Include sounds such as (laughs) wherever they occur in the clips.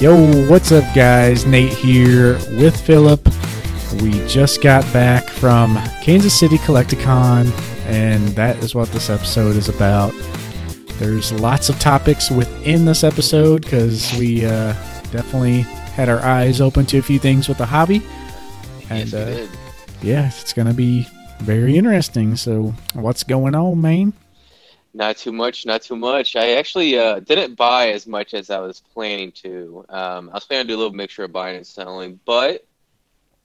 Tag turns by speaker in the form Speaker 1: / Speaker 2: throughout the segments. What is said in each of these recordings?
Speaker 1: Yo, what's up, guys? Nate here with Phillip. We just got back from Kansas City Collect-a-Con, and that is what this episode is about. There's lots of topics within this episode because we uh, definitely had our eyes open to a few things with the hobby. And
Speaker 2: yes,
Speaker 1: uh, yeah, it's going to be very interesting. So, what's going on, man?
Speaker 2: Not too much, not too much. I actually uh, didn't buy as much as I was planning to. Um, I was planning to do a little mixture of buying and selling, but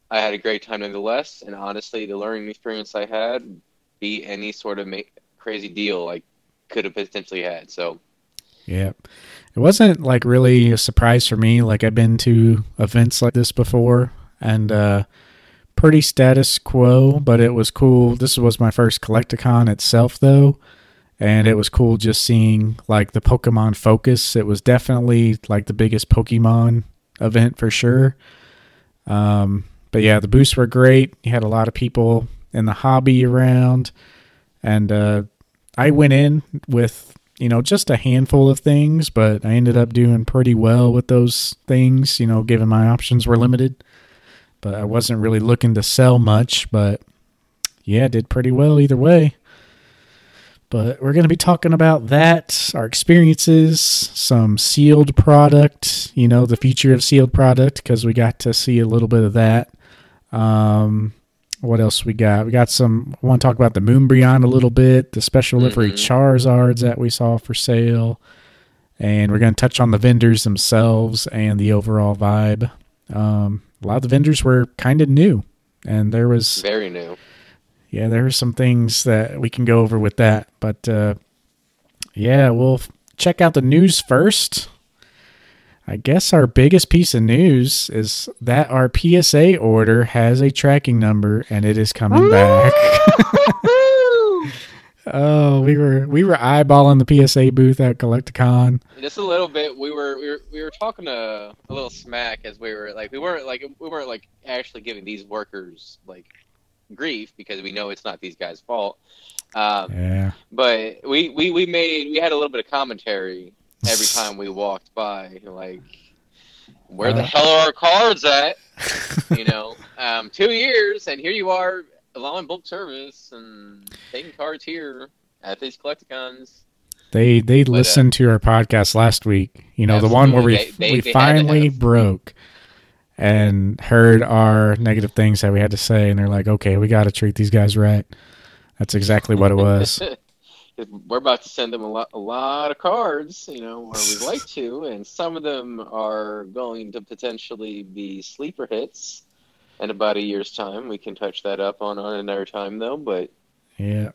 Speaker 2: I had a great time nonetheless. And honestly, the learning experience I had beat any sort of make, crazy deal I could have potentially had. So
Speaker 1: Yeah. It wasn't like really a surprise for me. Like I've been to events like this before and uh pretty status quo, but it was cool. This was my first Collect-a-Con itself though. And it was cool just seeing like the Pokemon focus. It was definitely like the biggest Pokemon event for sure. Um but yeah, the booths were great. You had a lot of people in the hobby around and uh I went in with you know just a handful of things, but I ended up doing pretty well with those things. You know, given my options were limited, but I wasn't really looking to sell much. But yeah, did pretty well either way. But we're going to be talking about that, our experiences, some sealed product, you know, the future of sealed product, because we got to see a little bit of that. Um, what else we got? We got some. I want to talk about the Moonbreon a little bit, the special livery
Speaker 2: Mhm.
Speaker 1: Charizards that we saw for sale, and we're going to touch on the vendors themselves and the overall vibe. Um, a lot of the vendors were kind of new, and there was
Speaker 2: very new.
Speaker 1: Yeah, there are some things that we can go over with that. But uh, yeah, we'll check out the news first. I guess our biggest piece of news is that our PSA order has a tracking number and it is coming back. (laughs) oh, we were we were eyeballing the PSA booth at Collect-a-Con.
Speaker 2: Just a little bit. We were we were we were talking a, a little smack as we were like we weren't like we weren't like actually giving these workers like grief because we know it's not these guys' fault. Um,
Speaker 1: Yeah.
Speaker 2: but we, we we made we had a little bit of commentary every time we walked by, like where the
Speaker 1: Uh.
Speaker 2: hell are our cards at? You know, um, two years and here you are allowing bulk service and taking cards here at these Collect-a-Cons.
Speaker 1: They they
Speaker 2: But, uh,
Speaker 1: listened to our podcast last week. You know, the one where we
Speaker 2: Absolutely. They-
Speaker 1: we
Speaker 2: they- they had to
Speaker 1: finally broke and heard our negative things that we had to say, and they're like, "Okay, we got to treat these guys right." That's exactly what it was. (laughs)
Speaker 2: We're about to send them a lot, a lot of cards, you know, or we'd like to, and some of them are going to potentially be sleeper hits in about a year's time. We can touch that up on, on another time, though. But
Speaker 1: yeah,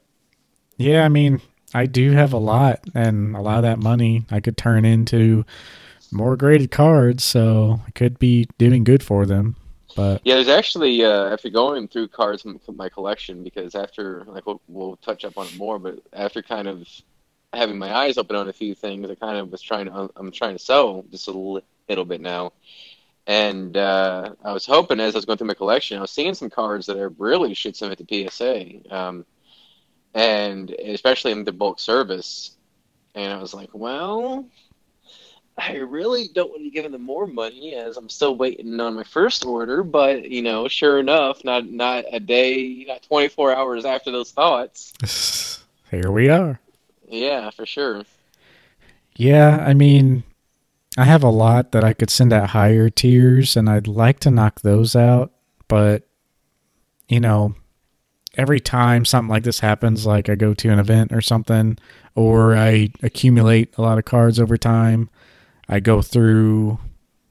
Speaker 1: yeah. I mean, I do have a lot, and a lot of that money I could turn into more graded cards, so I could be doing good for them. But
Speaker 2: yeah, there's actually uh, after going through cards from my collection, because after like we'll, we'll touch up on it more, but after kind of having my eyes open on a few things, I kind of was trying to I'm trying to sell just a little bit now. And uh, I was hoping as I was going through my collection, I was seeing some cards that I really should submit to PSA, um, and especially in the bulk service. And I was like, well, I really don't want to give them more money as I'm still waiting on my first order. But you know, sure enough, not not a day, not 24 hours after those thoughts. (laughs)
Speaker 1: here we are.
Speaker 2: Yeah, for sure.
Speaker 1: Yeah, I mean, I have a lot that I could send at higher tiers, and I'd like to knock those out. But, you know, every time something like this happens, like I go to an event or something, or I accumulate a lot of cards over time, I go through,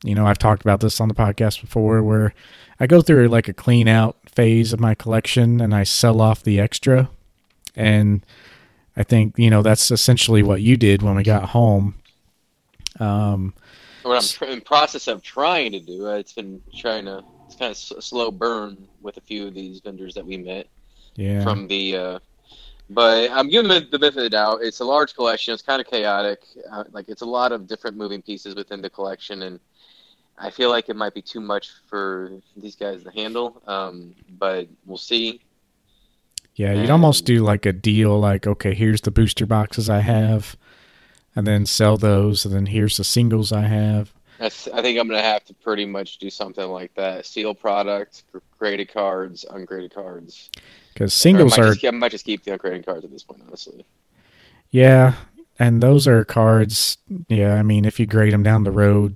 Speaker 1: you know, I've talked about this on the podcast before, where I go through like a clean out phase of my collection and I sell off the extra. And I think, you know, that's essentially what you did when we got home. Um,
Speaker 2: What I'm tr- in process of trying to do, uh, it's been trying to. It's kind of s- slow burn with a few of these vendors that we met.
Speaker 1: yeah.
Speaker 2: from the. Uh, but I'm giving it the benefit of the doubt. It's a large collection. It's kind of chaotic. Uh, like it's a lot of different moving pieces within the collection, and I feel like it might be too much for these guys to handle. Um, but we'll see.
Speaker 1: Yeah, you'd almost do like a deal like, okay, here's the booster boxes I have, and then sell those, and then here's the singles I have.
Speaker 2: I think I'm gonna have to pretty much do something like that: seal product, graded cards, ungraded cards.
Speaker 1: Because singles
Speaker 2: I
Speaker 1: are
Speaker 2: just, I might just keep the upgrading cards at this point, honestly.
Speaker 1: Yeah, and those are cards. Yeah, I mean, if you grade them down the road,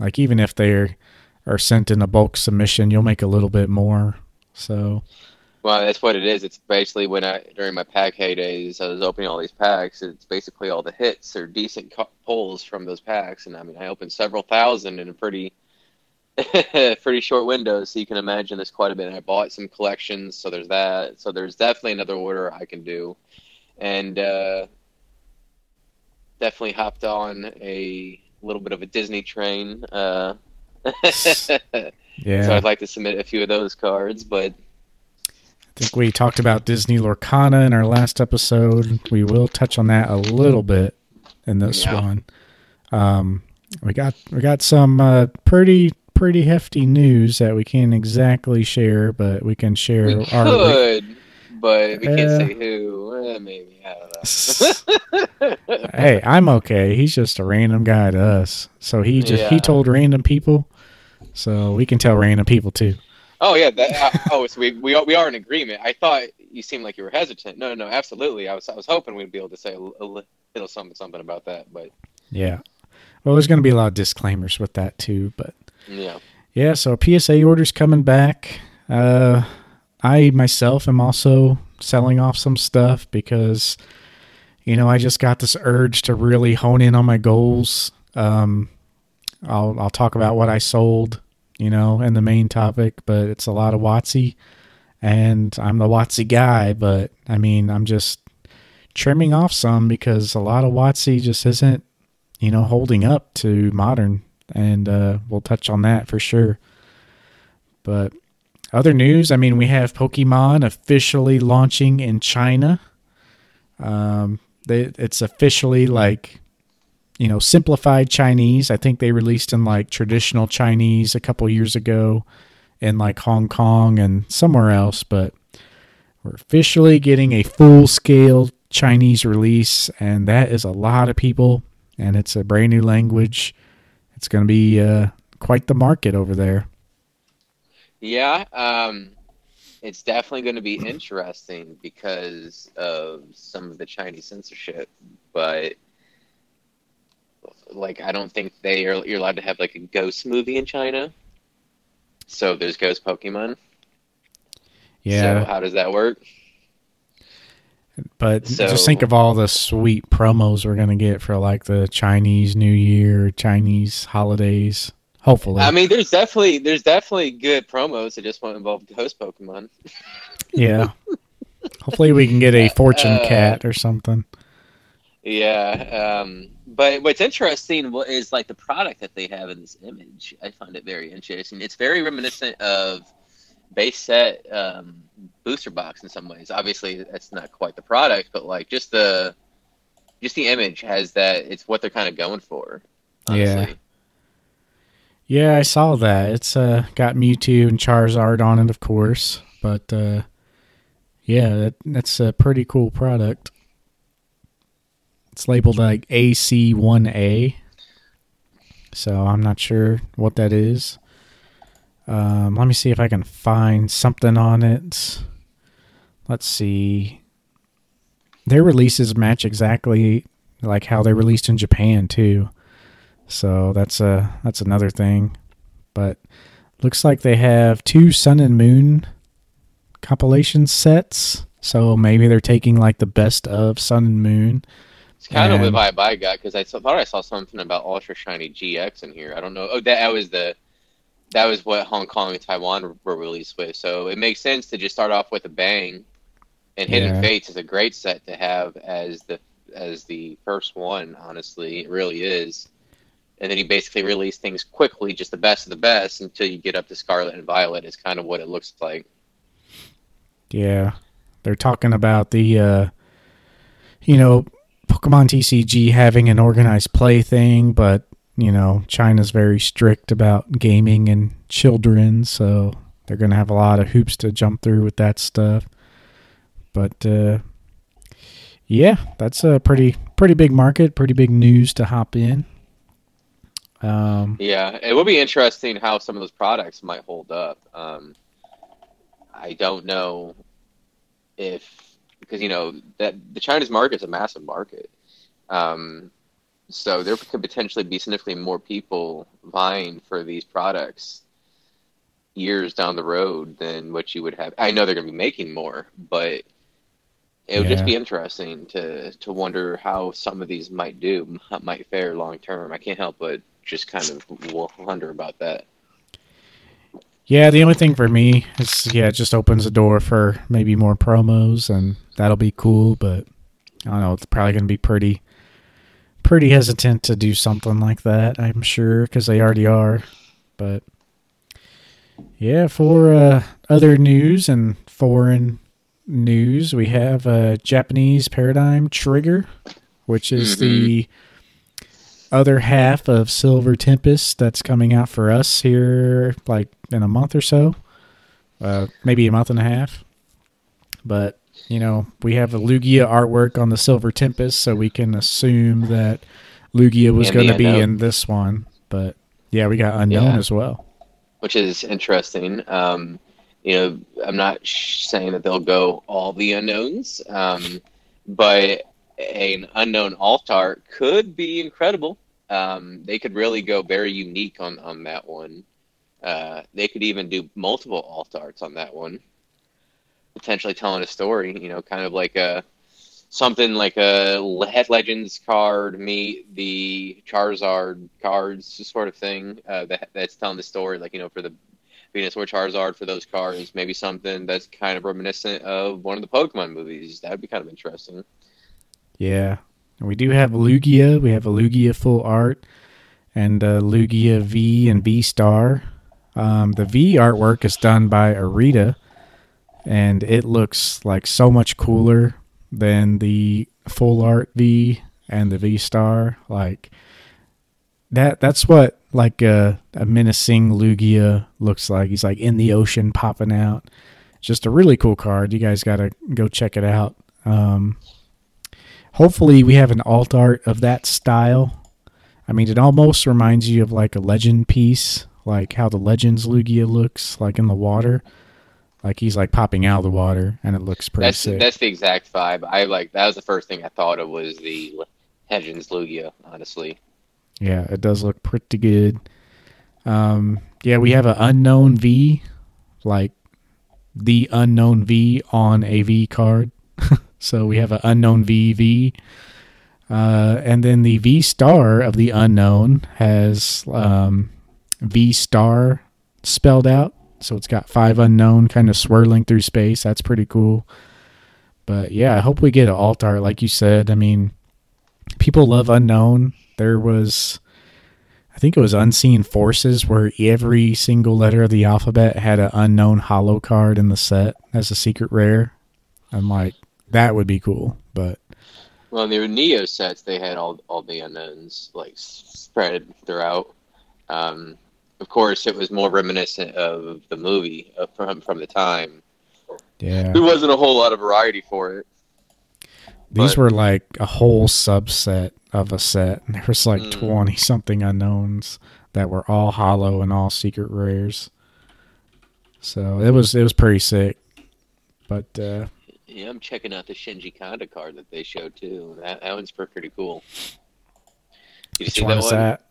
Speaker 1: like even if they are sent in a bulk submission, you'll make a little bit more. So.
Speaker 2: Well, that's what it is. It's basically when I during my pack heydays, I was opening all these packs. It's basically all the hits or decent pulls from those packs, and I mean, I opened several thousand in a pretty, (laughs) pretty short windows, So you can imagine there's quite a bit. And I bought some collections, so there's that. So there's definitely another order I can do, and uh, definitely hopped on a little bit of a Disney train. Uh, (laughs)
Speaker 1: yeah.
Speaker 2: So I'd like to submit a few of those cards, but
Speaker 1: I think we talked about Disney Lorcana in our last episode. We will touch on that a little bit in this yeah. one. Um, we got we got some uh, pretty pretty hefty news that we can't exactly share, but we can share.
Speaker 2: We
Speaker 1: our
Speaker 2: could, but we can't say who. Uh, maybe I don't
Speaker 1: know. (laughs) (laughs) hey, I'm okay. He's just a random guy to us, so he just
Speaker 2: yeah.
Speaker 1: he told random people, so we can tell random people too.
Speaker 2: Oh yeah. That, uh, oh, so we we are, we are in agreement. I thought you seemed like you were hesitant. No, no, no, absolutely. I was I was hoping we'd be able to say a, a little something something about that, but
Speaker 1: yeah. Well, there's going to be a lot of disclaimers with that too, but
Speaker 2: yeah,
Speaker 1: yeah. So PSA orders coming back. Uh, I myself am also selling off some stuff because you know I just got this urge to really hone in on my goals. Um, I'll I'll talk about what I sold you know, and the main topic, but it's a lot of WotC, and I'm the WotC guy, but I mean, I'm just trimming off some because a lot of WotC just isn't, you know, holding up to modern, and uh, we'll touch on that for sure. But other news, I mean, we have Pokemon officially launching in China. Um, they, it's officially like you know, simplified Chinese. I think they released in like traditional Chinese a couple years ago in like Hong Kong and somewhere else, but we're officially getting a full scale Chinese release, and that is a lot of people, and it's a brand new language. It's going to be uh, quite the market over there.
Speaker 2: Yeah, um, it's definitely going to be interesting because of some of the Chinese censorship, but like I don't think they are you're allowed to have like a ghost movie in China. So there's ghost Pokemon.
Speaker 1: Yeah.
Speaker 2: So how does that work?
Speaker 1: But so, just think of all the sweet promos we're gonna get for like the Chinese New Year, Chinese holidays. Hopefully.
Speaker 2: I mean, there's definitely there's definitely good promos that just won't involve ghost Pokemon.
Speaker 1: yeah. Hopefully, we can get a (laughs) fortune uh, cat or something.
Speaker 2: Yeah. Um, but what's interesting is like the product that they have in this image. I find it very interesting. It's very reminiscent of base set um, booster box in some ways. Obviously, that's not quite the product, but like just the just the image has that. It's what they're kind of going for. Honestly.
Speaker 1: Yeah. Yeah, I saw that. It's uh got Mewtwo and Charizard on it, of course. But uh yeah, that, that's a pretty cool product. It's labeled like AC1A. So I'm not sure what that is. Um, let me see if I can find something on it. Let's see. Their releases match exactly like how they released in Japan too. So that's a that's another thing. But looks like they have two Sun and Moon compilation sets. So maybe they're taking like the best of Sun and Moon
Speaker 2: it's kind and, of what vibe I got because I thought I saw something about Ultra Shiny GX in here. I don't know. Oh, that, that was the that was what Hong Kong and Taiwan were released with. So it makes sense to just start off with a bang. And Hidden yeah. Fates is a great set to have as the as the first one. Honestly, it really is. And then he basically released things quickly, just the best of the best, until you get up to Scarlet and Violet. Is kind of what it looks like.
Speaker 1: Yeah, they're talking about the, uh, you know, Pokemon TCG having an organized play thing, but you know, China's very strict about gaming and children, so they're going to have a lot of hoops to jump through with that stuff. But uh, yeah, that's a pretty pretty big market, pretty big news to hop in. Um,
Speaker 2: Yeah, it will be interesting how some of those products might hold up. Um, I don't know if because you know that the Chinese market is a massive market, um, so there could potentially be significantly more people vying for these products years down the road than what you would have. I know they're going to be making more, but it would
Speaker 1: Yeah.
Speaker 2: just be interesting to to wonder how some of these might do, might fare long term. I can't help but just kind of wonder about that.
Speaker 1: yeah, the only thing for me is yeah, it just opens the door for maybe more promos, and that'll be cool. But I don't know, it's probably going to be pretty, pretty hesitant to do something like that. I'm sure because they already are. But yeah, for uh, other news and foreign news, we have a Japanese Paradigm Trigger, which is the other half of Silver Tempest that's coming out for us here, like in a month or so, uh, maybe a month and a half. But you know, we have a Lugia artwork on the Silver Tempest, so we can assume that Lugia was going to be
Speaker 2: Unown.
Speaker 1: in this one. But yeah, we got Unown
Speaker 2: Yeah.
Speaker 1: as well.
Speaker 2: which is interesting. Um, you know, I'm not sh- saying that they'll go all the Unowns, um, but an Unown alt art could be incredible. Um, they could really go very unique on on that one. Uh, they could even do multiple alt arts on that one, potentially telling a story. You know, kind of like a something like a Head Legends card meet the Charizard cards sort of thing uh, that that's telling the story. Like you know, for the Venusaur Charizard for those cards, maybe something that's kind of reminiscent of one of the Pokemon movies. That'd be kind of interesting.
Speaker 1: Yeah. We do have Lugia. We have a Lugia full art and Lugia V and V Star. Um, the V artwork is done by Arita, and it looks like so much cooler than the full art V and the V Star. Like that. That's what like a, a menacing Lugia looks like. He's like in the ocean popping out. Just a really cool card. You guys got to go check it out. Um, hopefully we have an alt art of that style. I mean, it almost reminds you of like a legend piece, like how the Legends Lugia looks, like in the water. Like he's like popping out of the water, and it looks pretty
Speaker 2: That's
Speaker 1: sick.
Speaker 2: that's the exact vibe. I like that was the first thing I thought of was the Legends Lugia. Honestly,
Speaker 1: Yeah, it does look pretty good. Um, yeah, we have an Unown V, like the Unown V on a V card. (laughs) so we have an Unown V V. Uh, and then the V star of the Unown has um, V star spelled out. So it's got five Unown kind of swirling through space. That's pretty cool. But yeah, I hope we get an alt art, like you said. I mean, people love Unown. There was, I think it was Unseen Forces, where every single letter of the alphabet had an Unown holo card in the set as a secret rare. I'm like, that would be cool. But
Speaker 2: well, in the Neo sets they had all all the Unowns like spread throughout. Um, of course, it was more reminiscent of the movie uh, from from the time.
Speaker 1: yeah,
Speaker 2: There wasn't a whole lot of variety for it.
Speaker 1: these
Speaker 2: but-
Speaker 1: were like a whole subset of a set. And (laughs) there was like
Speaker 2: Mm.
Speaker 1: 20 something Unowns that were all holo and all secret rares. So it was it was pretty sick. But uh,
Speaker 2: Yeah, I'm checking out the Shinji Kanda card that they showed too. That that one's pretty cool. Did you see that one?
Speaker 1: that?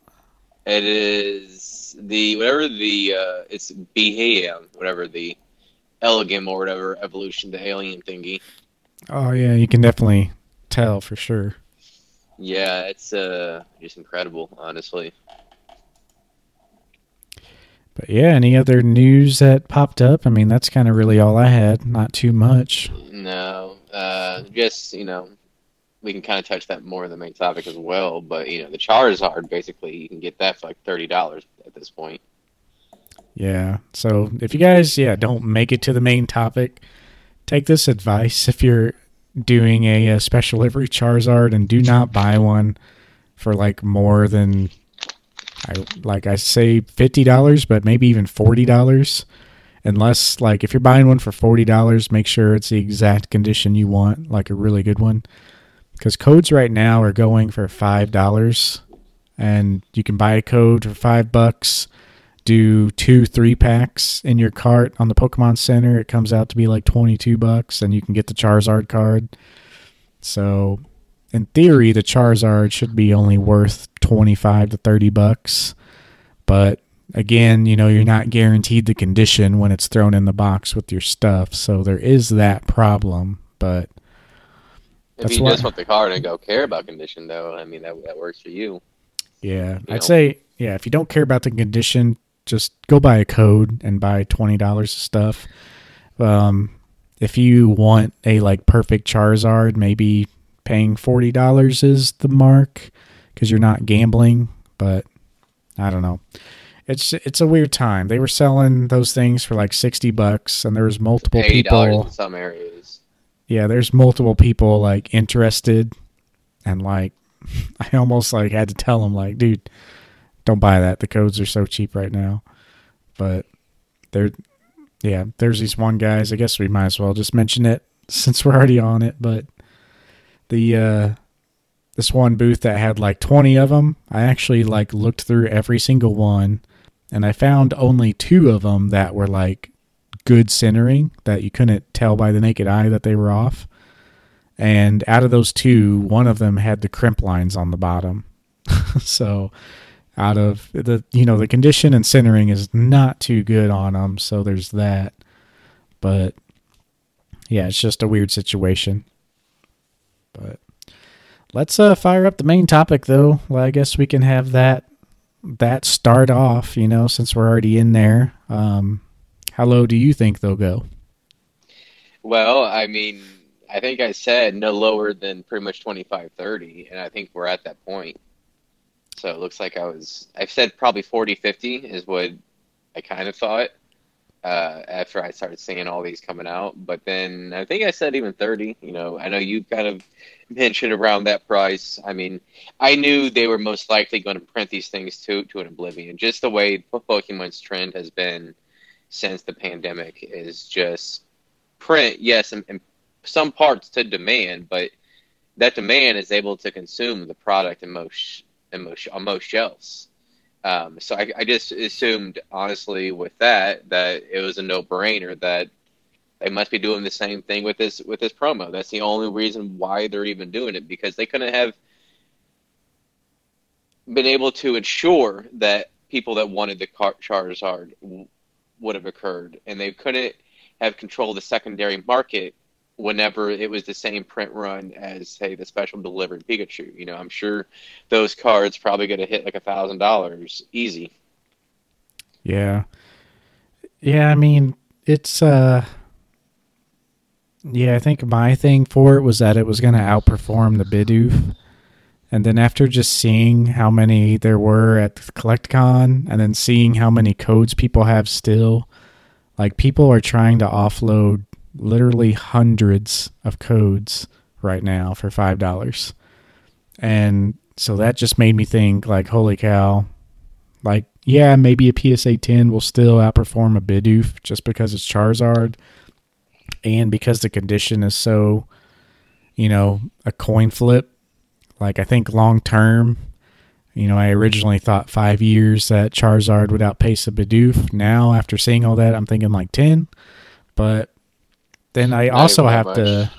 Speaker 2: It is the whatever the uh, it's Beheeyem, whatever the Elgyem or whatever evolution, the alien thingy.
Speaker 1: Oh yeah, you can definitely tell for sure.
Speaker 2: Yeah, it's uh just incredible, honestly.
Speaker 1: But yeah, any other news that popped up? I mean, that's kind of really all I had. Not too much.
Speaker 2: No, uh, just you know, we can kind of touch that more in the main topic as well. But you know, the Charizard basically you can get that for like thirty dollars at this point.
Speaker 1: Yeah. So if you guys, yeah, don't make it to the main topic, take this advice if you're doing a, uh special delivery Charizard and do not buy one for like more than, I like I say fifty dollars, but maybe even forty dollars. Unless like if you're buying one for forty dollars, make sure it's the exact condition you want, like a really good one. Because codes right now are going for five dollars and you can buy a code for five bucks. Do two three packs in your cart on the Pokemon Center. It comes out to be like twenty two bucks, and you can get the Charizard card. So, in theory, the Charizard should be only worth twenty five to thirty bucks. But again, you know, you're not guaranteed the condition when it's thrown in the box with your stuff. So there is that problem. But
Speaker 2: if you just want the car and go care about condition, though, I mean that that works for you.
Speaker 1: Yeah, you I'd know? say yeah. If you don't care about the condition, just go buy a code and buy twenty dollars of stuff. Um, if you want a like perfect Charizard, maybe paying forty dollars is the mark because you're not gambling. But I don't know. It's it's a weird time. They were selling those things for like sixty bucks, and there was multiple people
Speaker 2: in some areas.
Speaker 1: Yeah, there's multiple people like interested, and like (laughs) I almost like had to tell them like, dude, don't buy that. The codes are so cheap right now. But there, yeah, there's these one guys. I guess we might as well just mention it (laughs) since we're already on it. But the uh, this one booth that had like 20 of them, I actually like looked through every single one and I found only two of them that were like good centering that you couldn't tell by the naked eye that they were off. And out of those two, one of them had the crimp lines on the bottom. (laughs) so out of the you know the condition and centering is not too good on them, so there's that. But yeah, it's just a weird situation. But let's uh fire up the main topic though. Well, I guess we can have that that start off, you know, since we're already in there, um, how low do you think they'll go?
Speaker 2: Well, I mean, I think I said no lower than pretty much 25 30, and I think we're at that point. So it looks like I was, I've said probably 40 50 is what I kind of thought uh, after I started seeing all these coming out. But then I think I said even 30. You know, I know you kind of mentioned around that price. I mean, I knew they were most likely going to print these things to to an oblivion. Just the way Pokemon's trend has been since the pandemic is just print, yes, and, and some parts to demand, but that demand is able to consume the product in most in most on most shelves. Um, so I, I, just assumed, honestly, with that, that it was a no-brainer that they must be doing the same thing with this with this promo. That's the only reason why they're even doing it because they couldn't have been able to ensure that people that wanted the Charizard would have occurred, and they couldn't have controlled the secondary market whenever it was the same print run as say the special delivered Pikachu. You know, I'm sure those cards probably to hit like a thousand dollars easy.
Speaker 1: Yeah, yeah. I mean, it's uh, yeah. I think my thing for it was that it was going to outperform the Bidoof. And then after just seeing how many there were at CollectCon and then seeing how many codes people have still, like people are trying to offload literally hundreds of codes right now for five dollars. And so that just made me think like holy cow. Like yeah maybe a psa 10 will still outperform a bidoof just because it's charizard and because the condition is so you know a coin flip like i think long term you know i originally thought five years that charizard would outpace a bidoof now after seeing all that i'm thinking like 10 but then I also have much. to.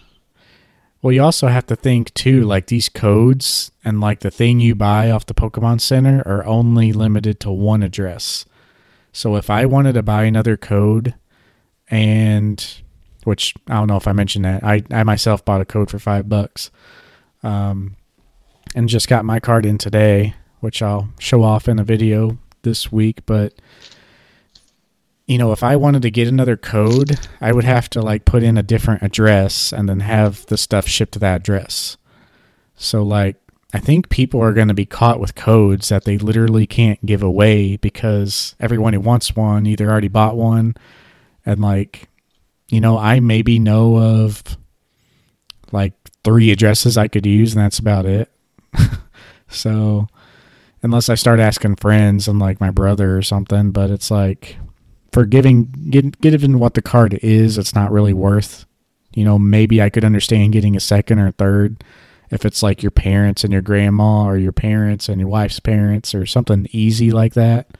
Speaker 1: Well, you also have to think too, like these codes and like the thing you buy off the Pokemon Center are only limited to one address. So if I wanted to buy another code, and which I don't know if I mentioned that, I I myself bought a code for five bucks, um, and just got my card in today, which I'll show off in a video this week. But you know, if I wanted to get another code, I would have to like put in a different address and then have the stuff shipped to that address. So like I think people are going to be caught with codes that they literally can't give away because everyone who wants one either already bought one and like you know, I maybe know of like three addresses I could use and that's about it. (laughs) so unless I start asking friends and like my brother or something, but it's like for giving getting given what the card is, it's not really worth. You know, maybe I could understand getting a second or third if it's like your parents and your grandma or your parents and your wife's parents or something easy like that.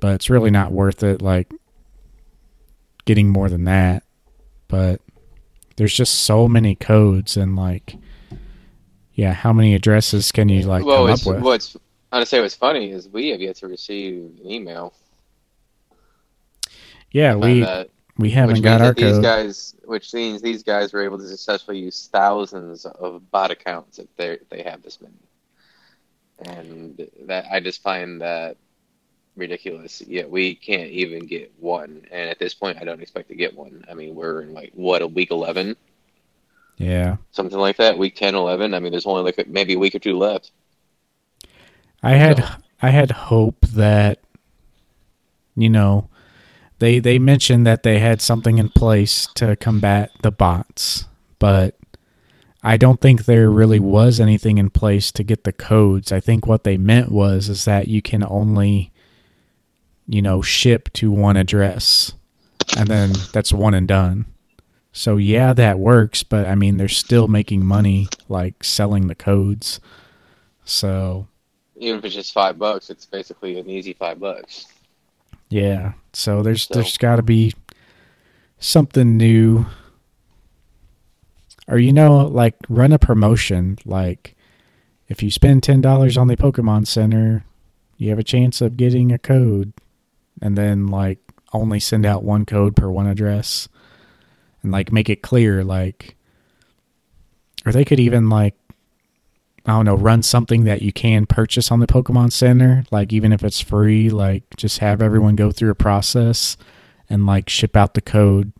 Speaker 1: But it's really not worth it like getting more than that. But there's just so many codes and like yeah, how many addresses can you like
Speaker 2: well,
Speaker 1: come up with?
Speaker 2: what's I to say what's funny is we have yet to receive an email.
Speaker 1: yeah, we
Speaker 2: that,
Speaker 1: we haven't got our
Speaker 2: these
Speaker 1: code.
Speaker 2: guys, which means these guys were able to successfully use thousands of bot accounts if they they have this many, and that I just find that ridiculous. Yeah, we can't even get one, and at this point, I don't expect to get one. I mean, we're in like what a week eleven,
Speaker 1: yeah.
Speaker 2: something like that, week 10, 11. I mean, there's only like maybe a week or two left.
Speaker 1: I had
Speaker 2: So-
Speaker 1: I had hope that you know they they mentioned that they had something in place to combat the bots, but I don't think there really was anything in place to get the codes. I think what they meant was is that you can only you know ship to one address and then that's one and done. So yeah, that works, but I mean they're still making money like selling the codes. So
Speaker 2: Even if it's just five bucks, it's basically an easy five bucks.
Speaker 1: Yeah. So there's
Speaker 2: So-
Speaker 1: there's got to be something new. Or you know, like run a promotion like if you spend $10 on the Pokemon Center, you have a chance of getting a code and then like only send out one code per one address and like make it clear like or they could even like I don't know, run something that you can purchase on the Pokemon Center, like even if it's free, like just have everyone go through a process and like ship out the code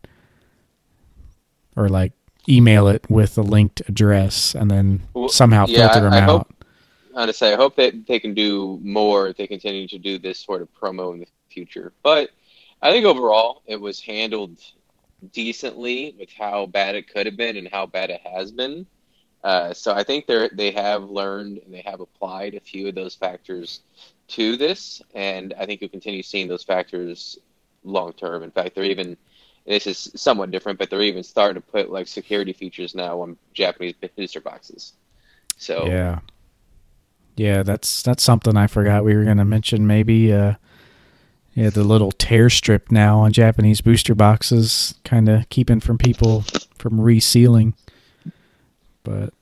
Speaker 1: or like email it with a linked address and then
Speaker 2: Well,
Speaker 1: somehow
Speaker 2: yeah,
Speaker 1: filter
Speaker 2: I-
Speaker 1: them
Speaker 2: I
Speaker 1: out.
Speaker 2: hope- I want to say, I hope that they can do more if they continue to do this sort of promo in the future. But I think overall, it was handled decently with how bad it could have been and how bad it has been. Uh, so I think they they have learned and they have applied a few of those factors to this, and I think you'll continue seeing those factors long term. In fact, they're even this is somewhat different, but they're even starting to put like security features now on Japanese booster boxes. So
Speaker 1: Yeah. Yeah, that's that's something I forgot we were going to mention maybe uh yeah, the little tear strip now on Japanese booster boxes kind of keeping from people from resealing. But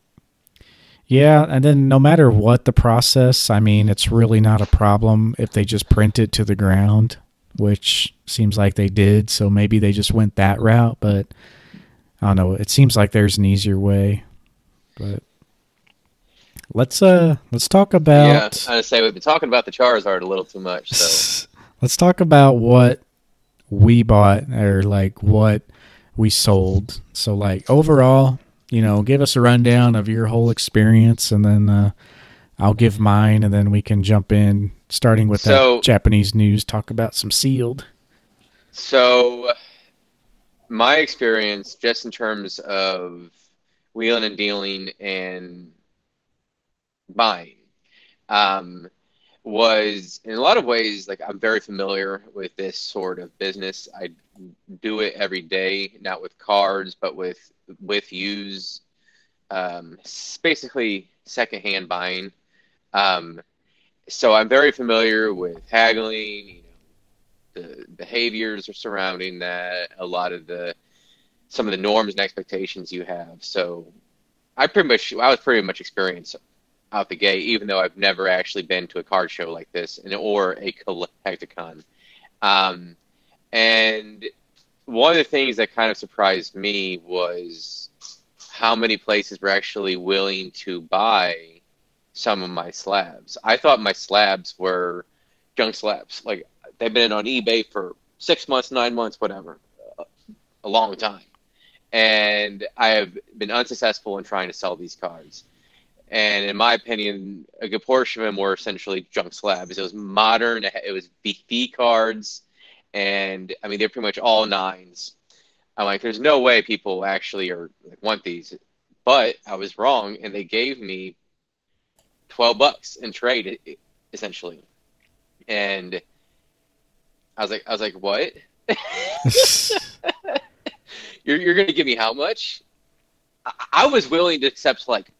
Speaker 1: yeah, and then no matter what the process, I mean, it's really not a problem if they just print it to the ground, which seems like they did, so maybe they just went that route, but I don't know, it seems like there's an easier way. But let's uh let's talk about.
Speaker 2: yeah, I would say we've been talking about the Charizard a little too much. So (laughs)
Speaker 1: let's talk about what we bought or like what we sold. So like overall, you know, give us a rundown of your whole experience and then uh I'll give mine and then we can jump in starting with
Speaker 2: So-
Speaker 1: that Japanese news, talk about some sealed.
Speaker 2: So, my experience, just in terms of wheeling and dealing and buying, um, was in a lot of ways like I'm very familiar with this sort of business. I do it every day, not with cards, but with with use. um, s- basically secondhand buying. Um, so I'm very familiar with haggling, you know, the behaviors are surrounding that, a lot of the some of the norms and expectations you have. So I pretty much I was pretty much experienced out the gate, even though I've never actually been to a card show like this and or a Collect-a-Con. Um, and one of the things that kind of surprised me was how many places were actually willing to buy some of my slabs. I thought my slabs were junk slabs. Like they've been on eBay for six months, nine months, whatever, a long time. And I have been unsuccessful in trying to sell these cards. And in my opinion, a good portion of them were essentially junk slabs. It was modern, it was BB cards, and I mean, they're pretty much all nines. I'm like, there's no way people actually are like, want these. But I was wrong, and they gave me 12 bucks in trade, essentially. And I was like, I was like, what? (laughs) (laughs) you're you're gonna give me how much? I, I was willing to accept like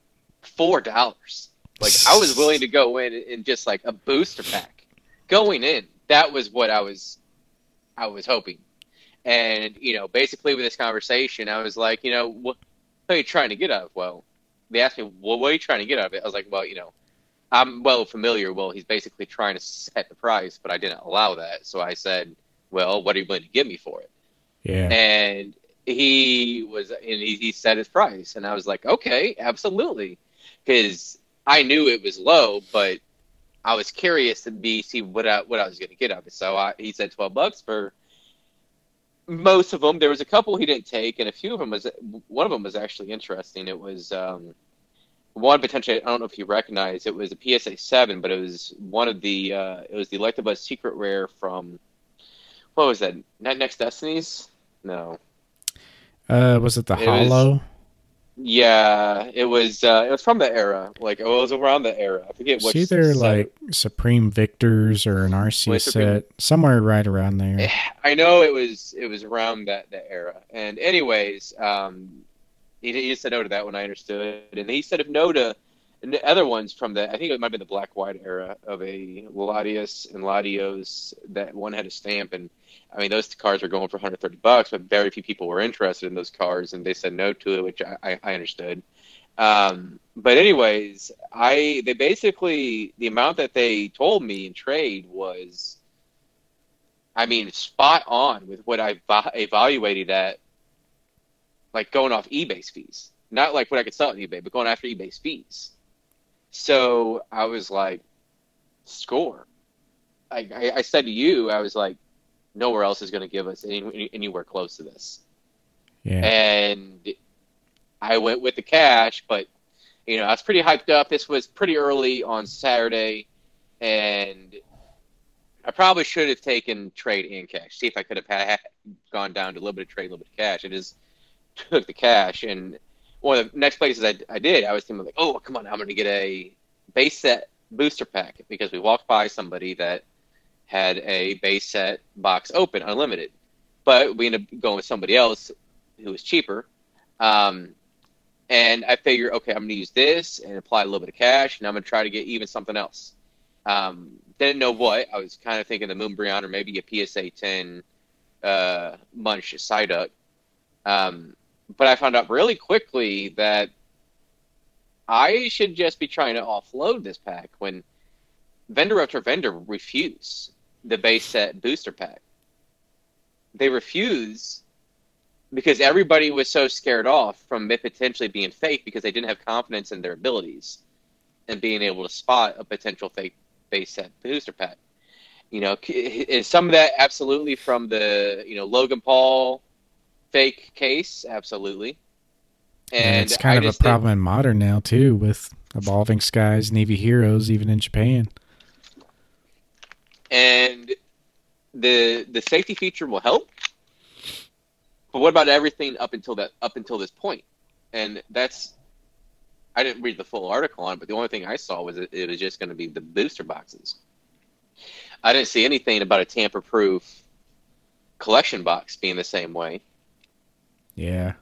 Speaker 2: four dollars. Like I was willing to go in and just like a booster pack going in. That was what I was, I was hoping. And you know, basically with this conversation, I was like, you know, what, are you trying to get out of? Well, they asked me, well, what are you trying to get out of it? I was like, well, you know, I'm well familiar. Well, he's basically trying to set the price, but I didn't allow that. So I said, well, what are you willing to give me for it?
Speaker 1: Yeah.
Speaker 2: And he was, and he, he set his price, and I was like, okay, absolutely, because I knew it was low, but I was curious to be see what I, what I was going to get out of it. So I, he said twelve bucks for most of them. There was a couple he didn't take, and a few of them was one of them was actually interesting. It was um, one potentially I don't know if you recognize it was a PSA seven, but it was one of the uh, it was the Electabuzz secret rare from what was that? Not Next Destinies? No.
Speaker 1: Uh, was it the
Speaker 2: It
Speaker 1: Hollow?
Speaker 2: Yeah, it was. Uh, it was from the era. Like it was around the era. I forget
Speaker 1: It's
Speaker 2: what.
Speaker 1: either
Speaker 2: set.
Speaker 1: like Supreme Victors or an RC
Speaker 2: Supreme-
Speaker 1: set, somewhere right around there.
Speaker 2: I know it was. It was around that that era. And anyways, um, he, he said no to that one. I understood, and he said if no to and the other ones from the. I think it might been the black white era of a Latias and Latios. That one had a stamp, and I mean those cars were going for 130 bucks, but very few people were interested in those cars, and they said no to it, which I, I, I understood. Um, but anyways, I they basically the amount that they told me in trade was, I mean, spot on with what I evaluated at, like going off eBay's fees, not like what I could sell on eBay, but going after eBay's fees. So I was like, score. I, I, I said to you, I was like, nowhere else is going to give us any, anywhere close to this
Speaker 1: Yeah.
Speaker 2: and I went with the cash, but you know, I was pretty hyped up. This was pretty early on Saturday, and I probably should have taken trade and cash. See if I could have had, gone down to a little bit of trade, a little bit of cash. I just took the cash, and one of the next places I, I did, I was thinking like, oh, come on, I'm going to get a base set booster pack because we walked by somebody that had a base set box open, unlimited, but we ended up going with somebody else who was cheaper. Um, and I figure, okay, I'm going to use this and apply a little bit of cash, and I'm going to try to get even something else. Um, didn't know what. I was kind of thinking the Moonbreon or maybe a PSA 10 uh, Munch Psyduck. Um, but I found out really quickly that I should just be trying to offload this pack when vendor after vendor refuse the base set booster pack. They refuse because everybody was so scared off from it potentially being fake because they didn't have confidence in their abilities and being able to spot a potential fake base set booster pack. You know, is some of that absolutely from the you know Logan Paul fake case? Absolutely.
Speaker 1: And,
Speaker 2: And
Speaker 1: it's kind
Speaker 2: I
Speaker 1: of a problem in modern now too, with evolving skies, Eevee Heroes, even in Japan.
Speaker 2: and the the safety feature will help. But what about everything up until that up until this point? And that's I didn't read the full article on it, but the only thing I saw was it, it was just going to be the booster boxes. I didn't see anything about a tamper-proof collection box being the same way.
Speaker 1: Yeah.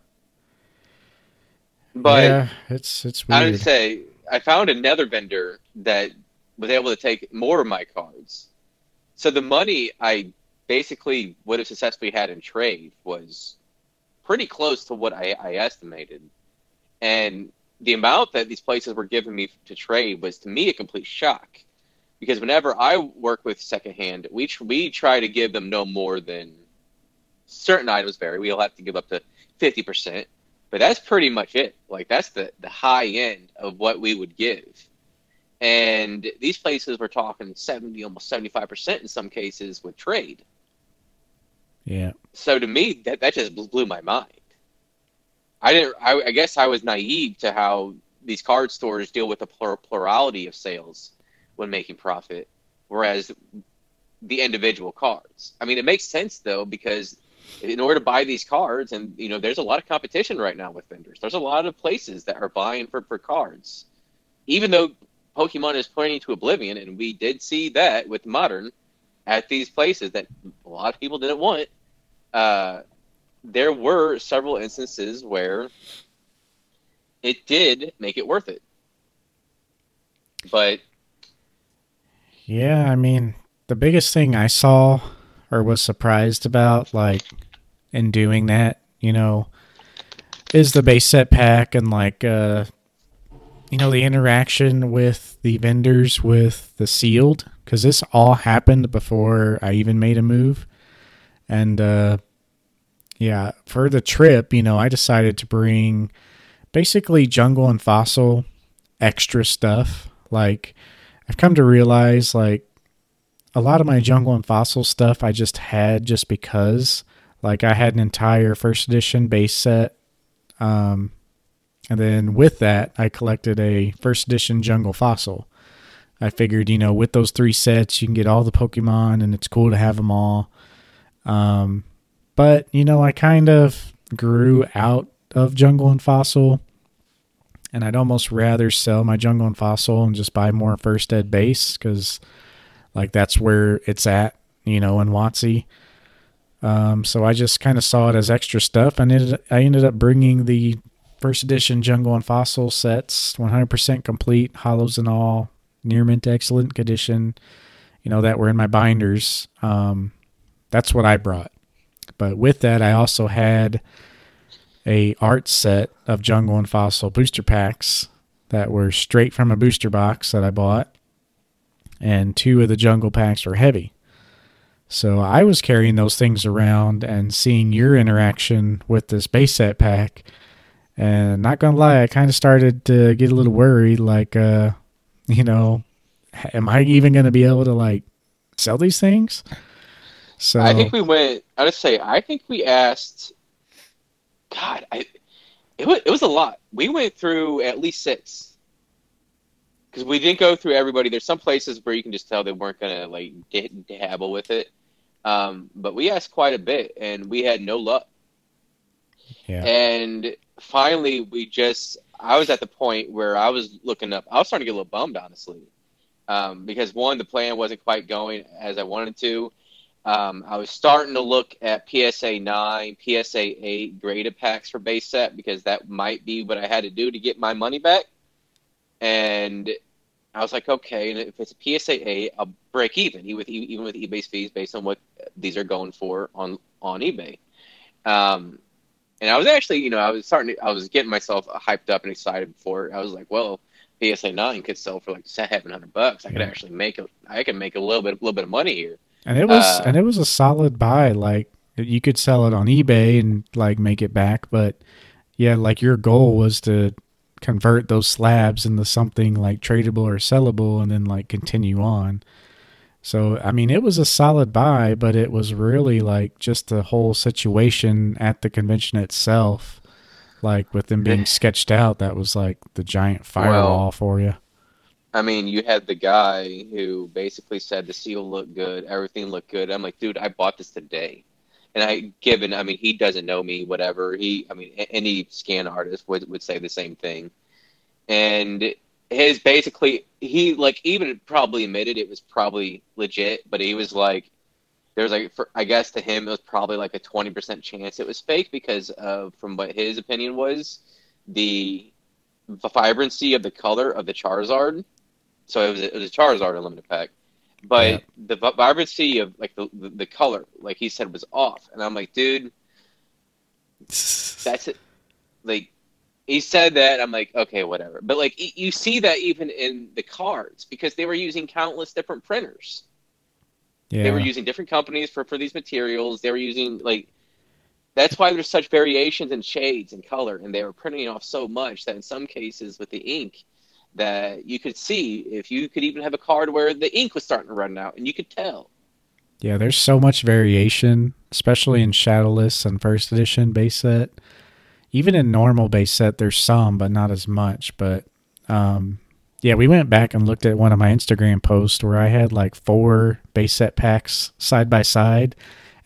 Speaker 2: But
Speaker 1: yeah, it's it's
Speaker 2: I
Speaker 1: weird.
Speaker 2: would say I found another vendor that was able to take more of my cards. So the money I basically would have successfully had in trade was pretty close to what I, I estimated. And the amount that these places were giving me to trade was to me a complete shock. Because whenever I work with secondhand, we tr- we try to give them no more than certain items vary. We'll have to give up to fifty percent, but that's pretty much it. Like that's the the high end of what we would give. And these places were talking seventy, almost seventy five percent in some cases with trade.
Speaker 1: yeah.
Speaker 2: So to me, that that just blew my mind. I didn't. I, I guess I was naive to how these card stores deal with the plur- plurality of sales when making profit, whereas the individual cards. I mean, it makes sense though because in order to buy these cards, and you know, there's a lot of competition right now with vendors. There's a lot of places that are buying for for cards, even though Pokemon is pointing to oblivion, and we did see that with modern at these places that a lot of people didn't want. Uh, there were several instances where it did make it worth it. But
Speaker 1: yeah, I mean, the biggest thing I saw or was surprised about, like in doing that, you know, is the base set pack and like uh you know the interaction with the vendors with the sealed because this all happened before I even made a move, and uh, yeah, for the trip, you know, I decided to bring basically jungle and fossil extra stuff. Like I've come to realize, like a lot of my jungle and fossil stuff I just had just because. Like I had an entire first edition base set um, and then with that, I collected a first edition Jungle Fossil. I figured, you know, with those three sets, you can get all the Pokemon, and it's cool to have them all. Um, but you know, I kind of grew out of Jungle and Fossil, and I'd almost rather sell my Jungle and Fossil and just buy more First Ed base because, like, that's where it's at, you know, in WotC. Um, so I just kind of saw it as extra stuff, and it, I ended up bringing the first edition Jungle and Fossil sets, 100% complete, holos and all, near mint excellent condition, you know, that were in my binders. Um, that's what I brought. But with that, I also had a art set of Jungle and Fossil booster packs that were straight from a booster box that I bought. And two of the jungle packs were heavy. So I was carrying those things around and seeing your interaction with this base set pack and not gonna lie, I kind of started to get a little worried. Like, uh, you know, am I even gonna be able to like sell these things?
Speaker 2: So I think we went. I just say I think we asked. God, I it it was a lot. We went through at least six because we didn't go through everybody. There's some places where you can just tell they weren't gonna like dabble with it. Um, but we asked quite a bit, and we had no luck. Yeah. And finally, we just, I was at the point where I was looking up, I was starting to get a little bummed, honestly. Um, because one, the plan wasn't quite going as I wanted to. Um, I was starting to look at PSA 9, PSA 8 graded packs for base set because that might be what I had to do to get my money back. And I was like, okay, and if it's a PSA 8, I'll break even, even with, even with eBay's fees based on what these are going for on, on eBay. Um, and I was actually, you know, I was starting to, I was getting myself hyped up and excited for it. I was like, well, PSA nine could sell for like seven hundred bucks. I could actually make a, I could make a little bit, a little bit of money here.
Speaker 1: And it was, uh, and it was a solid buy. Like you could sell it on eBay and like make it back, but yeah, like your goal was to convert those slabs into something like tradable or sellable, and then like continue on. So, I mean, it was a solid buy, but it was really like just the whole situation at the convention itself, like with them being sketched out, that was like the giant firewall well, for you.
Speaker 2: I mean, you had the guy who basically said the seal looked good, everything looked good. I'm like, dude, I bought this today. And I, given, I mean, he doesn't know me, whatever. He, I mean, any scan artist would, would say the same thing. And his basically he like even probably admitted it was probably legit, but he was like there's like for, I guess to him it was probably like a 20% chance it was fake because of from what his opinion was the vibrancy of the color of the Charizard. So it was it was a Charizard unlimited pack. But yeah. the vibrancy of like the, the, the color, like he said, was off, and I'm like, dude, that's it. Like he said that i'm like okay whatever but like you see that even in the cards because they were using countless different printers yeah. they were using different companies for for these materials they were using like that's why there's such variations in shades and color and they were printing off so much that in some cases with the ink that you could see if you could even have a card where the ink was starting to run out and you could tell
Speaker 1: yeah there's so much variation especially in shadowless and first edition base set even in normal base set, there's some, but not as much. But um, yeah, we went back and looked at one of my Instagram posts where I had like four base set packs side by side,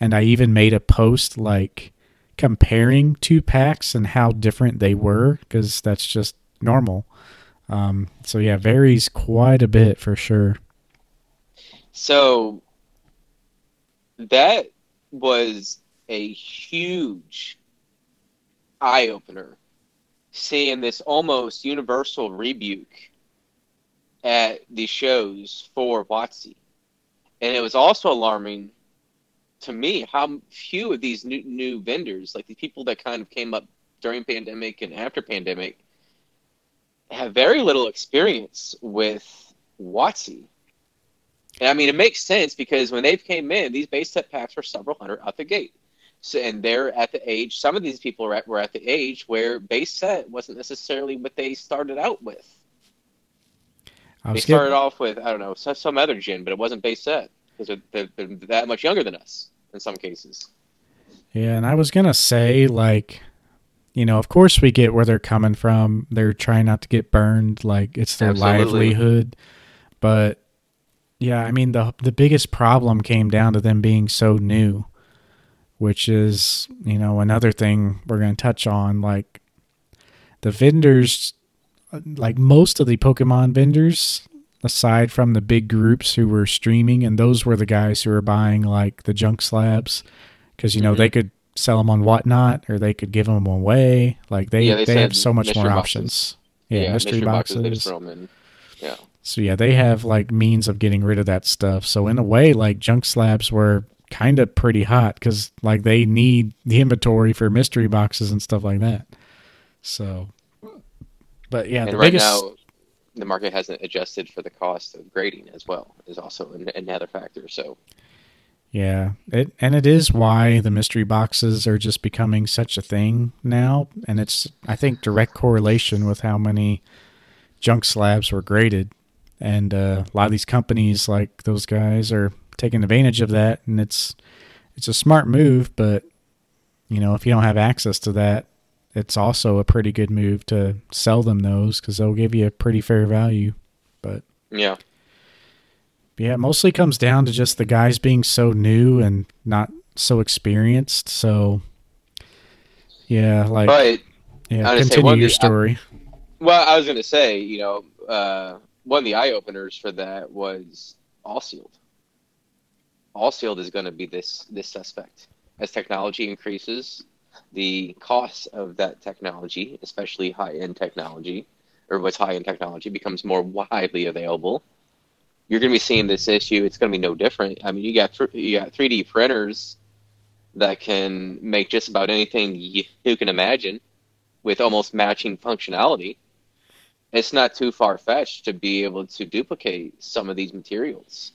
Speaker 1: and I even made a post like comparing two packs and how different they were because that's just normal. Um, so yeah, varies quite a bit for sure.
Speaker 2: So that was a huge eye opener seeing this almost universal rebuke at the shows for WotC. And it was also alarming to me how few of these new new vendors, like the people that kind of came up during pandemic and after pandemic, have very little experience with WotC. And I mean, it makes sense because when they came in, these base set packs were several hundred out the gate. So, and they're at the age, some of these people were at, were at the age where base set wasn't necessarily what they started out with. They started off with, I don't know, some, some other gin, but it wasn't base set because they're, they're, they're that much younger than us in some cases.
Speaker 1: Yeah, and I was going to say, like, you know, of course we get where they're coming from. They're trying not to get burned, like it's their Absolutely. livelihood. But yeah, I mean the the biggest problem came down to them being so new which is, you know, another thing we're going to touch on. Like the vendors, like most of the Pokemon vendors, aside from the big groups who were streaming, and those were the guys who were buying like the junk slabs because, you know, mm-hmm. they could sell them on whatnot or they could give them away. Like they, yeah, they, they have so much more boxes. options. Yeah, yeah mystery, mystery, boxes. boxes yeah. So yeah, they have like means of getting rid of that stuff. So in a way, like junk slabs were kind of pretty hot because like they need the inventory for mystery boxes and stuff like that. So, but yeah,
Speaker 2: and the right biggest... now the market hasn't adjusted for the cost of grading as well is also another factor. So,
Speaker 1: yeah, it and it is why the mystery boxes are just becoming such a thing now, and it's I think direct correlation with how many junk slabs were graded, and uh, a lot of these companies like those guys are taking advantage of that, and it's it's a smart move. But you know, if you don't have access to that, it's also a pretty good move to sell them those because they'll give you a pretty fair value. But
Speaker 2: yeah,
Speaker 1: yeah, it mostly comes down to just the guys being so new and not so experienced. So yeah, like
Speaker 2: but,
Speaker 1: yeah, continue your the, story.
Speaker 2: I, well, I was going to say, you know, uh, one of the eye openers for that was all sealed all sealed is going to be this this suspect. As technology increases, the cost of that technology, especially high end technology, or what's high end technology, becomes more widely available. You're going to be seeing this issue. It's going to be no different. I mean, you got you got 3D printers that can make just about anything you, you can imagine with almost matching functionality. It's not too far fetched to be able to duplicate some of these materials.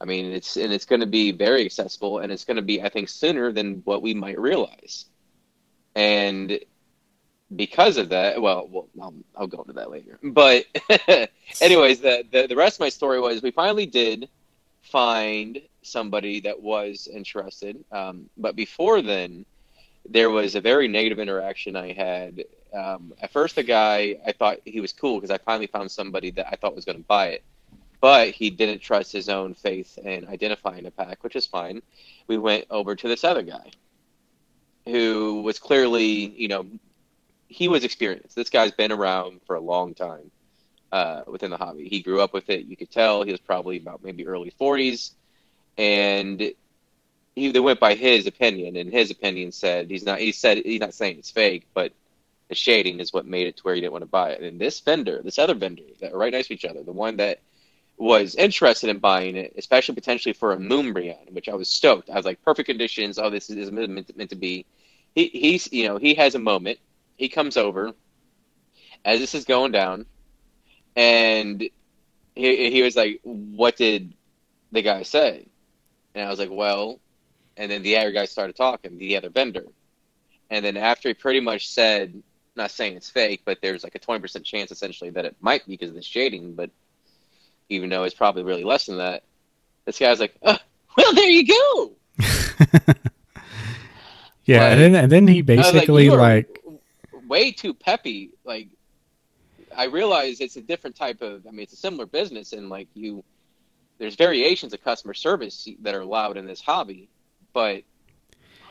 Speaker 2: I mean, it's and it's going to be very accessible, and it's going to be, I think, sooner than what we might realize. And because of that, well, well I'll, I'll go into that later. But, (laughs) anyways, the, the the rest of my story was we finally did find somebody that was interested. Um, but before then, there was a very negative interaction I had. Um, at first, the guy I thought he was cool because I finally found somebody that I thought was going to buy it but he didn't trust his own faith in identifying a pack, which is fine. We went over to this other guy who was clearly, you know, he was experienced. This guy's been around for a long time uh, within the hobby. He grew up with it. You could tell he was probably about maybe early 40s. And he they went by his opinion, and his opinion said he's not. He said he's not saying it's fake, but the shading is what made it to where he didn't want to buy it. And this vendor, this other vendor that are right next to each other, the one that was interested in buying it, especially potentially for a Moonbreon, which I was stoked. I was like, perfect conditions. Oh, this is meant to, meant to be. He, he's, you know, he has a moment. He comes over as this is going down, and he, he was like, "What did the guy say?" And I was like, "Well," and then the other guy started talking, the other vendor, and then after he pretty much said, not saying it's fake, but there's like a twenty percent chance essentially that it might be because of the shading, but even though it's probably really less than that. This guy's like, oh, well, there you go. (laughs)
Speaker 1: yeah, like, and then and then he basically like,
Speaker 2: like way too peppy. Like, I realize it's a different type of. I mean, it's a similar business, and like you, there's variations of customer service that are allowed in this hobby, but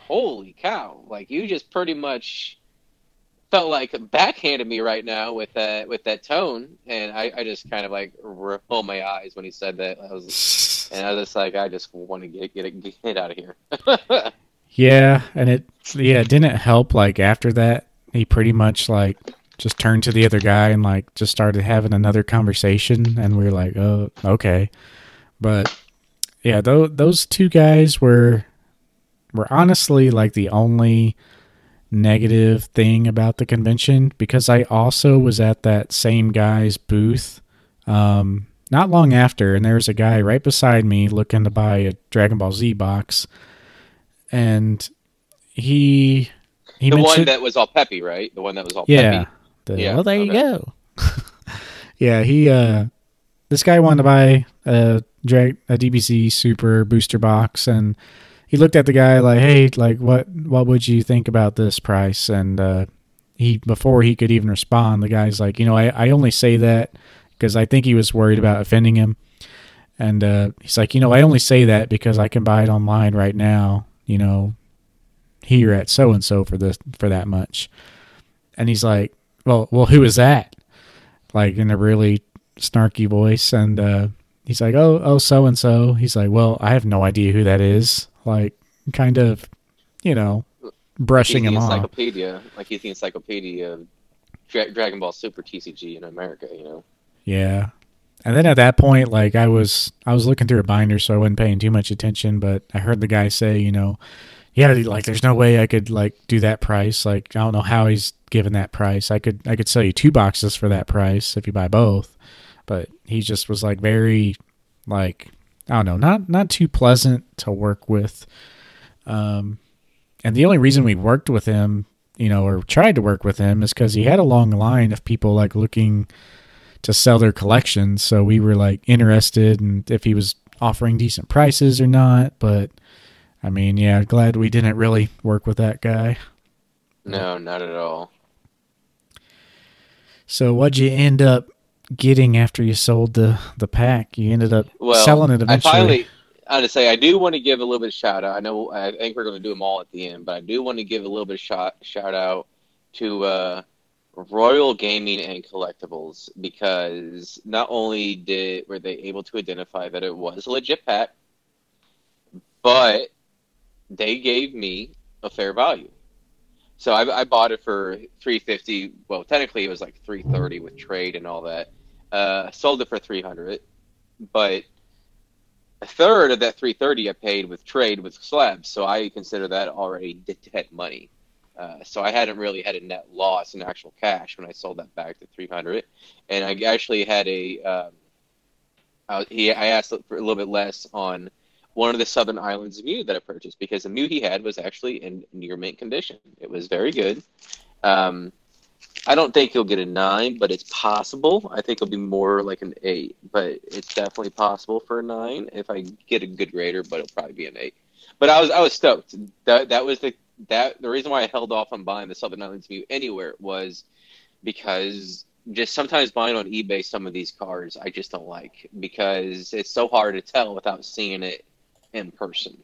Speaker 2: holy cow! Like you just pretty much felt like backhanded me right now with that with that tone, and I, I just kind of like rolled my eyes when he said that. I was, and I was just like, I just want to get get get out of here. (laughs)
Speaker 1: yeah, and it yeah it didn't help. Like after that, he pretty much like just turned to the other guy and like just started having another conversation, and we were like, "Oh, okay." But yeah, those those two guys were were honestly like the only negative thing about the convention because I also was at that same guy's booth um, not long after, and there was a guy right beside me looking to buy a Dragon Ball Z box, and he he
Speaker 2: the one that was all peppy, right? The one that was all
Speaker 1: yeah,
Speaker 2: peppy.
Speaker 1: the-
Speaker 2: Yeah,
Speaker 1: well there you go. (laughs) yeah, he uh, this guy wanted to buy a Dra- a DBZ Super booster box, and he looked at the guy like, "Hey, like what what would you think about this price?" And uh, he before he could even respond, the guy's like, "You know, I I only say that because I think he was worried about offending him." And uh, he's like, "You know, I only say that because I can buy it online right now. You know, here at so and so for this for that much." And he's like, "Well, well, who is that?" Like in a really snarky voice, and uh, he's like, "Oh, oh, so and so." He's like, "Well, I have no idea who that is." Like, kind of, you know, brushing
Speaker 2: He's
Speaker 1: him off.
Speaker 2: encyclopedia, like he's the encyclopedia of Dra- Dragon Ball Super TCG in America. You know.
Speaker 1: Yeah. And then at that point, like I was, I was looking through a binder, so I wasn't paying too much attention. But I heard the guy say, you know, yeah, like there's no way I could like do that price. Like I don't know how he's given that price. I could, I could sell you two boxes for that price if you buy both. But he just was like very, like I don't know, not not too pleasant to work with. Um, and the only reason we worked with him, you know, or tried to work with him, is because he had a long line of people like looking to sell their collections. So we were like interested in if he was offering decent prices or not. But I mean, yeah, glad we didn't really work with that guy.
Speaker 2: No, not at all.
Speaker 1: So what'd you end up getting after you sold the the pack? You ended up
Speaker 2: Well,
Speaker 1: selling it
Speaker 2: I
Speaker 1: eventually.
Speaker 2: finally, I to say, I do want to give a little bit of shout out. I know, I think we're going to do them all at the end, but I do want to give a little bit of shout shout out to uh, Royal Gaming and Collectibles because not only did were they able to identify that it was a legit pack, but they gave me a fair value. So I, I bought it for three fifty. Well, technically it was like three thirty with trade and all that. Uh, sold it for three hundred, but a third of that 330 I paid with trade with slabs, so I consider that already dead money. Uh, so I hadn't really had a net loss in actual cash when I sold that back to 300, and I actually had a. Um, I, he, I asked for a little bit less on one of the Southern Islands Mew that I purchased because the Mew he had was actually in near mint condition. It was very good. Um, I don't think he'll get a nine, but it's possible. I think it'll be more like an eight, but it's definitely possible for a nine if I get a good grader. But it'll probably be an eight. But I was I was stoked. That that was the that the reason why I held off on buying the Southern Islands Mew anywhere was because just sometimes buying on eBay some of these cards I just don't like because it's so hard to tell without seeing it in person.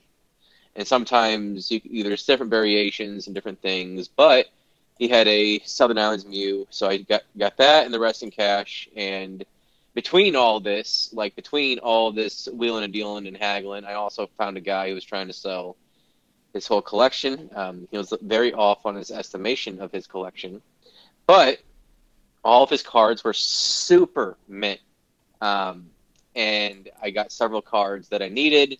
Speaker 2: And sometimes you, you, there's different variations and different things, but he had a Southern Islands Mew, so I got got that and the rest in cash. And between all this, like between all this wheeling and dealing and haggling, I also found a guy who was trying to sell his whole collection. Um, he was very off on his estimation of his collection, but all of his cards were super mint. Um, and I got several cards that I needed.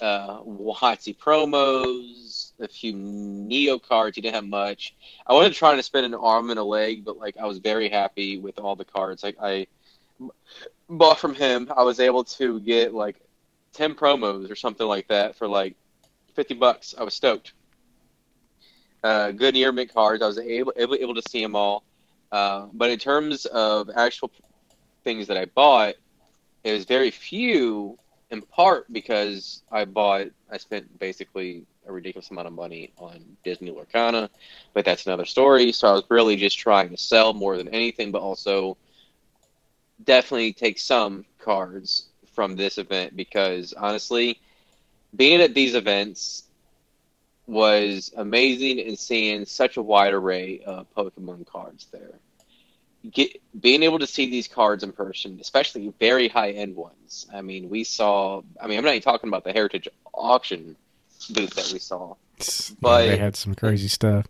Speaker 2: Uh, WotC promos, a few Neo cards. He didn't have much. I wasn't trying to spend an arm and a leg, but like I was very happy with all the cards I, I bought from him. I was able to get like ten promos or something like that for like fifty bucks. I was stoked. Uh, good near mint cards. I was able able, able to see them all. Uh, but in terms of actual things that I bought, it was very few. In part because I bought, I spent basically a ridiculous amount of money on Disney Lorcana, but that's another story. So I was really just trying to sell more than anything, but also definitely take some cards from this event because honestly, being at these events was amazing and seeing such a wide array of Pokemon cards there. Get, being able to see these cards in person, especially very high end ones. I mean, we saw. I mean, I'm not even talking about the Heritage auction booth that we saw.
Speaker 1: Yeah, (laughs)
Speaker 2: But-
Speaker 1: they had some crazy stuff.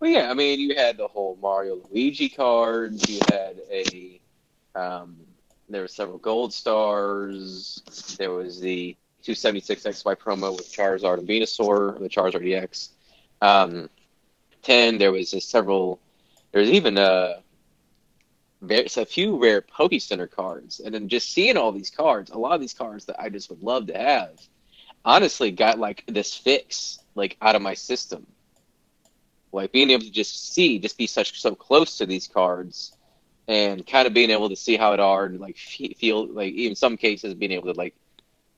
Speaker 2: Well, yeah, I mean, you had the whole Mario Luigi cards. You had a, um, there were several gold stars. There was the 276 XY promo with Charizard and Venusaur, the Charizard EX. Um, 10, there was a several, there was even a, there's a few rare Poke Center cards. And then just seeing all these cards, a lot of these cards that I just would love to have, honestly got like this fix like out of my system like being able to just see, just be such so close to these cards, and kind of being able to see how it are, and like feel like even some cases being able to like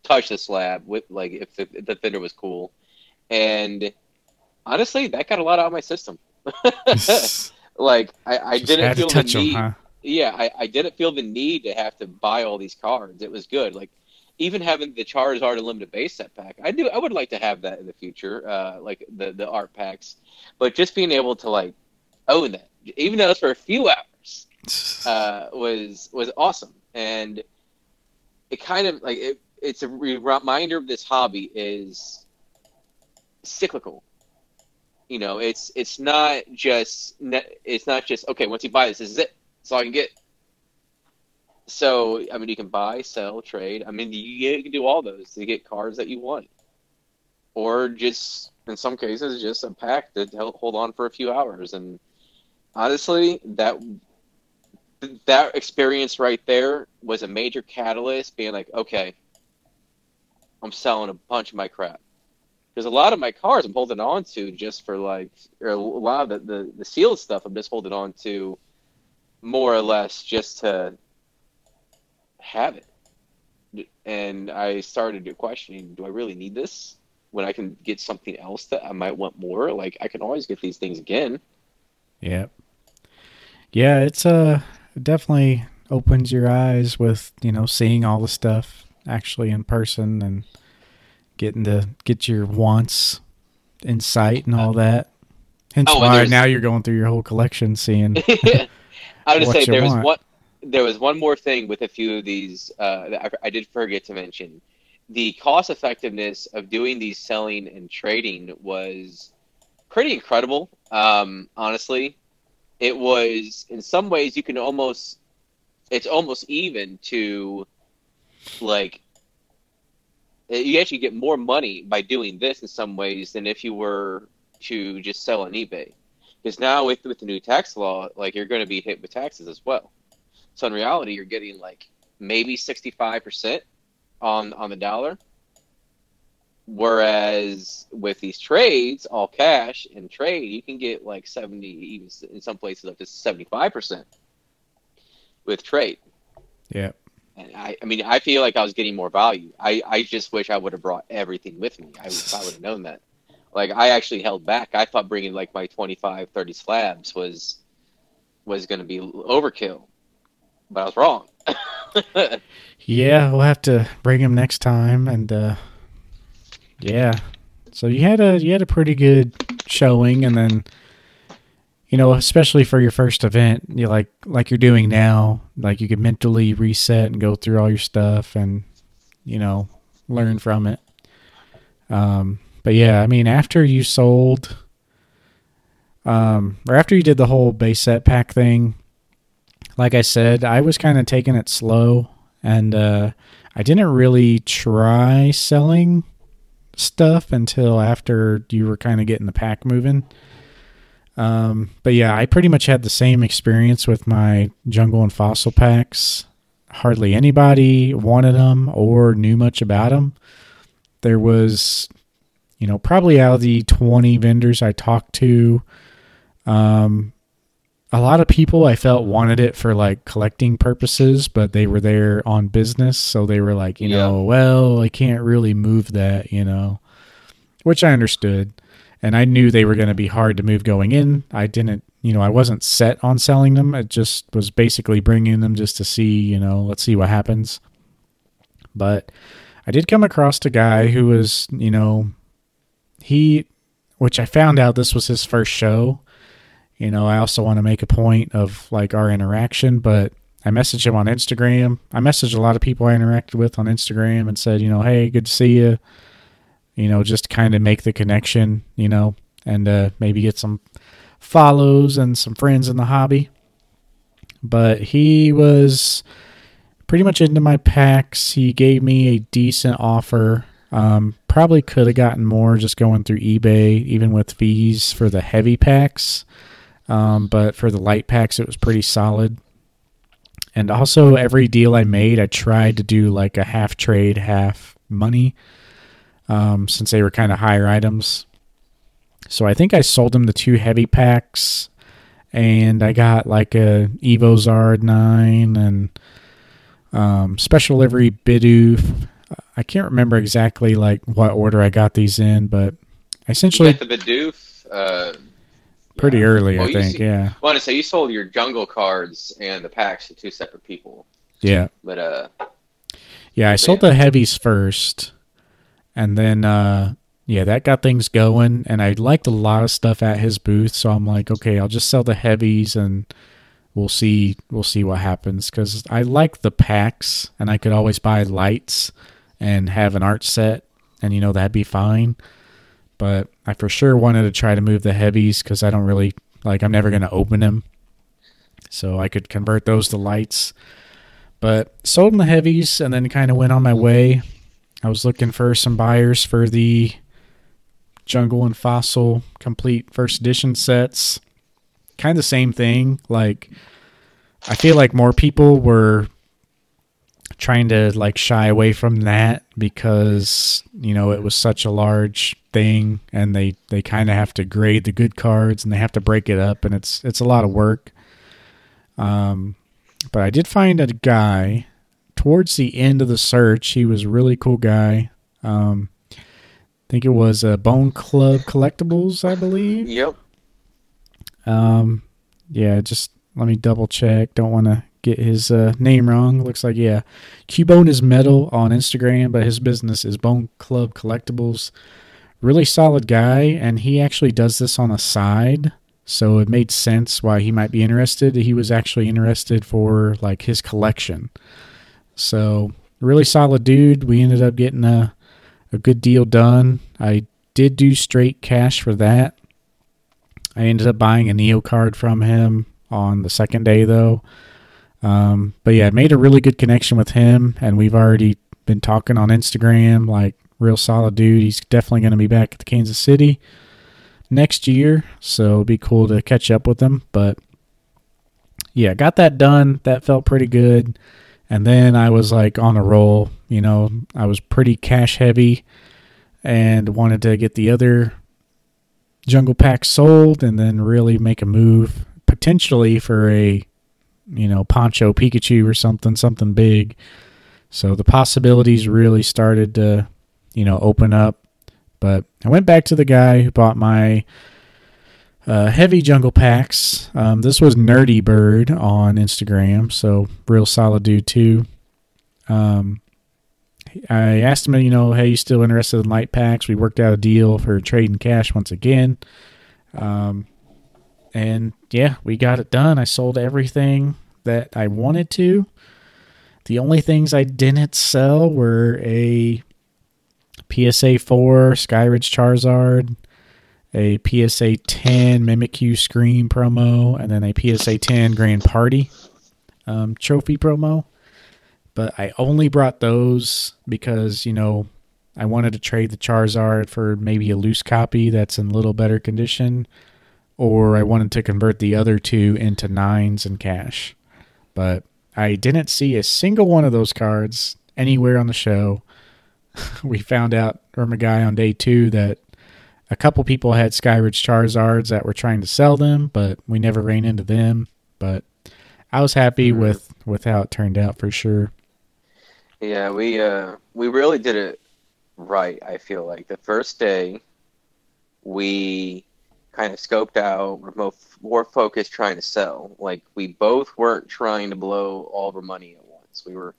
Speaker 2: touch the slab with like if the, if the fender was cool, and honestly, that got a lot out of my system. (laughs) (laughs) like I, I didn't feel the need. Them, huh? Yeah, I, I didn't feel the need to have to buy all these cards. It was good. Like even having the Charizard Unlimited base set pack, I do I would like to have that in the future, uh, like the the art packs. But just being able to like own that, even though it's for a few hours, (laughs) uh, was was awesome. And it kind of like it, it's a reminder of this hobby is cyclical. You know, it's it's not just it's not just okay. Once you buy this, this is it. All I can get. So I mean, you can buy, sell, trade. I mean, you, you can do all those to get cards that you want, or just in some cases just a pack to hold on for a few hours. And honestly, that that experience right there was a major catalyst. Being like, okay, I'm selling a bunch of my crap because a lot of my cards I'm holding on to just for like, or a lot of the, the, the sealed stuff I'm just holding on to more or less just to have it. And I started questioning, do I really need this? When I can get something else that I might want more, like I can always get these things again.
Speaker 1: Yeah. Yeah, it's uh definitely opens your eyes with, you know, seeing all the stuff actually in person and getting to get your wants in sight and all that. Hence oh, why now you're going through your whole collection seeing (laughs)
Speaker 2: I would say there was one there was one more thing with a few of these uh, that I, I did forget to mention. The cost effectiveness of doing these selling and trading was pretty incredible. Um, honestly, it was in some ways you can almost it's almost even to like you actually get more money by doing this in some ways than if you were to just sell on eBay. Because now with with the new tax law, like you're going to be hit with taxes as well. So in reality, you're getting like maybe 65% on on the dollar. Whereas with these trades, all cash and trade, you can get like 70, even in some places up to 75% with trade.
Speaker 1: Yeah.
Speaker 2: And I, I mean, I feel like I was getting more value. I, I just wish I would have brought everything with me. I, I would have known that. Like, I actually held back. I thought bringing like my 25, 30 slabs was was going to be overkill but I was wrong. (laughs)
Speaker 1: yeah, we'll have to bring him next time, and uh, yeah. So you had a you had a pretty good showing, and then you know, especially for your first event, you like like you're doing now, like you could mentally reset and go through all your stuff, and you know, learn from it. Um, but yeah, I mean, after you sold, um, or after you did the whole base set pack thing, like I said, I was kind of taking it slow, and uh, I didn't really try selling stuff until after you were kind of getting the pack moving. Um, but yeah, I pretty much had the same experience with my jungle and fossil packs. Hardly anybody wanted them or knew much about them. There was, you know, probably out of the 20 vendors I talked to, um, a lot of people I felt wanted it for like collecting purposes, but they were there on business, so they were like, you yeah. know, well, I can't really move that, you know, which I understood, and I knew they were going to be hard to move going in. I didn't, you know, I wasn't set on selling them. It just was basically bringing them just to see, you know, let's see what happens. But I did come across a guy who was, you know, he, which I found out this was his first show you know, I also want to make a point of like our interaction, but I messaged him on Instagram. I messaged a lot of people I interacted with on Instagram and said, you know, hey, good to see you. You know, just kind of make the connection, you know, and uh, maybe get some follows and some friends in the hobby. But he was pretty much into my packs. He gave me a decent offer. Um, probably could have gotten more just going through eBay, even with fees for the heavy packs. Um, but for the light packs, it was pretty solid. And also, every deal I made, I tried to do like a half trade, half money, um, since they were kind of higher items. So I think I sold them the two heavy packs, and I got like a Evo Zard 9 and um, Special Delivery Bidoof. I can't remember exactly like what order I got these in, but essentially
Speaker 2: You got the Bidoof. Uh,
Speaker 1: pretty
Speaker 2: yeah.
Speaker 1: early,
Speaker 2: Well,
Speaker 1: I think.
Speaker 2: see-
Speaker 1: yeah,
Speaker 2: Well, say you sold your jungle cards and the packs to two separate people,
Speaker 1: yeah,
Speaker 2: but uh,
Speaker 1: yeah. I sold the heavies first, and then uh, yeah, that got things going. And I liked a lot of stuff at his booth, so I'm like, okay, I'll just sell the heavies and we'll see we'll see what happens because I like the packs and I could always buy lights and have an art set and you know that'd be fine. But I for sure wanted to try to move the heavies because I don't really like I'm never gonna open them, so I could convert those to lights. But sold them the heavies and then kind of went on my way. I was looking for some buyers for the Jungle and Fossil complete first edition sets. Kind of the same thing. Like, I feel like more people were trying to like shy away from that because you know it was such a large thing and they they kind of have to grade the good cards and they have to break it up and it's it's a lot of work um but i did find a guy towards the end of the search he was a really cool guy um i think it was uh, bone club collectibles i believe
Speaker 2: yep.
Speaker 1: um, yeah, just let me double check. Don't want to get his uh, name wrong. Looks like yeah, Cubone is metal on Instagram, but his business is Bone Club Collectibles. Really solid guy, and he actually does this on a side, so it made sense why he might be interested. He was actually interested for like his collection. So really solid dude. We ended up getting a a good deal done. I did do straight cash for that. I ended up buying a Neo card from him on the second day, though. Um, but yeah, made a really good connection with him, and we've already been talking on Instagram. Like, real solid dude. He's definitely going to be back at the Kansas City next year, so it'd be cool to catch up with him. But yeah, got that done. That felt pretty good. And then I was like on a roll. You know, I was pretty cash heavy and wanted to get the other jungle pack sold and then really make a move potentially for a you know poncho pikachu or something something big so the possibilities really started to you know open up but i went back to the guy who bought my uh, heavy jungle packs um, this was nerdy bird on instagram so real solid dude too um, I asked him, you know, hey, you still interested in light packs? We worked out a deal for trading cash once again. Um, and yeah, we got it done. I sold everything that I wanted to. The only things I didn't sell were a PSA 4 Skyridge Charizard, a PSA 10 Mimikyu Scream promo, and then a PSA 10 Grand Party um, trophy promo but I only brought those because you know I wanted to trade the Charizard for maybe a loose copy that's in a little better condition, or I wanted to convert the other two into nines and cash. But I didn't see a single one of those cards anywhere on the show. (laughs) we found out from a guy on day two that a couple people had Skyridge Charizards that were trying to sell them, but we never ran into them. But I was happy
Speaker 2: Mhm.
Speaker 1: with with how it turned out for sure.
Speaker 2: Yeah, we uh we really did it right, I feel like. The first day we kind of scoped out, we're more, more focused trying to sell. Like we both weren't trying to blow all of our money at once. We were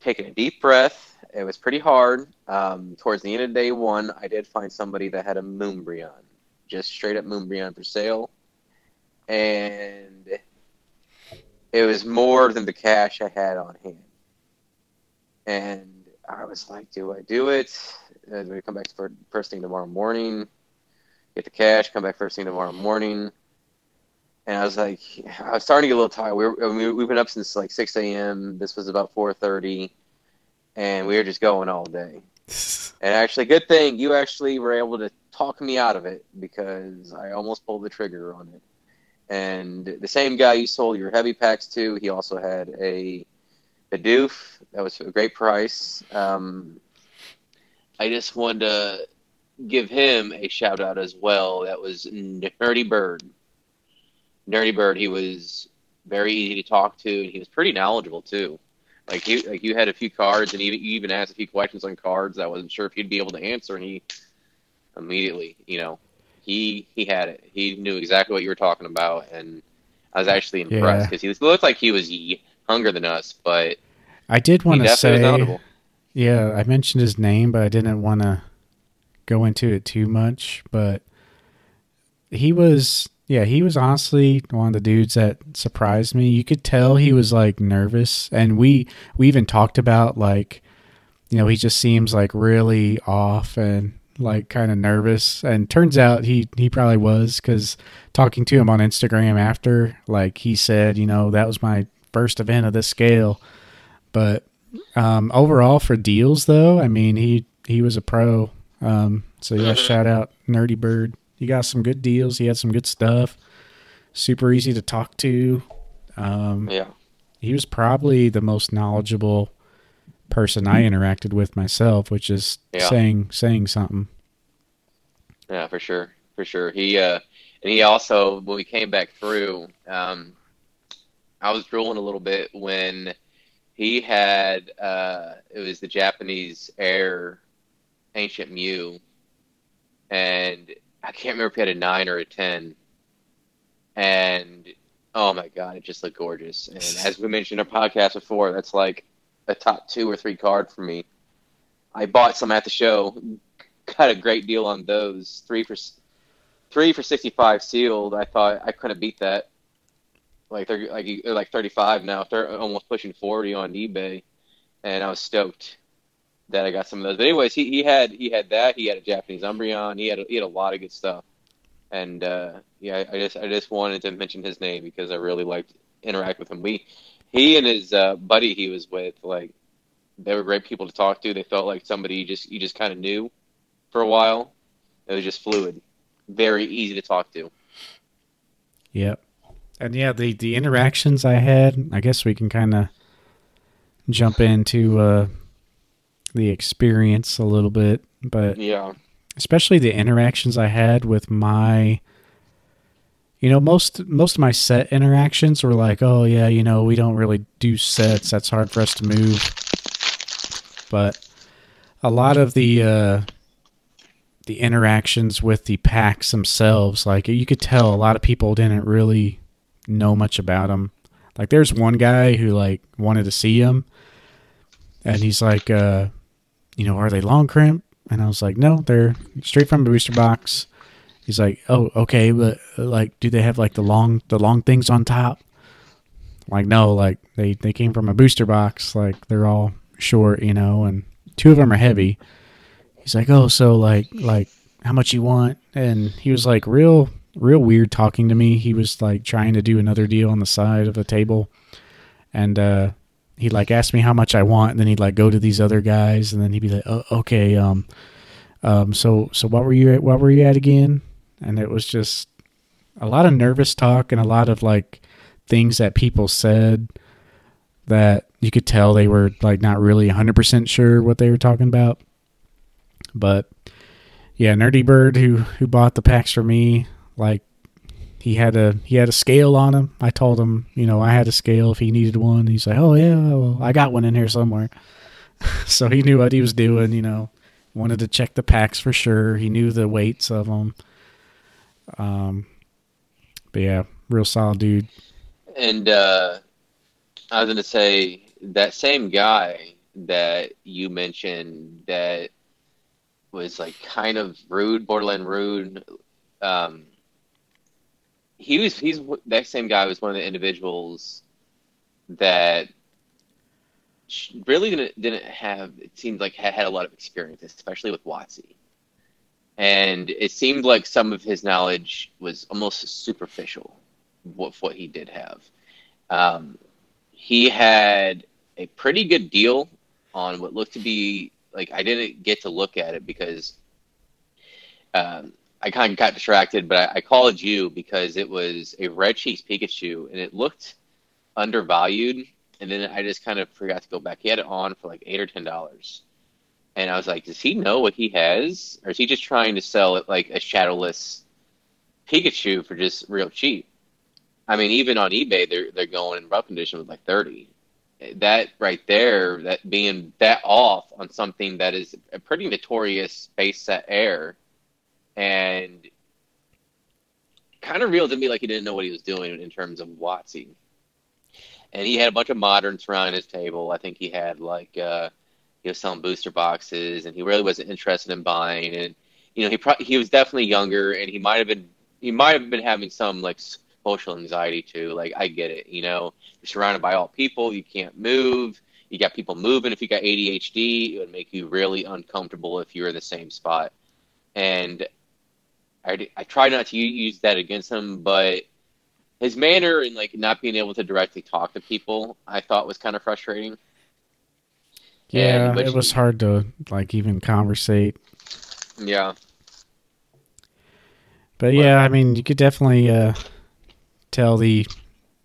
Speaker 2: taking a deep breath. It was pretty hard. Um, towards the end of day one, I did find somebody that had a Moonbreon, just straight up Moonbreon for sale. And it was more than the cash I had on hand. And I was like, do I do it? Uh, do I come back for first thing tomorrow morning? Get the cash, come back first thing tomorrow morning. and I was like, I was starting to get a little tired. We were, I mean, we've been up since like 6 a.m. This was about 4:30, and we were just going all day. (laughs) And actually, good thing you actually were able to talk me out of it because I almost pulled the trigger on it. And the same guy you sold your heavy packs to, he also had a a doof that was a great price. Um, I just wanted to give him a shout out as well. That was Nerdy Bird. Nerdy Bird. He was very easy to talk to, and he was pretty knowledgeable too. Like you, like you had a few cards, and you, you even asked a few questions on cards. I wasn't sure if he'd be able to answer, and he immediately, you know, he he had it. He knew exactly what you were talking about, and I was actually impressed because yeah. he looked like he was younger than us, but
Speaker 1: I did want to say, yeah, I mentioned his name, but I didn't want to go into it too much. But he was yeah, he was honestly one of the dudes that surprised me. You could tell he was like nervous, and we we even talked about like, you know, he just seems like really off and like kind of nervous. And turns out he he probably was because talking to him on Instagram after, like he said, you know, that was my first event of this scale. But um, overall for deals though, I mean he he was a pro. Um, so yeah, shout out Nerdy Bird. He got some good deals. He had some good stuff. Super easy to talk to. Um,
Speaker 2: yeah.
Speaker 1: He was probably the most knowledgeable person I interacted with myself, which is yeah. saying saying something.
Speaker 2: Yeah, for sure, for sure. He uh, and he also when we came back through, um, I was drooling a little bit when he had uh, it was the Japanese Air Ancient Mew, and I can't remember if he had a nine or a ten. And oh my god, it just looked gorgeous. And (laughs) as we mentioned in our podcast before, that's like a top two or three card for me. I bought some at the show, got a great deal on those. Three for three for sixty five sealed. I thought I couldn't beat that. Like they're like they're like thirty five now. They're almost pushing forty on eBay, and I was stoked that I got some of those. But anyways, he, he had he had that. He had a Japanese Umbreon. He had a, he had a lot of good stuff. And uh, yeah, I just I just wanted to mention his name because I really liked interact with him. We he and his uh, buddy he was with like they were great people to talk to. They felt like somebody you just you just kind of knew for a while. It was just fluid, very easy to talk to.
Speaker 1: Yep, and yeah, the the interactions I had. I guess we can kind of jump into uh, the experience a little bit, but
Speaker 2: yeah,
Speaker 1: especially the interactions I had with my you know most most of my set interactions were like oh yeah you know we don't really do sets. That's hard for us to move. But a lot of the uh the interactions with the packs themselves like you could tell a lot of people didn't really know much about them like there's one guy who like wanted to see him and he's like uh you know, are they long crimp? And I was like, no, they're straight from the booster box. He's like, oh, okay, but like, do they have like the long, the long things on top? Like, no, like they, they came from a booster box. Like they're all short, you know, and two of them are heavy. He's like, oh, so like, like how much you want? And he was like real, real weird talking to me. He was like trying to do another deal on the side of the table. And, uh, he'd like ask me how much I want, and then he'd like go to these other guys, and then he'd be like, oh, "Okay, um, um, so so what were you at? What were you at again?" And it was just a lot of nervous talk and a lot of like things that people said that you could tell they were like not really 100% sure what they were talking about. But yeah, Nerdy Bird who who bought the packs for me like he had a he had a scale on him. I told him, you know, I had a scale if he needed one. He's like, "Oh yeah, well, I got one in here somewhere." (laughs) so he knew what he was doing. You know, wanted to check the packs for sure. He knew the weights of them. Um, but yeah, real solid dude.
Speaker 2: And uh, I was gonna say that same guy that you mentioned that was like kind of rude, borderline rude. Um, he was he's that same guy was one of the individuals that really didn't didn't have it seemed like had, had a lot of experience, especially with WotC. And it seemed like some of his knowledge was almost superficial. what what he did have. Um, he had a pretty good deal on what looked to be like I didn't get to look at it because um, I kind of got distracted, but I, I called you because it was a Red Cheeks Pikachu and it looked undervalued. And then I just kind of forgot to go back. He had it on for like eight or ten dollars, and I was like, "Does he know what he has, or is he just trying to sell it like a shadowless Pikachu for just real cheap?" I mean, even on eBay, they're they're going in rough condition with like thirty. That right there, that being that off on something that is a pretty notorious base set air, and kind of reeled to me like he didn't know what he was doing in terms of WotC and he had a bunch of moderns around his table. I think he had like uh, he was selling booster boxes, and he really wasn't interested in buying. And you know, he pro- he was definitely younger, and he might have been he might have been having some like social anxiety too. Like I get it, you know, you're surrounded by all people, you can't move. You got people moving. If you got ADHD, it would make you really uncomfortable if you're in the same spot. And I, I try not to use that against him, but his manner and like not being able to directly talk to people, I thought was kind of frustrating.
Speaker 1: Yeah, it was hard to like even conversate.
Speaker 2: Yeah.
Speaker 1: But yeah, I mean, you could definitely uh, tell the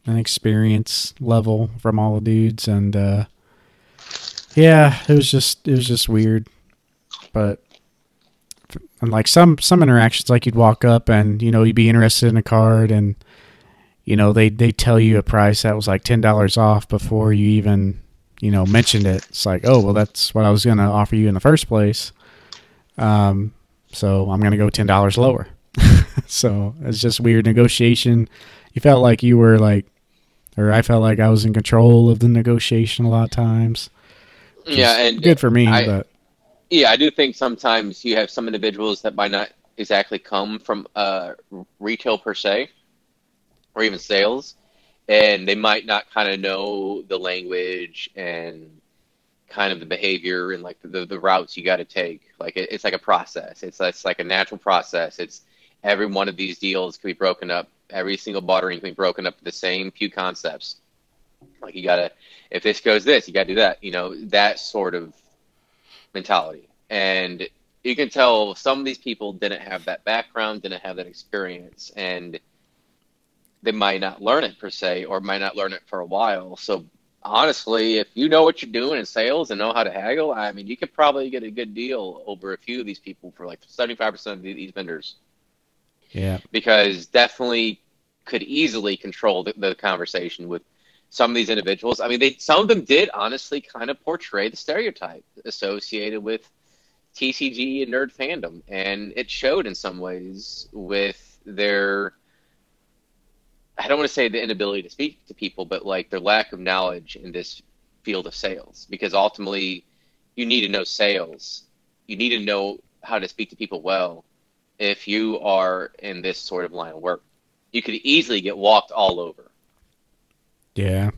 Speaker 1: an experience level from all the dudes, and uh, yeah, it was just it was just weird. But and like some some interactions, like you'd walk up and you know you'd be interested in a card, and you know they they tell you a price that was like ten dollars off before you even you know mentioned it. It's like, oh well, that's what I was going to offer you in the first place. Um, so I'm going to go ten dollars lower. (laughs) so it's just weird negotiation. You felt like you were like, or I felt like I was in control of the negotiation a lot of times.
Speaker 2: Yeah, and
Speaker 1: good for me,
Speaker 2: I,
Speaker 1: but
Speaker 2: yeah, I do think sometimes you have some individuals that might not exactly come from uh, retail per se or even sales, and they might not kind of know the language and kind of the behavior and like the, the routes you got to take. Like it, it's like a process. It's it's like a natural process. It's every one of these deals can be broken up. Every single bartering can be broken up the same few concepts. Like you gotta, if this goes this, you gotta do that. You know that sort of mentality, and you can tell some of these people didn't have that background, didn't have that experience, and they might not learn it per se or might not learn it for a while. So honestly, if you know what you're doing in sales and know how to haggle, I mean, you could probably get a good deal over a few of these people for like 75% of these vendors.
Speaker 1: Yeah.
Speaker 2: Because definitely could easily control the, the conversation with some of these individuals. I mean, they some of them did honestly kind of portray the stereotype associated with TCG and nerd fandom, and it showed in some ways with their I don't want to say the inability to speak to people, but like their lack of knowledge in this field of sales. Because ultimately, you need to know sales. You need to know how to speak to people well if you are in this sort of line of work. You could easily get walked all over.
Speaker 1: Yeah.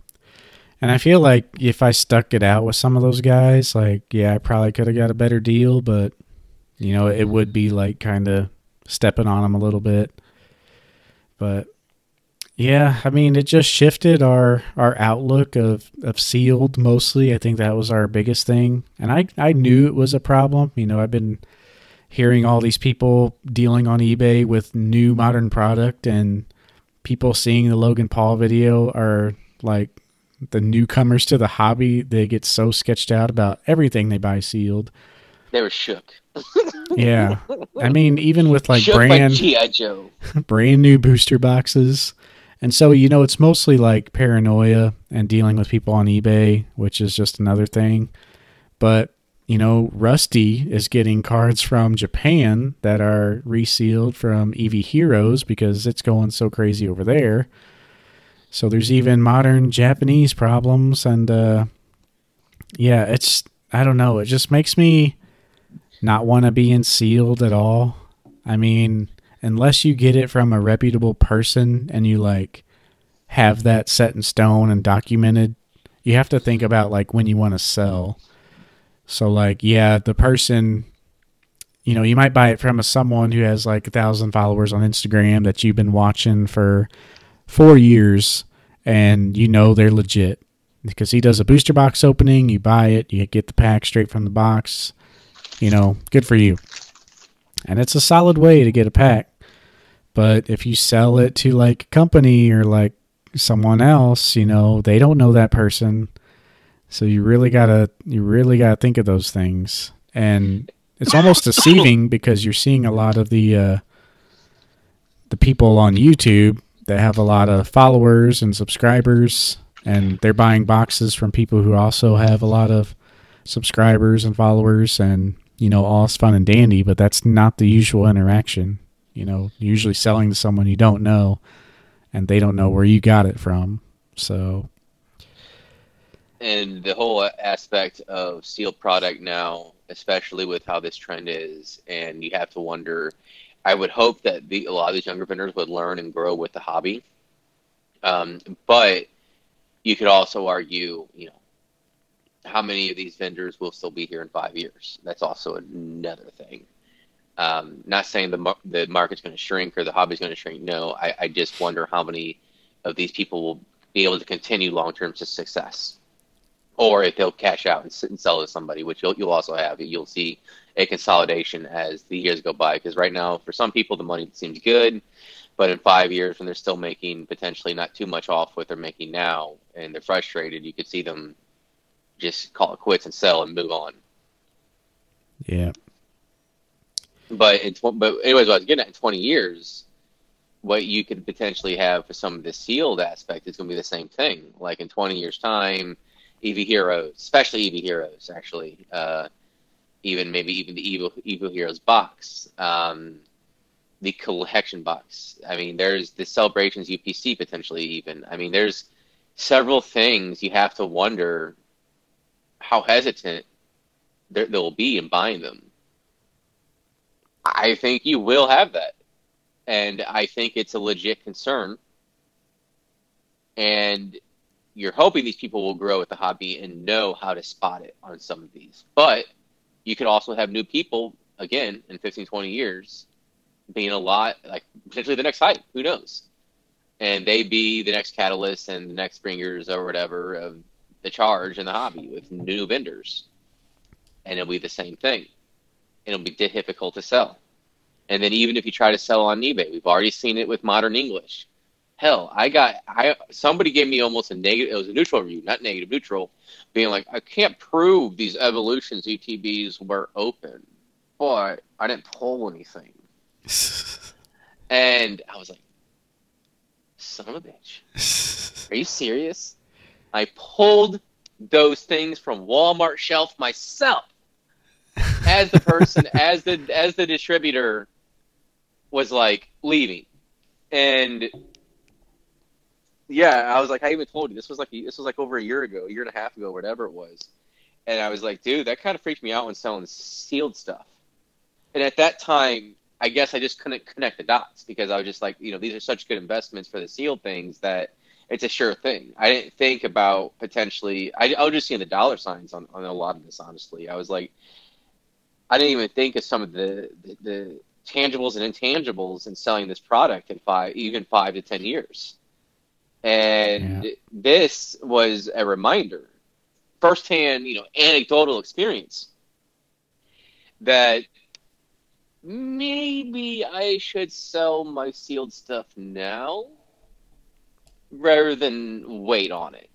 Speaker 1: And I feel like if I stuck it out with some of those guys, like, yeah, I probably could have got a better deal, but, you know, it would be like kind of stepping on them a little bit. But yeah, I mean, it just shifted our our outlook of of sealed mostly. I think that was our biggest thing, and I I knew it was a problem. You know, I've been hearing all these people dealing on eBay with new modern product, and people seeing the Logan Paul video are like the newcomers to the hobby. They get so sketched out about everything they buy sealed.
Speaker 2: They were shook. (laughs)
Speaker 1: yeah, I mean, even with like shook brand
Speaker 2: GI Joe, (laughs)
Speaker 1: brand new booster boxes and so, you know, it's mostly like paranoia and dealing with people on eBay, which is just another thing. But, you know, Rusty is getting cards from Japan that are resealed from Eevee Heroes because it's going so crazy over there. So there's even modern Japanese problems. And, uh, yeah, it's, I don't know, it just makes me not want to be in sealed at all. I mean, unless you get it from a reputable person and you like have that set in stone and documented, you have to think about like when you want to sell. So like, yeah, the person, you know, you might buy it from a someone who has like a thousand followers on Instagram that you've been watching for four years, and you know they're legit because he does a booster box opening. You buy it, you get the pack straight from the box. You know, good for you. And it's a solid way to get a pack. But if you sell it to like a company or like someone else, you know, they don't know that person. So you really gotta you really gotta think of those things. And it's almost deceiving because you're seeing a lot of the uh, the people on YouTube that have a lot of followers and subscribers, and they're buying boxes from people who also have a lot of subscribers and followers, and you know, all is fun and dandy, but that's not the usual interaction. You know, usually selling to someone you don't know, and they don't know where you got it from. So,
Speaker 2: and the whole aspect of sealed product now, especially with how this trend is, and you have to wonder I would hope that the, a lot of these younger vendors would learn and grow with the hobby. Um, but you could also argue, you know, how many of these vendors will still be here in five years? That's also another thing. Um, not saying the the market's going to shrink or the hobby's going to shrink. No, I, I just wonder how many of these people will be able to continue long term to success, or if they'll cash out and, and sell to somebody, which you'll you'll also have. You'll see a consolidation as the years go by. Because right now, for some people, the money seems good, but in five years, when they're still making potentially not too much off what they're making now, and they're frustrated, you could see them just call it quits and sell and move on.
Speaker 1: Yeah.
Speaker 2: But in tw- but anyways, what I was getting at in twenty years, what you could potentially have for some of the sealed aspect is going to be the same thing. Like in twenty years' time, Eevee Heroes, especially Eevee Heroes, actually, uh, even maybe even the evil Evo Heroes box, um, the collection box. I mean, there's the celebrations UPC potentially even. I mean, there's several things you have to wonder how hesitant they'll be in buying them. I think you will have that, and I think it's a legit concern. And you're hoping these people will grow with the hobby and know how to spot it on some of these, but you could also have new people again in 15 20 years being a lot like potentially the next hype who knows? And they be the next catalyst and the next bringers or whatever of the charge in the hobby with new vendors. And it'll be the same thing. It'll be difficult to sell. And then even if you try to sell on ebay we've already seen it with modern english hell i got i somebody gave me almost a negative it was a neutral review not negative neutral being like, I can't prove these evolutions ETBs were open, but I didn't pull anything. (laughs) and I was like, son of a bitch. (laughs) Are you serious? I pulled those things from Walmart shelf myself as the person (laughs) as the as the distributor was like leaving. And yeah, I was like, I even told you this was like this was like over a year ago, a year and a half ago, whatever it was. And I was like, dude, that kind of freaked me out when selling sealed stuff. And at that time, I guess I just couldn't connect the dots because I was just like, you know, these are such good investments for the sealed things that it's a sure thing. I didn't think about potentially. I, I was just seeing the dollar signs on, on a lot of this. Honestly, I was like, I didn't even think of some of the, the, the tangibles and intangibles in selling this product in five, even five to ten years. And yeah. this was a reminder, firsthand, you know, anecdotal experience that maybe I should sell my sealed stuff now rather than wait on it.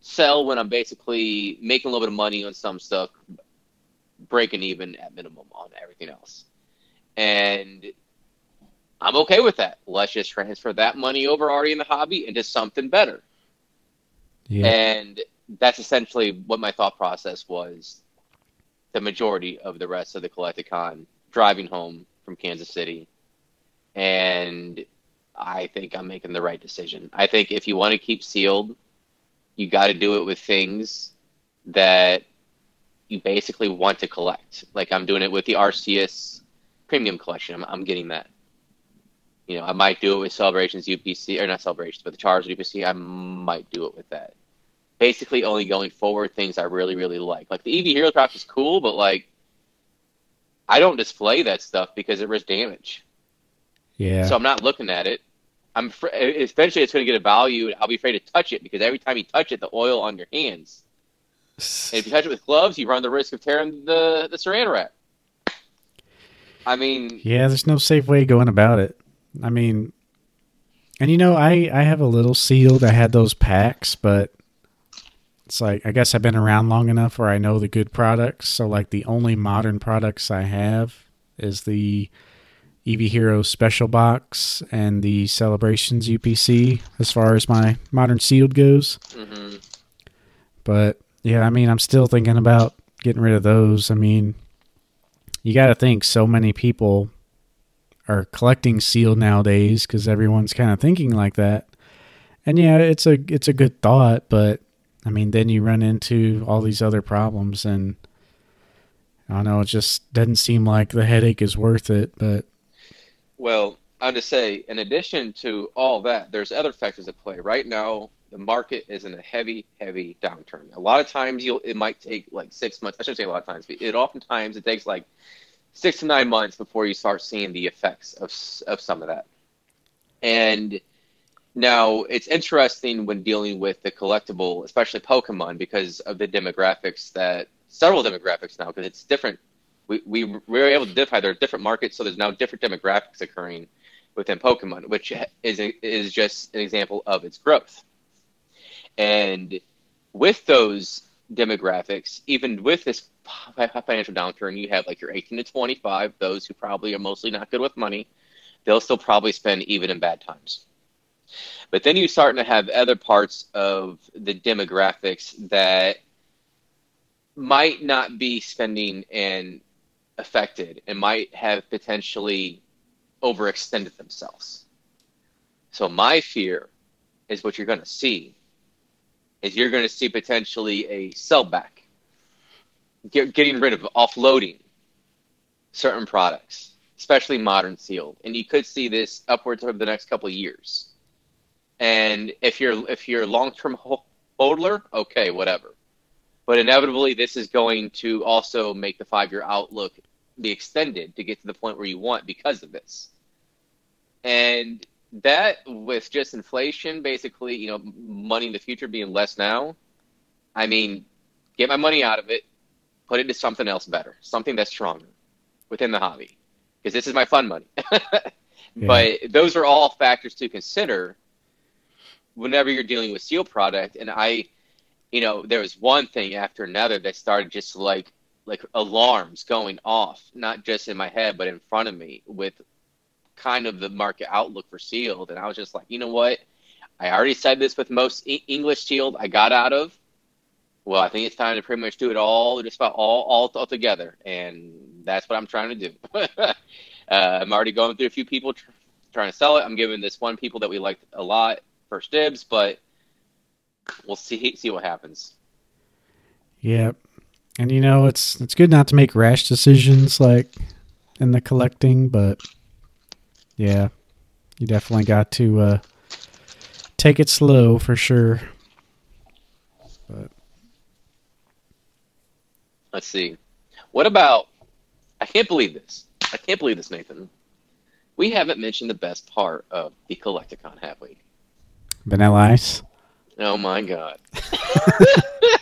Speaker 2: Sell when I'm basically making a little bit of money on some stuff, breaking even at minimum on everything else. And I'm okay with that. Let's just transfer that money over already in the hobby into something better. Yeah. And that's essentially what my thought process was the majority of the rest of the Collect-a-Con driving home from Kansas City. And I think I'm making the right decision. I think if you want to keep sealed, you got to do it with things that you basically want to collect. Like I'm doing it with the Arceus premium collection. I'm, I'm getting that you know, I might do it with Celebrations UPC or not Celebrations, but the Charizard UPC. I might do it with that. Basically, only going forward things I really, really like. Like the Eevee Hero Craft is cool, but like I don't display that stuff because it risks damage.
Speaker 1: Yeah.
Speaker 2: So I'm not looking at it. I'm fr- eventually it's going to get a value, and I'll be afraid to touch it because every time you touch it, the oil on your hands. And if you touch it with gloves, you run the risk of tearing the the Saran wrap. I mean,
Speaker 1: Yeah, there's no safe way going about it. I mean, and you know, I I have a little sealed. I had those packs, but it's like I guess I've been around long enough where I know the good products. So like the only modern products I have is the Eevee Hero Special Box and the Celebrations UPC as far as my modern sealed goes.
Speaker 2: mhm.
Speaker 1: But yeah, I mean, I'm still thinking about getting rid of those. I mean, you got to think so many people are collecting seal nowadays because everyone's kind of thinking like that. And yeah, it's a it's a good thought, but I mean, then you run into all these other problems, and I don't know. It just doesn't seem like the headache is worth it. But
Speaker 2: Well, I'm say, in addition to all that, there's other factors at play. Right now, the market is in a heavy, heavy downturn. A lot of times, you'll it might take like six months. I shouldn't say a lot of times, but it oftentimes it takes like six to nine months before you start seeing the effects of of some of that. And now it's interesting when dealing with the collectible, especially Pokemon, because of the demographics that several demographics now, because it's different. We, we were able to identify there are different markets, so there's now different demographics occurring within Pokemon, which is is just an example of its growth. And with those demographics, even with this financial downturn, you have like your 18 to 25, those who probably are mostly not good with money. They'll still probably spend even in bad times. But then you're starting to have other parts of the demographics that might not be spending and affected and might have potentially overextended themselves. So my fear is what you're going to see is you're going to see potentially a sellback, get, getting rid of offloading certain products, especially modern sealed, and you could see this upwards over the next couple of years. And if you're if you're a long-term hodler, okay, whatever. But inevitably, this is going to also make the five-year outlook be extended to get to the point where you want because of this. And that, with just inflation, basically, you know, money in the future being less now, I mean, get my money out of it, put it to something else better, something that's stronger within the hobby, because this is my fun money. (laughs) But those are all factors to consider whenever you're dealing with seal product. And I, you know, there was one thing after another that started just like like alarms going off, not just in my head but in front of me with kind of the market outlook for sealed. And I was just like, you know what? I already said this with most e- English sealed I got out of. Well, I think it's time to pretty much do it all, just about all, all, all together, and that's what I'm trying to do. (laughs) uh, I'm already going through a few people tr- trying to sell it. I'm giving this one people that we liked a lot first dibs, but we'll see see what happens.
Speaker 1: yeah, and you know it's it's good not to make rash decisions like in the collecting, but yeah, you definitely got to uh, take it slow for sure. But
Speaker 2: Let's see. What about? I can't believe this. I can't believe this, Nathan. We haven't mentioned the best part of the Collect-a-Con, have we?
Speaker 1: Vanilla Ice.
Speaker 2: Oh my god. (laughs)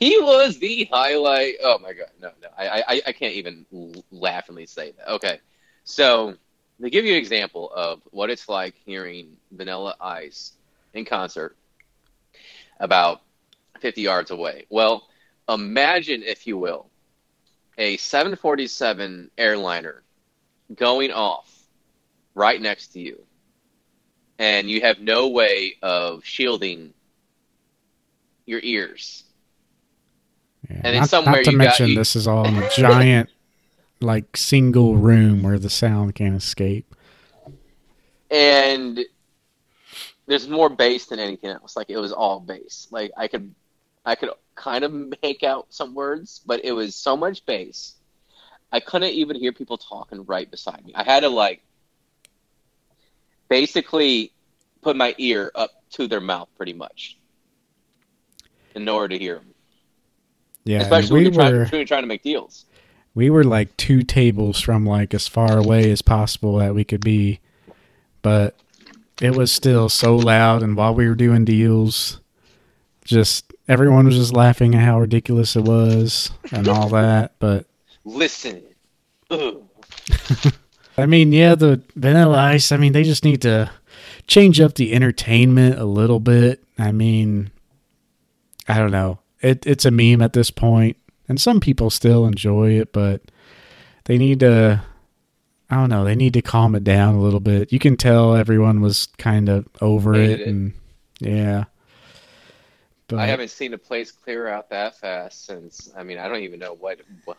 Speaker 2: he was the highlight. Oh my god. No, no. I, I, I can't even laughingly say that. Okay. So, to give you an example of what it's like hearing Vanilla Ice in concert about 50 yards away. Well, imagine, if you will, a 747 airliner going off right next to you and you have no way of shielding your ears.
Speaker 1: Yeah.
Speaker 2: And
Speaker 1: not,
Speaker 2: somewhere
Speaker 1: not to
Speaker 2: you got-
Speaker 1: mention
Speaker 2: you-
Speaker 1: this is all in a giant, (laughs) like single room where the sound can't escape.
Speaker 2: And there's more bass than anything else. Like it was all bass. Like I could I could kind of make out some words, but it was so much bass. I couldn't even hear people talking right beside me. I had to like basically put my ear up to their mouth pretty much in order to hear them.
Speaker 1: Yeah,
Speaker 2: Especially
Speaker 1: we
Speaker 2: when, you're trying,
Speaker 1: were
Speaker 2: when you're trying to make deals.
Speaker 1: we were like two tables from like as far away as possible that we could be, but it was still so loud. And while we were doing deals, just everyone was just laughing at how ridiculous it was and all (laughs) that. But
Speaker 2: Listen. (laughs)
Speaker 1: I mean, yeah, the Vanilla Ice. I mean, they just need to change up the entertainment a little bit. I mean, I don't know. It it's a meme at this point, and some people still enjoy it, but they need to. I don't know. They need to calm it down a little bit. You can tell everyone was kind of over it,
Speaker 2: it.
Speaker 1: and yeah. But
Speaker 2: I haven't seen a place clear out that fast since. I mean, I don't even know what what,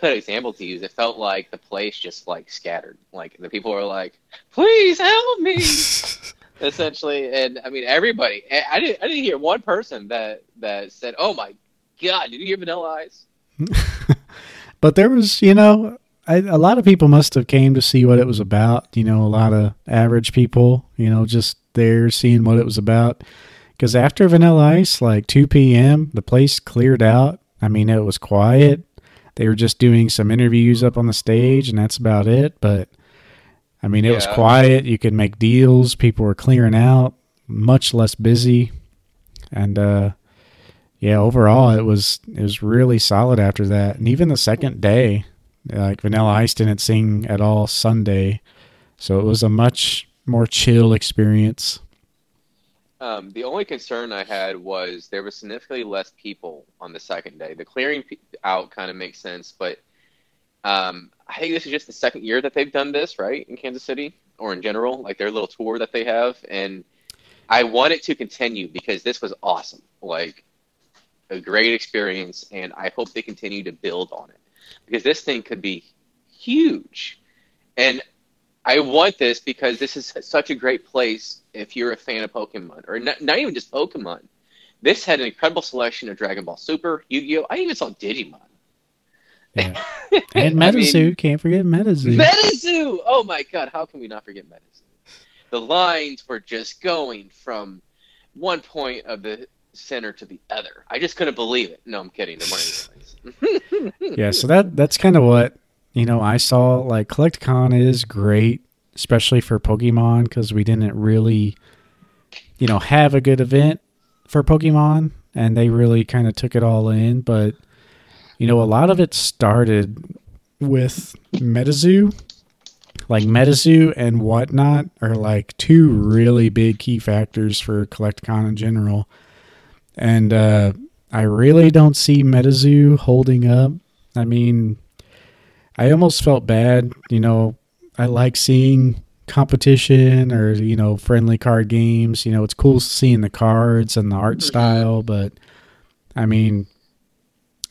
Speaker 2: what example to use. It felt like the place just like scattered. Like the people were like, "Please help me," (laughs) essentially. And I mean, everybody. I didn't. I didn't hear one person that that said, "Oh my God, did you hear Vanilla Ice?" (laughs)
Speaker 1: but there was, you know, I, a lot of people must have came to see what it was about. You know, a lot of average people, you know, just there seeing what it was about. Because after Vanilla Ice, like 2 p.m., the place cleared out. I mean, it was quiet. They were just doing some interviews up on the stage, and that's about it. But I mean, it was quiet. You could make deals. People were clearing out, much less busy, and uh, yeah, overall, it was it was really solid after that. And even the second day, like Vanilla Ice didn't sing at all Sunday, so it was a much more chill experience.
Speaker 2: Um, the only concern I had was there was significantly less people on the second day. The clearing out kind of makes sense, but um, I think this is just the second year that they've done this, right, in Kansas City or in general, like their little tour that they have. And I want it to continue because this was awesome, like a great experience, and I hope they continue to build on it because this thing could be huge. And I want this because this is such a great place if you're a fan of Pokemon, or not, not even just Pokemon. This had an incredible selection of Dragon Ball Super, Yu-Gi-Oh! I even saw Digimon.
Speaker 1: Yeah. (laughs) And
Speaker 2: I
Speaker 1: Metazoo,
Speaker 2: mean,
Speaker 1: can't forget Metazoo.
Speaker 2: Metazoo! Oh my god, how can we not forget Metazoo? The lines were just going from one point of the center to the other. I just couldn't believe it. No, I'm kidding. There weren't lines. (laughs)
Speaker 1: yeah, so that that's kind of what you know. I saw like CollectCon is great, especially for Pokemon because we didn't really, you know, have a good event for Pokemon, and they really kind of took it all in. But you know, a lot of it started with Metazoo. Like Metazoo and whatnot are like two really big key factors for CollectCon in general. And uh, I really don't see Metazoo holding up. I mean, I almost felt bad. You know, I like seeing competition or, you know, friendly card games. You know, it's cool seeing the cards and the art style, but I mean,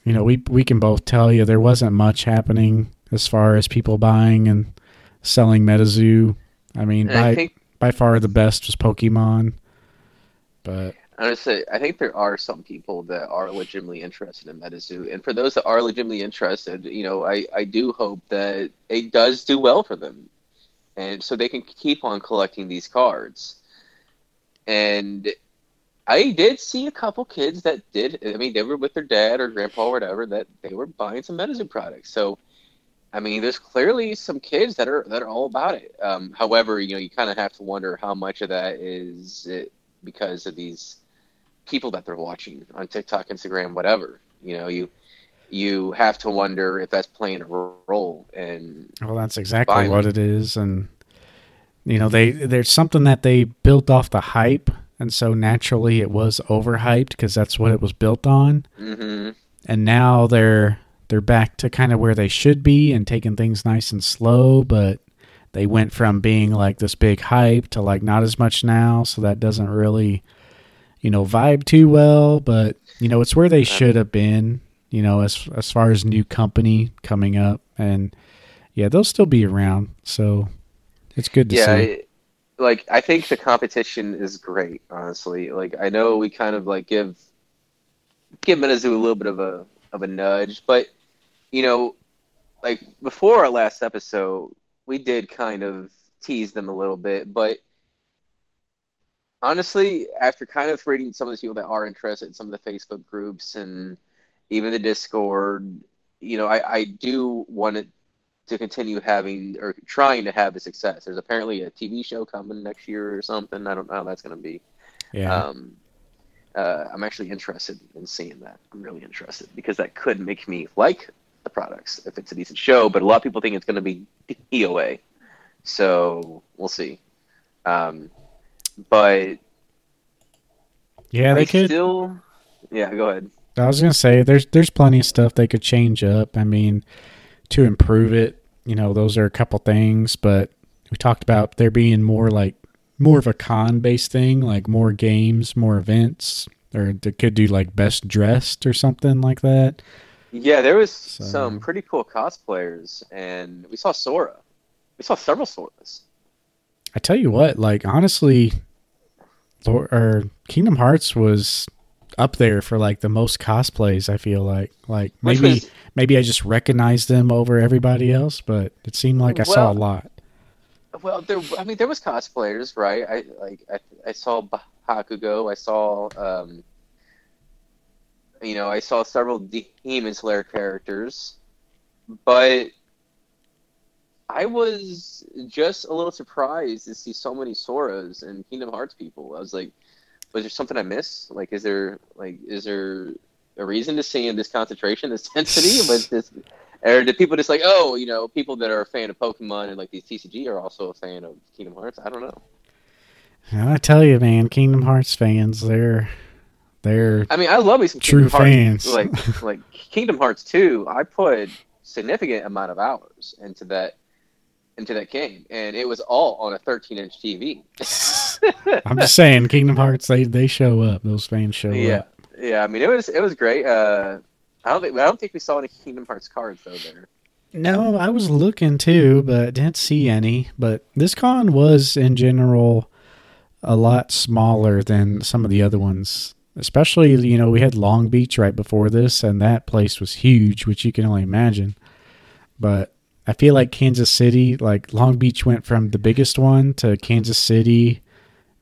Speaker 1: you know, we we can both tell you there wasn't much happening as far as people buying and selling Metazoo. I mean,
Speaker 2: And I
Speaker 1: by
Speaker 2: think
Speaker 1: by far the best was Pokemon. But
Speaker 2: Honestly, I think there are some people that are legitimately interested in Metazoo, and for those that are legitimately interested, you know, I, I do hope that it does do well for them, and so they can keep on collecting these cards. And I did see a couple kids that did. I mean, they were with their dad or grandpa or whatever that they were buying some Metazoo products. So, I mean, there's clearly some kids that are that are all about it. Um, however, you know, you kind of have to wonder how much of that is it because of these people that they're watching on TikTok, Instagram, whatever. You know, you you have to wonder if that's playing a role. And
Speaker 1: Well, that's exactly what it is, and you know, they there's something that they built off the hype, and so naturally it was overhyped because that's what it was built on.
Speaker 2: hmm
Speaker 1: And now they're they're back to kind of where they should be and taking things nice and slow, but they went from being like this big hype to like not as much now, so that doesn't really, you know, vibe too well. But you know, it's where they should have been. You know, as as far as new company coming up, and yeah, they'll still be around. So it's good to
Speaker 2: yeah,
Speaker 1: see.
Speaker 2: it- like I think the competition is great. Honestly, like I know we kind of like give give Metazoo a little bit of a of a nudge, but you know, like before our last episode, we did kind of tease them a little bit, but honestly, after kind of reading some of the people that are interested in some of the Facebook groups and even the Discord, you know, I, I do want it to continue having or trying to have a success. There's apparently a TV show coming next year or something. I don't know how that's going to be.
Speaker 1: Yeah.
Speaker 2: Um, uh, I'm actually interested in seeing that. I'm really interested because that could make me like the products if it's a decent show. But a lot of people think it's going to be EOA, so we'll see. Um, but
Speaker 1: yeah, they
Speaker 2: I
Speaker 1: could.
Speaker 2: still. Yeah, go ahead.
Speaker 1: I was gonna say there's there's plenty of stuff they could change up. I mean, to improve it, you know, those are a couple things. But we talked about there being more like more of a con based thing, like more games, more events, or they could do like best dressed or something like that.
Speaker 2: Yeah, there was
Speaker 1: So-
Speaker 2: some pretty cool cosplayers, and we saw Sora. We saw several Soras.
Speaker 1: I tell you what, like honestly, or Kingdom Hearts was up there for like the most cosplays. I feel like like maybe
Speaker 2: was-
Speaker 1: maybe I just recognized them over everybody else, but it seemed like I saw a lot.
Speaker 2: Well, there. I mean, there was cosplayers, right? I like. I, I saw Bakugo. I saw. Um, you know, I saw several Demon Slayer characters, but I was just a little surprised to see so many Soras and Kingdom Hearts people. I was like, was there something I missed? Like, is there like, is there a reason to see in this concentration, this density? (laughs) Was this, or did people just like, oh, you know, people that are a fan of Pokemon and like these TCG are also a fan of Kingdom Hearts? I don't know.
Speaker 1: I tell you, man, Kingdom Hearts fans, they're they're
Speaker 2: I mean, I love some
Speaker 1: True
Speaker 2: Kingdom Hearts.
Speaker 1: fans.
Speaker 2: Like, (laughs) like Kingdom Hearts two, I put significant amount of hours into that into that game, and it was all on a 13 inch TV. (laughs) (laughs)
Speaker 1: I'm just saying, Kingdom Hearts, they they show up. Those fans show
Speaker 2: yeah,
Speaker 1: up.
Speaker 2: yeah. I mean, it was it was great. Uh, I don't think I don't think we saw any Kingdom Hearts cards though there.
Speaker 1: No, I was looking too, but didn't see any. But this con was in general a lot smaller than some of the other ones. Especially, you know, we had Long Beach right before this, and that place was huge, which you can only imagine. But I feel like Kansas City, like Long Beach went from the biggest one to Kansas City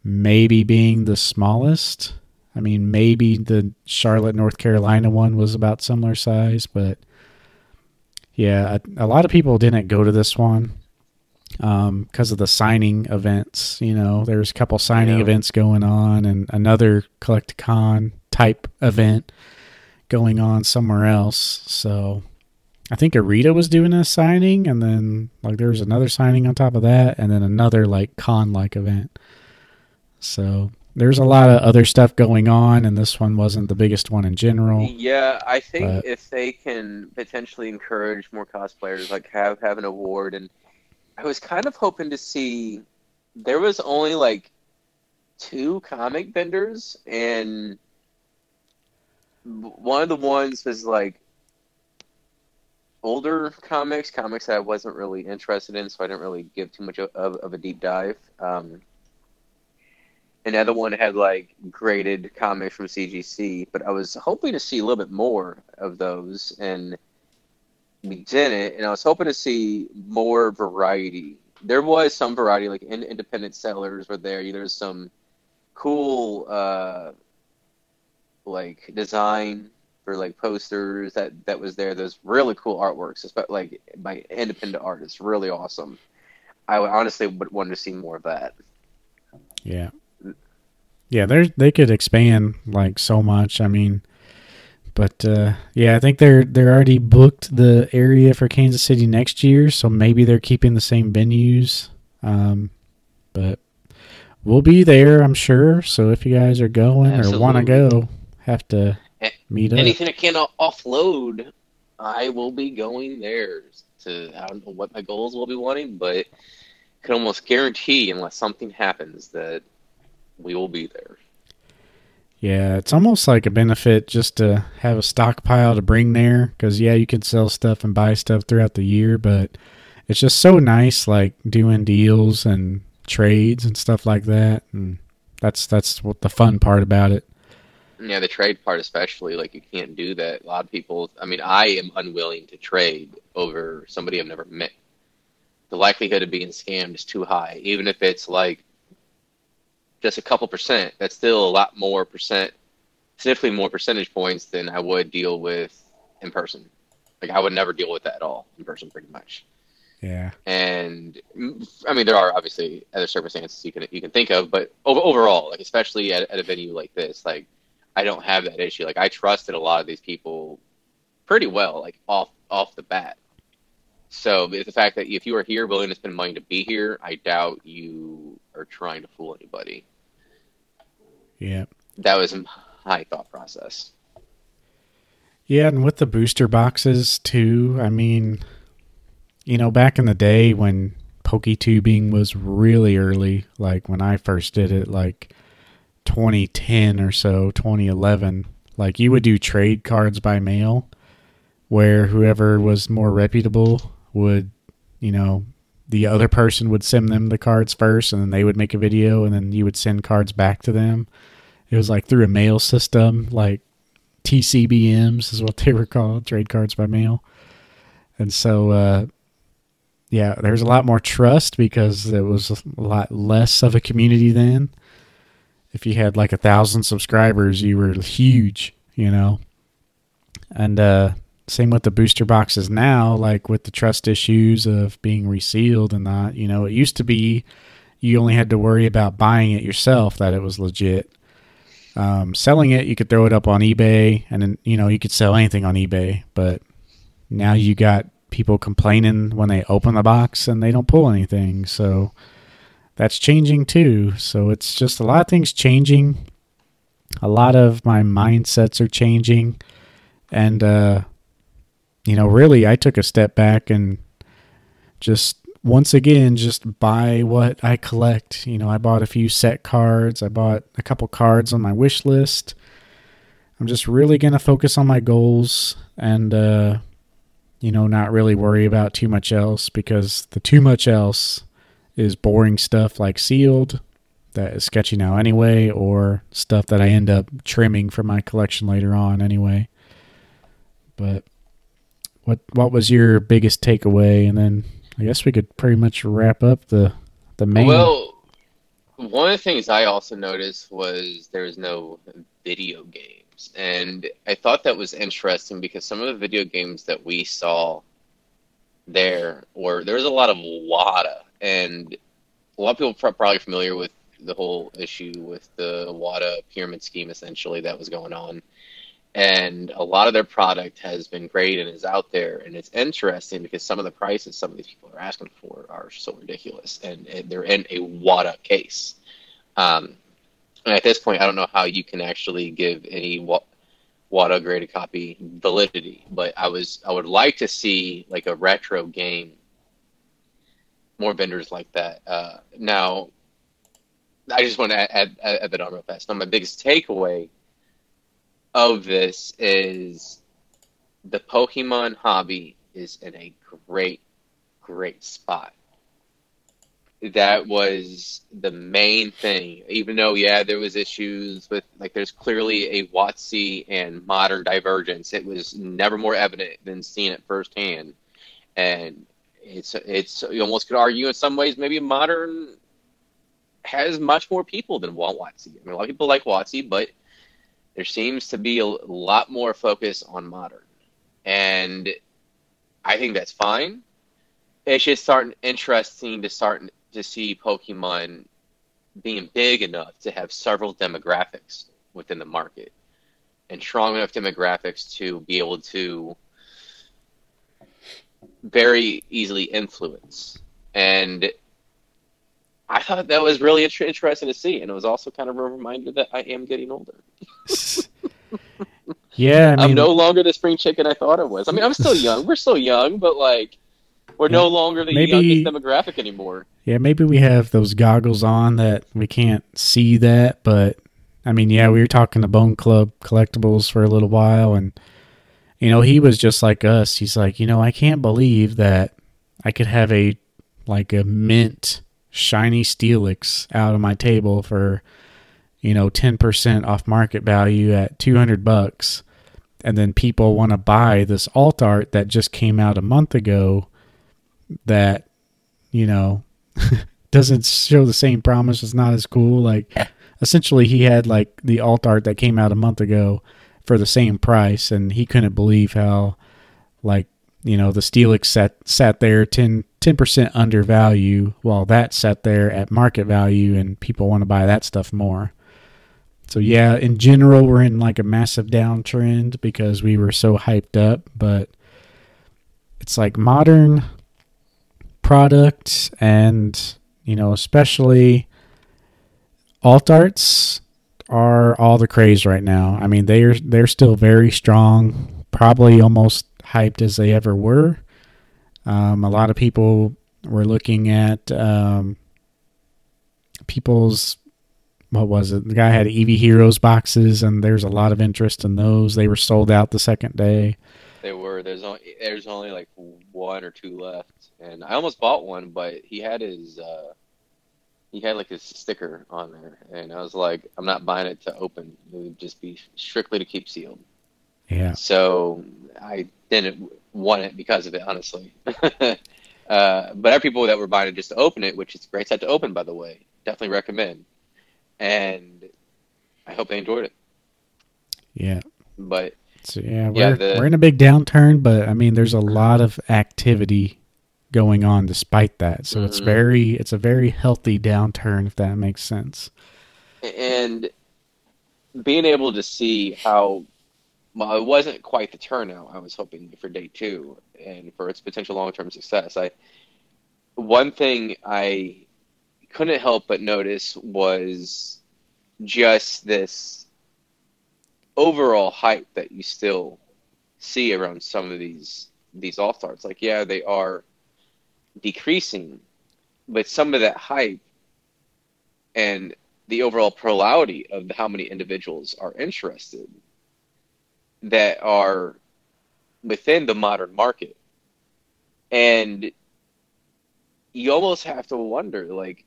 Speaker 1: maybe being the smallest. I mean, maybe the Charlotte, North Carolina one was about similar size, but yeah, a, a lot of people didn't go to this one um, because of the signing events. You know, there's a couple signing
Speaker 2: Yeah.
Speaker 1: events going on, and another Collect-a-Con type event going on somewhere else. So I think Arita was doing a signing, and then like there was another signing on top of that, and then another like con like event. So there's a lot of other stuff going on, and this one wasn't the biggest one in general.
Speaker 2: Yeah, I think
Speaker 1: But-
Speaker 2: if they can potentially encourage more cosplayers, like have have an award, and I was kind of hoping to see. There was only like two comic vendors, and one of the ones was like older comics, comics that I wasn't really interested in, so I didn't really give too much of, of a deep dive. Um, another one had like graded comics from CGC, but I was hoping to see a little bit more of those, and we didn't. And I was hoping to see more variety. There was some variety, like in, independent sellers were there. There's some cool, uh, like design for like posters that that was there. There's really cool artworks, especially like by independent artists, really awesome. I honestly would want to see more of that.
Speaker 1: Yeah. Yeah, they they could expand like so much. I mean, but uh, yeah, I think they're they're already booked the area for Kansas City next year, so maybe they're keeping the same venues. Um, but we'll be there, I'm sure. So if you guys are going or want to go, have to meet up.
Speaker 2: Anything I can offload, I will be going there. To I don't know what my goals will be wanting, but can almost guarantee, unless something happens, that we will be there.
Speaker 1: Yeah, it's almost like a benefit just to have a stockpile to bring there because yeah, you can sell stuff and buy stuff throughout the year, but it's just so nice like doing deals and trades and stuff like that, and that's that's what the fun part about it.
Speaker 2: Yeah, the trade part especially, like you can't do that. A lot of people, I mean, I am unwilling to trade over somebody I've never met. The likelihood of being scammed is too high, even if it's like just a couple percent. That's still a lot more percent, significantly more percentage points than I would deal with in person. Like I would never deal with that at all in person, pretty much.
Speaker 1: Yeah.
Speaker 2: And I mean, there are obviously other circumstances you can you can think of, but overall, like especially at, at a venue like this, like I don't have that issue. Like I trusted a lot of these people pretty well, like off off the bat. So the fact that if you are here willing to spend money to be here, I doubt you are trying to fool anybody.
Speaker 1: Yeah.
Speaker 2: That was my thought process.
Speaker 1: Yeah, and with the booster boxes too, I mean, you know, back in the day when PokeTubing was really early, like when I first did it, like 2010 or so, 2011, like you would do trade cards by mail where whoever was more reputable would, you know, the other person would send them the cards first and then they would make a video and then you would send cards back to them. It was like through a mail system, like TCBMs is what they were called, trade cards by mail. And so, uh, yeah, there's a lot more trust because it was a lot less of a community then. If you had like a thousand subscribers, you were huge, you know. And uh, same with the booster boxes now, like with the trust issues of being resealed and not, you know, it used to be you only had to worry about buying it yourself that it was legit. Um, selling it, you could throw it up on eBay, and then you know you could sell anything on eBay. But now you got people complaining when they open the box and they don't pull anything. So that's changing too. So it's just a lot of things changing. A lot of my mindsets are changing, and uh, you know, really, I took a step back and just once again just buy what I collect. You know, I bought a few set cards, I bought a couple cards on my wish list. I'm just really going to focus on my goals and uh you know, not really worry about too much else because the too much else is boring stuff like sealed that is sketchy now anyway or stuff that I end up trimming for my collection later on anyway. But what what was your biggest takeaway? And then I guess we could pretty much wrap up the the main.
Speaker 2: Well, one of the things I also noticed was there was no video games, and I thought that was interesting because some of the video games that we saw there were there was a lot of WATA, and a lot of people are probably familiar with the whole issue with the WATA pyramid scheme essentially that was going on and a lot of their product has been great and is out there. And it's interesting because some of the prices some of these people are asking for are so ridiculous. And, they're in a WATA case. Um, and at this point i don't know how you can actually give any WATA graded copy validity. But i was i would like to see like a retro game. More vendors like that. Uh, now i just want to add, add, add that on real fast. Now my biggest takeaway of this is the Pokemon hobby is in a great, great spot. That was the main thing. Even though, yeah, there was issues with like there's clearly a WotC and modern divergence. It was never more evident than seeing it firsthand. And it's it's you almost could argue in some ways maybe modern has much more people than WotC. I mean, a lot of people like WotC, but there seems to be a lot more focus on modern. And I think that's fine. It's just starting interesting to start to see Pokemon being big enough to have several demographics within the market and strong enough demographics to be able to very easily influence. And I thought that was really interesting to see, and it was also kind of a reminder that I am getting older. (laughs)
Speaker 1: yeah,
Speaker 2: I am no longer the spring chicken I thought I was. I mean, I'm still young. We're still young, but like, we're no longer the maybe, youngest demographic anymore.
Speaker 1: Yeah, maybe we have those goggles on that we can't see that, but I mean, yeah, we were talking to Bone Club Collectibles for a little while, and you know, he was just like us. He's like, you know, I can't believe that I could have a like a mint shiny Steelix out of my table for, you know, 10% off market value at 200 bucks. And then people want to buy this alt art that just came out a month ago that, you know, (laughs) doesn't show the same promise. It's not as cool. Like, essentially, he had like the alt art that came out a month ago for the same price. And he couldn't believe how like you know the Steelix sat sat there 10 percent under value, while that sat there at market value, and people want to buy that stuff more. So yeah, in general, we're in like a massive downtrend because we were so hyped up, but it's like modern products and you know especially alt arts are all the craze right now. I mean they're they're still very strong, probably almost hyped as they ever were. Um, a lot of people were looking at um, people's what was it? The guy had Eevee Heroes boxes, and there's a lot of interest in those. They were sold out the second day.
Speaker 2: They were. There's only there's only like one or two left, and I almost bought one, but he had his uh, he had like his sticker on there, and I was like, I'm not buying it to open. It would just be strictly to keep sealed.
Speaker 1: Yeah.
Speaker 2: So I didn't want it because of it, honestly. (laughs) uh, but are people that were buying it just to open it, which is a great set to open, by the way. Definitely recommend. And I hope they enjoyed it.
Speaker 1: Yeah.
Speaker 2: But
Speaker 1: so yeah, we're, yeah, the, we're in a big downturn, but I mean, there's a lot of activity going on despite that. So mm-hmm. it's very, it's a very healthy downturn, if that makes sense.
Speaker 2: And being able to see how well, it wasn't quite the turnout I was hoping for day two and for its potential long term success. I one thing I couldn't help but notice was just this overall hype that you still see around some of these these arts. Like, yeah, they are decreasing, but some of that hype and the overall plurality of how many individuals are interested that are within the modern market. And you almost have to wonder like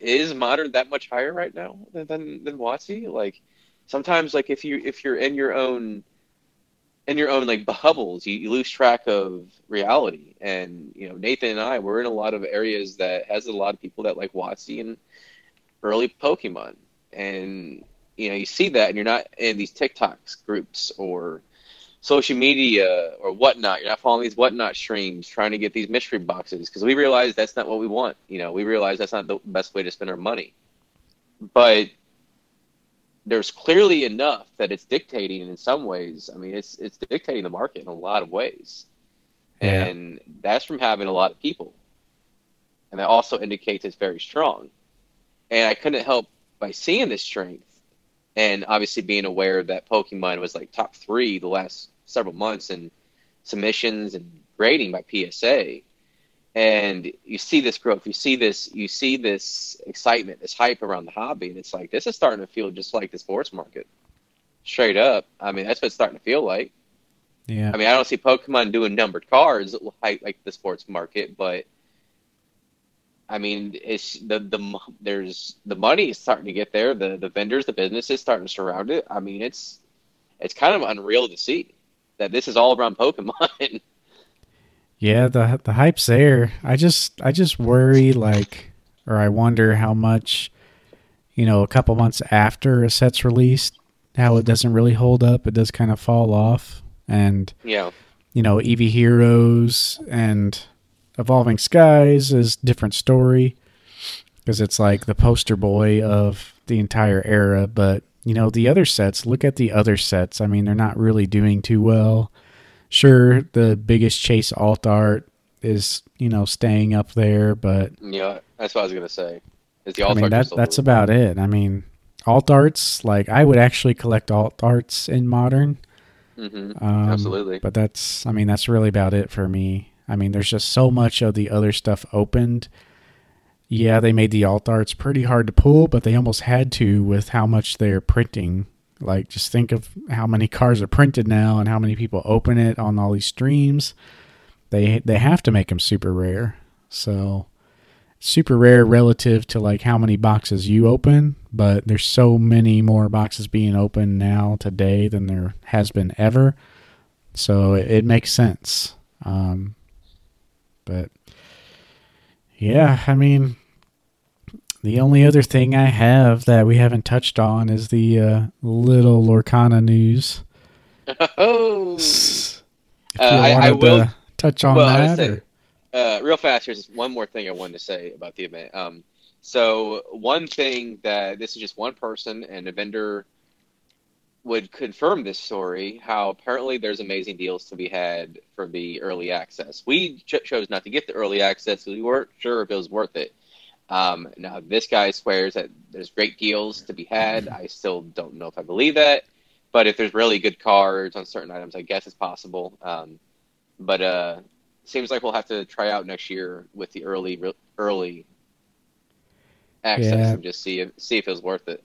Speaker 2: is modern that much higher right now than than, than? Like sometimes like if you if you're in your own in your own like bubbles, you, you lose track of reality. And you know, Nathan and I, we're in a lot of areas that has a lot of people that like WotC and early Pokemon. And you know you see that and you're not in these TikToks groups or social media or whatnot. You're not following these whatnot streams trying to get these mystery boxes because we realize that's not what we want. You know, we realize that's not the best way to spend our money. But there's clearly enough that it's dictating in some ways. I mean, it's it's dictating the market in a lot of ways, yeah. and that's from having a lot of people, and that also indicates it's very strong. And I couldn't help by seeing this strength and obviously being aware that Pokemon was like top three the last several months in submissions and grading by PSA. And you see this growth, you see this, you see this excitement, this hype around the hobby, and it's like this is starting to feel just like the sports market, straight up. I mean, that's what it's starting to feel like.
Speaker 1: Yeah.
Speaker 2: I mean, I don't see Pokemon doing numbered cards like like the sports market, but I mean, it's the the there's the money is starting to get there. The the vendors, the businesses starting to surround it. I mean, it's it's kind of unreal to see that this is all around (laughs) Pokemon.
Speaker 1: yeah, the the hype's there. I just I just worry like, or I wonder how much, you know, a couple months after a set's released, how it doesn't really hold up. It does kind of fall off, and
Speaker 2: yeah,
Speaker 1: you know, Eevee Heroes and Evolving Skies is different story because it's like the poster boy of the entire era. But you know, the other sets. Look at the other sets. I mean, they're not really doing too well. Sure, the biggest chase alt art is you know staying up there, but
Speaker 2: yeah, that's what I was gonna say. Is the alt
Speaker 1: I mean, that, that's about it. I mean, alt arts like I would actually collect alt arts in modern.
Speaker 2: Mm-hmm. Um, Absolutely,
Speaker 1: but that's I mean that's really about it for me. I mean, there's just so much of the other stuff opened. Yeah, they made the alt arts pretty hard to pull, but they almost had to with how much they're printing. Like, just think of how many cars are printed now and how many people open it on all these streams. They they have to make them super rare. So, super rare relative to like how many boxes you open, but there's so many more boxes being opened now today than there has been ever. So it, it makes sense. Um, but yeah, I mean, the only other thing I have that we haven't touched on is the uh, little Lorcana news.
Speaker 2: Oh.
Speaker 1: If
Speaker 2: Uh, I- I will-
Speaker 1: to touch on
Speaker 2: well, I
Speaker 1: that.
Speaker 2: say- Uh, real fast, there's one more thing I wanted to say about the event. Um, so one thing that this is just one person and a vendor would confirm this story. How apparently there's amazing deals to be had for the early access. We ch- chose not to get the early access. We weren't sure if it was worth it. Um, now this guy swears that there's great deals to be had. I still don't know if I believe that, but if there's really good cards on certain items, I guess it's possible. Um, but uh, seems like we'll have to try out next year with the early early access
Speaker 1: Yeah.
Speaker 2: and just see if see if it was worth it.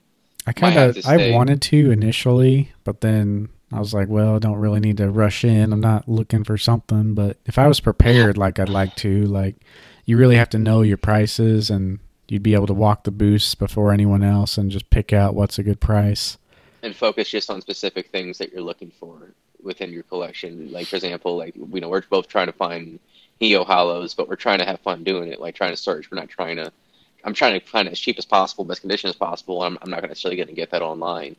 Speaker 1: I kind of I wanted to initially, but then I was like, well, I don't really need to rush in. I'm not looking for something, but if I was prepared, like I'd like to, like you really have to know your prices and you'd be able to walk the booths before anyone else and just pick out what's a good price.
Speaker 2: and focus just on specific things that you're looking for within your collection. Like for example, like you know, we're both trying to find Neo Holos, but we're trying to have fun doing it. Like trying to search. We're not trying to. I'm trying to find it as cheap as possible, best condition as possible. I'm, I'm not going to necessarily going to get that online.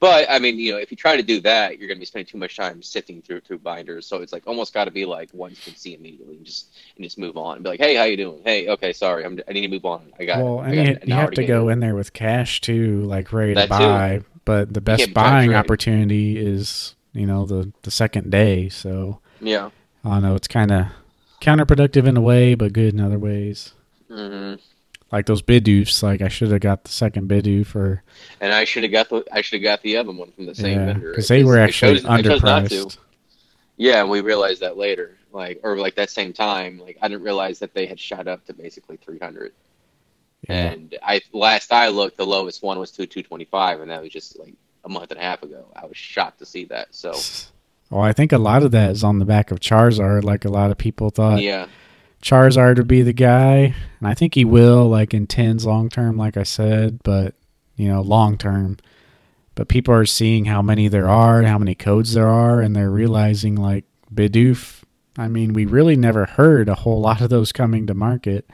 Speaker 2: But I mean, you know, if you try to do that, you're going to be spending too much time sifting through through binders. So it's like almost got to be like one you can see immediately, and just and just move on. And be like, hey, how you doing? Hey, okay, sorry, I'm, I need to move on. I got.
Speaker 1: well,
Speaker 2: I got
Speaker 1: you, you have to go in there with cash too, like ready to
Speaker 2: That too.
Speaker 1: buy. But the best
Speaker 2: can't be charged
Speaker 1: buying opportunity is, you know, the the second day. So
Speaker 2: Yeah.
Speaker 1: I don't know. It's kind of counterproductive in a way, but good in other ways.
Speaker 2: hmm
Speaker 1: Like those bidoofs. Like I should have got the second bidoof for
Speaker 2: And I should have got the I should have got the other one from the same
Speaker 1: yeah,
Speaker 2: vendor
Speaker 1: because they were actually
Speaker 2: chose- I chose not to.
Speaker 1: underpriced.
Speaker 2: Yeah, and we realized that later, like or like that same time, like I didn't realize that they had shot up to basically 300.
Speaker 1: Yeah.
Speaker 2: And I last I looked, the lowest one was to 225, and that was just like a month and a half ago. I was shocked to see that. So
Speaker 1: Well, I think a lot of that is on the back of Charizard. Like a lot of people thought
Speaker 2: yeah,
Speaker 1: Charizard would be the guy, and I think he will, like in tens long term, like I said, but you know, long term. But people are seeing how many there are, how many codes there are, and they're realizing like Bidoof. I mean, we really never heard a whole lot of those coming to market,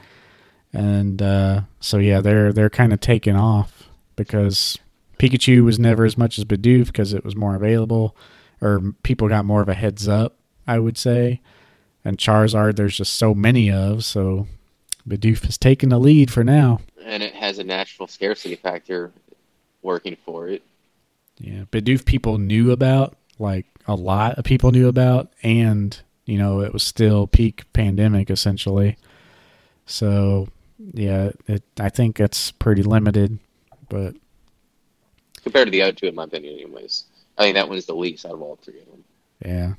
Speaker 1: and uh, so yeah, they're they're kind of taking off because Pikachu was never as much as Bidoof because it was more available, or people got more of a heads up, I would say and Charizard there's just so many of, so Bidoof has taken the lead for now.
Speaker 2: and it has a natural scarcity factor working for it.
Speaker 1: Yeah, Bidoof people knew about, like a lot of people knew about, and you know it was still peak pandemic essentially. So yeah, it I think it's pretty limited, but
Speaker 2: compared to the other two, in my opinion, anyways. I think that one's the least out of all three of them.
Speaker 1: Yeah.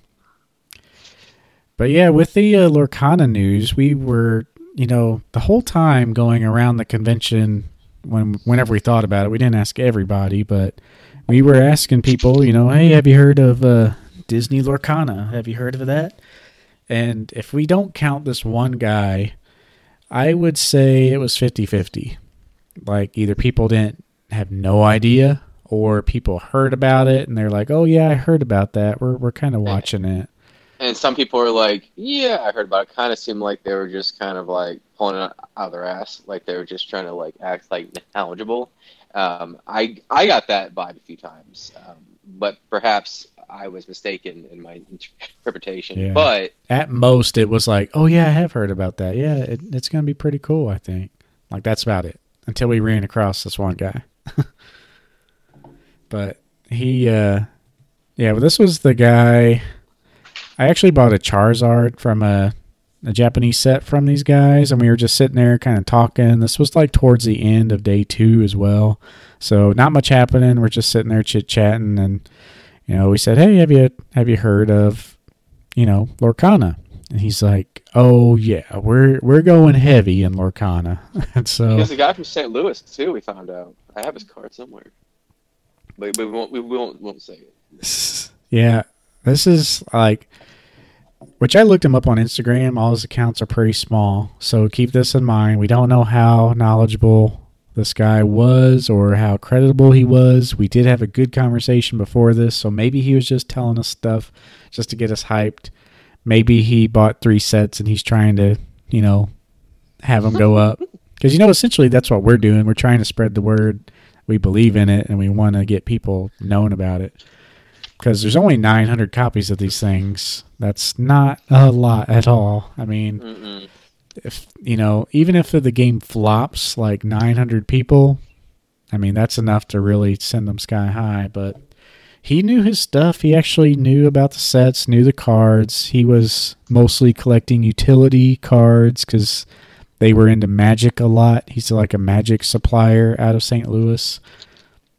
Speaker 1: But yeah, with the uh, Lorcana news, we were, you know, the whole time going around the convention when whenever we thought about it, we didn't ask everybody, but we were asking people, you know, hey, have you heard of uh, Disney Lorcana? Have you heard of that? And if we don't count this one guy, I would say it was 50-50. Like either people didn't have no idea or people heard about it and they're like, "Oh yeah, I heard about that. We're we're kind of watching it."
Speaker 2: And some people are like, "Yeah, I heard about it." Kind of seemed like they were just kind of like pulling it out of their ass, like they were just trying to like act like knowledgeable. Um, I I got that vibe a few times, um, but perhaps I was mistaken in my (laughs) interpretation.
Speaker 1: Yeah.
Speaker 2: But
Speaker 1: At most, it was like, "Oh yeah, I have heard about that. Yeah, it, it's gonna be pretty cool." I think. Like that's about it until we ran across this one guy. (laughs) but he, uh, yeah, well, this was the guy. I actually bought a Charizard from a, a Japanese set from these guys, and we were just sitting there kind of talking. This was like towards the end of day two as well, so not much happening. We're just sitting there chit chatting, and you know, we said, "Hey, have you have you heard of, you know, Lorcana?" And he's like, "Oh yeah, we're we're going heavy in Lorcana." (laughs) and so
Speaker 2: there's a guy from St. Louis too. We found out. I have his card somewhere, but, but we won't we won't won't say it. (laughs)
Speaker 1: Yeah, this is like, which I looked him up on Instagram. All his accounts are pretty small, so keep this in mind. We don't know how knowledgeable this guy was or how credible he was. We did have a good conversation before this, so maybe he was just telling us stuff just to get us hyped. Maybe he bought three sets and he's trying to, you know, have them go up. (laughs) Because, you know, essentially that's what we're doing. We're trying to spread the word. We believe in it and we want to get people knowing about it. Because there's only 900 copies of these things. That's not a lot at all. I mean,
Speaker 2: Mm-mm.
Speaker 1: if you know, even if the game flops like 900 people, I mean that's enough to really send them sky high. But he knew his stuff. He actually knew about the sets, knew the cards. He was mostly collecting utility cards because they were into Magic a lot. He's like a Magic supplier out of St. Louis.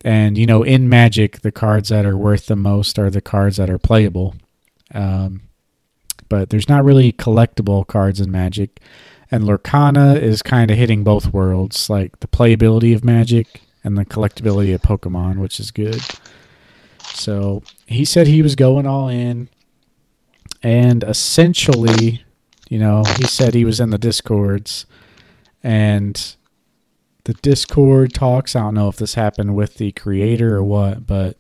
Speaker 1: And you know, in Magic, the cards that are worth the most are the cards that are playable. Um, but there's not really collectible cards in Magic. And Lorcana is kind of hitting both worlds, like the playability of Magic and the collectability of Pokemon, which is good. So he said he was going all in. And essentially, you know, he said he was in the Discords. And the Discord talks, I don't know if this happened with the creator or what, but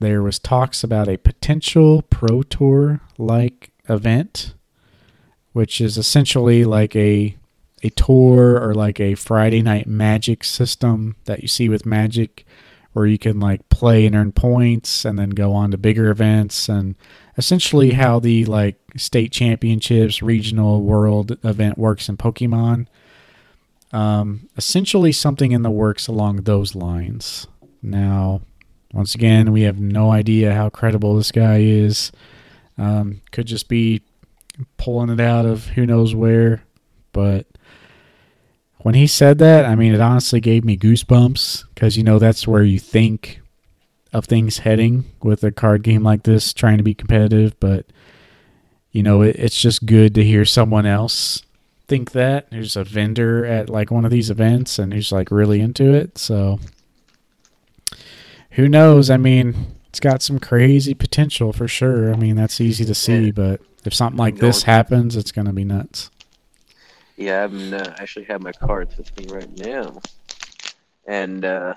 Speaker 1: there was talks about a potential Pro Tour like event, which is essentially like a a tour or like a Friday night magic system that you see with Magic where you can like play and earn points and then go on to bigger events and essentially how the like state championships, regional world event works in Pokemon. Um, essentially something in the works along those lines. Now, once again, we have no idea how credible this guy is. Um, could just be pulling it out of who knows where. But when he said that, I mean, it honestly gave me goosebumps because, you know, that's where you think of things heading with a card game like this, trying to be competitive. But, you know, it, it's just good to hear someone else think that. There's a vendor at like one of these events and who's like really into it. So who knows? I mean, it's got some crazy potential for sure. I mean, that's easy to see, but if something like this happens, it's going to be nuts.
Speaker 2: Yeah, I'm uh, actually have my cards with me right now, and uh,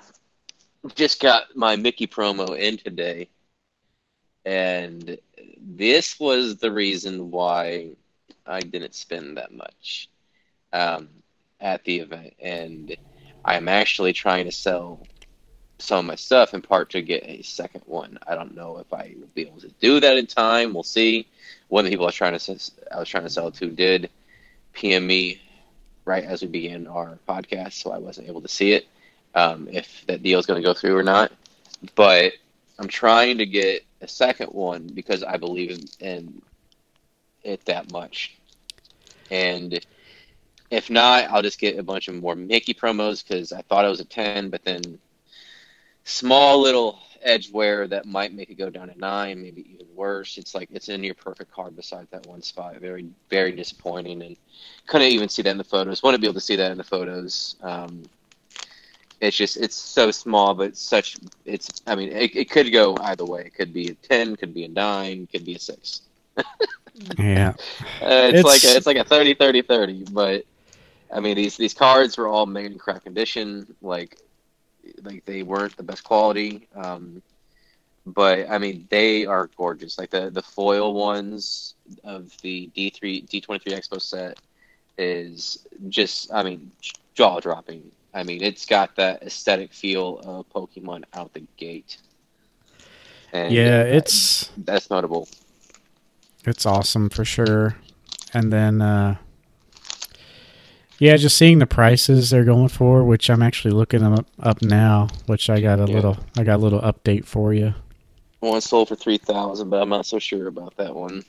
Speaker 2: just got my Mickey promo in today, and this was the reason why I didn't spend that much um, at the event, and I'm actually trying to sell some of my stuff in part to get a second one. I don't know if I will be able to do that in time. We'll see. One of the people I was trying to I was trying to sell to did PM me right as we began our podcast, so I wasn't able to see it um, if that deal is going to go through or not. But I'm trying to get a second one because I believe in, in it that much. And if not, I'll just get a bunch of more Mickey promos because I thought it was a 10, but then small little edge wear that might make it go down to nine, maybe even worse. It's like it's in your perfect card beside that one spot. Very, very disappointing, and couldn't even see that in the photos. Want to be able to see that in the photos. Um, it's just it's so small, but such it's. I mean, it, it could go either way. It could be a ten, could be a nine, could be a six. (laughs)
Speaker 1: Yeah.
Speaker 2: Uh, it's,
Speaker 1: It's-
Speaker 2: like a, it's like a 30 30 30 but i mean these these cards were all made in crap condition like like they weren't the best quality um but i mean they are gorgeous. Like the the foil ones of the d3 d23 expo set is just i mean jaw dropping i mean it's got that aesthetic feel of pokemon out the gate. And
Speaker 1: Yeah,
Speaker 2: uh,
Speaker 1: it's
Speaker 2: that's notable
Speaker 1: it's awesome for sure. And then uh yeah, just seeing the prices they're going for, which I'm actually looking them up, up now, which I got a
Speaker 2: Yeah.
Speaker 1: little I got a little update for you.
Speaker 2: one sold for 3000 but i'm not so sure about that one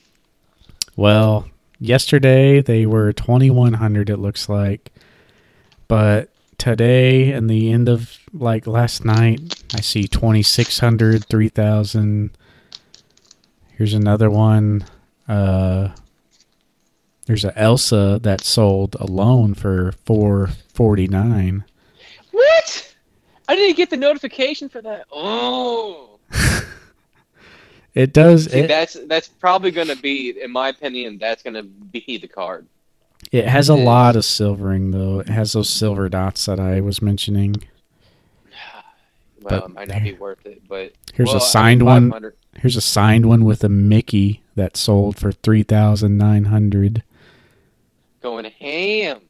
Speaker 1: Well, yesterday they were 2100 it looks like. But today and the end of like last night, I see 2600, 3000. Here's another one. Uh there's a Elsa that sold alone for 449.
Speaker 2: What? I didn't get the notification for that. Oh, (laughs)
Speaker 1: It does
Speaker 2: see,
Speaker 1: it,
Speaker 2: that's that's probably going to be, in my opinion, that's going to be the card.
Speaker 1: it has a lot of silvering though. It has those silver dots that I was mentioning. (sighs)
Speaker 2: Well,
Speaker 1: But
Speaker 2: it might not be worth it, but
Speaker 1: Here's
Speaker 2: well,
Speaker 1: a
Speaker 2: I mean,
Speaker 1: signed one Here's a signed one with a Mickey that sold for three thousand nine hundred.
Speaker 2: going ham.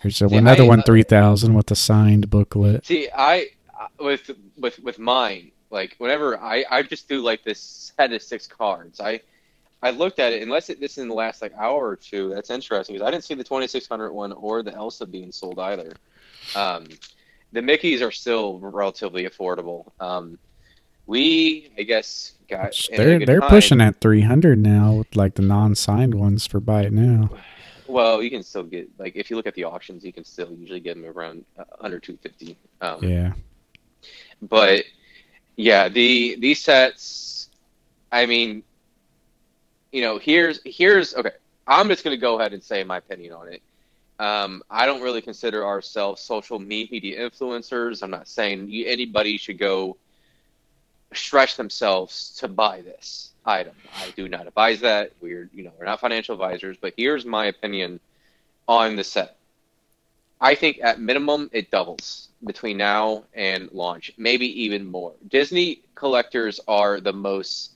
Speaker 1: Here's a,
Speaker 2: See,
Speaker 1: another
Speaker 2: I-
Speaker 1: one three thousand with a signed booklet.
Speaker 2: See, I I- with with with mine, Like whenever I, I just do like this set of six cards. I I looked at it unless it, this is in the last like hour or two. That's interesting because I didn't see the 2600 one or the Elsa being sold either. Um, the Mickeys are still relatively affordable. Um, we, I guess, got
Speaker 1: they're they're time. pushing at 300 now with like the non-signed ones for buy it now.
Speaker 2: Well, you can still get like if you look at the auctions, you can still usually get them around uh, under 250. Um,
Speaker 1: yeah.
Speaker 2: But yeah, the these sets, I mean, you know, here's here's okay. I'm just gonna go ahead and say my opinion on it. Um, I don't really consider ourselves social media influencers. I'm not saying anybody should go stretch themselves to buy this item. I do not advise that. We're you know we're not financial advisors, but here's my opinion on the set. I think at minimum it doubles between now and launch, maybe even more. Disney collectors are the most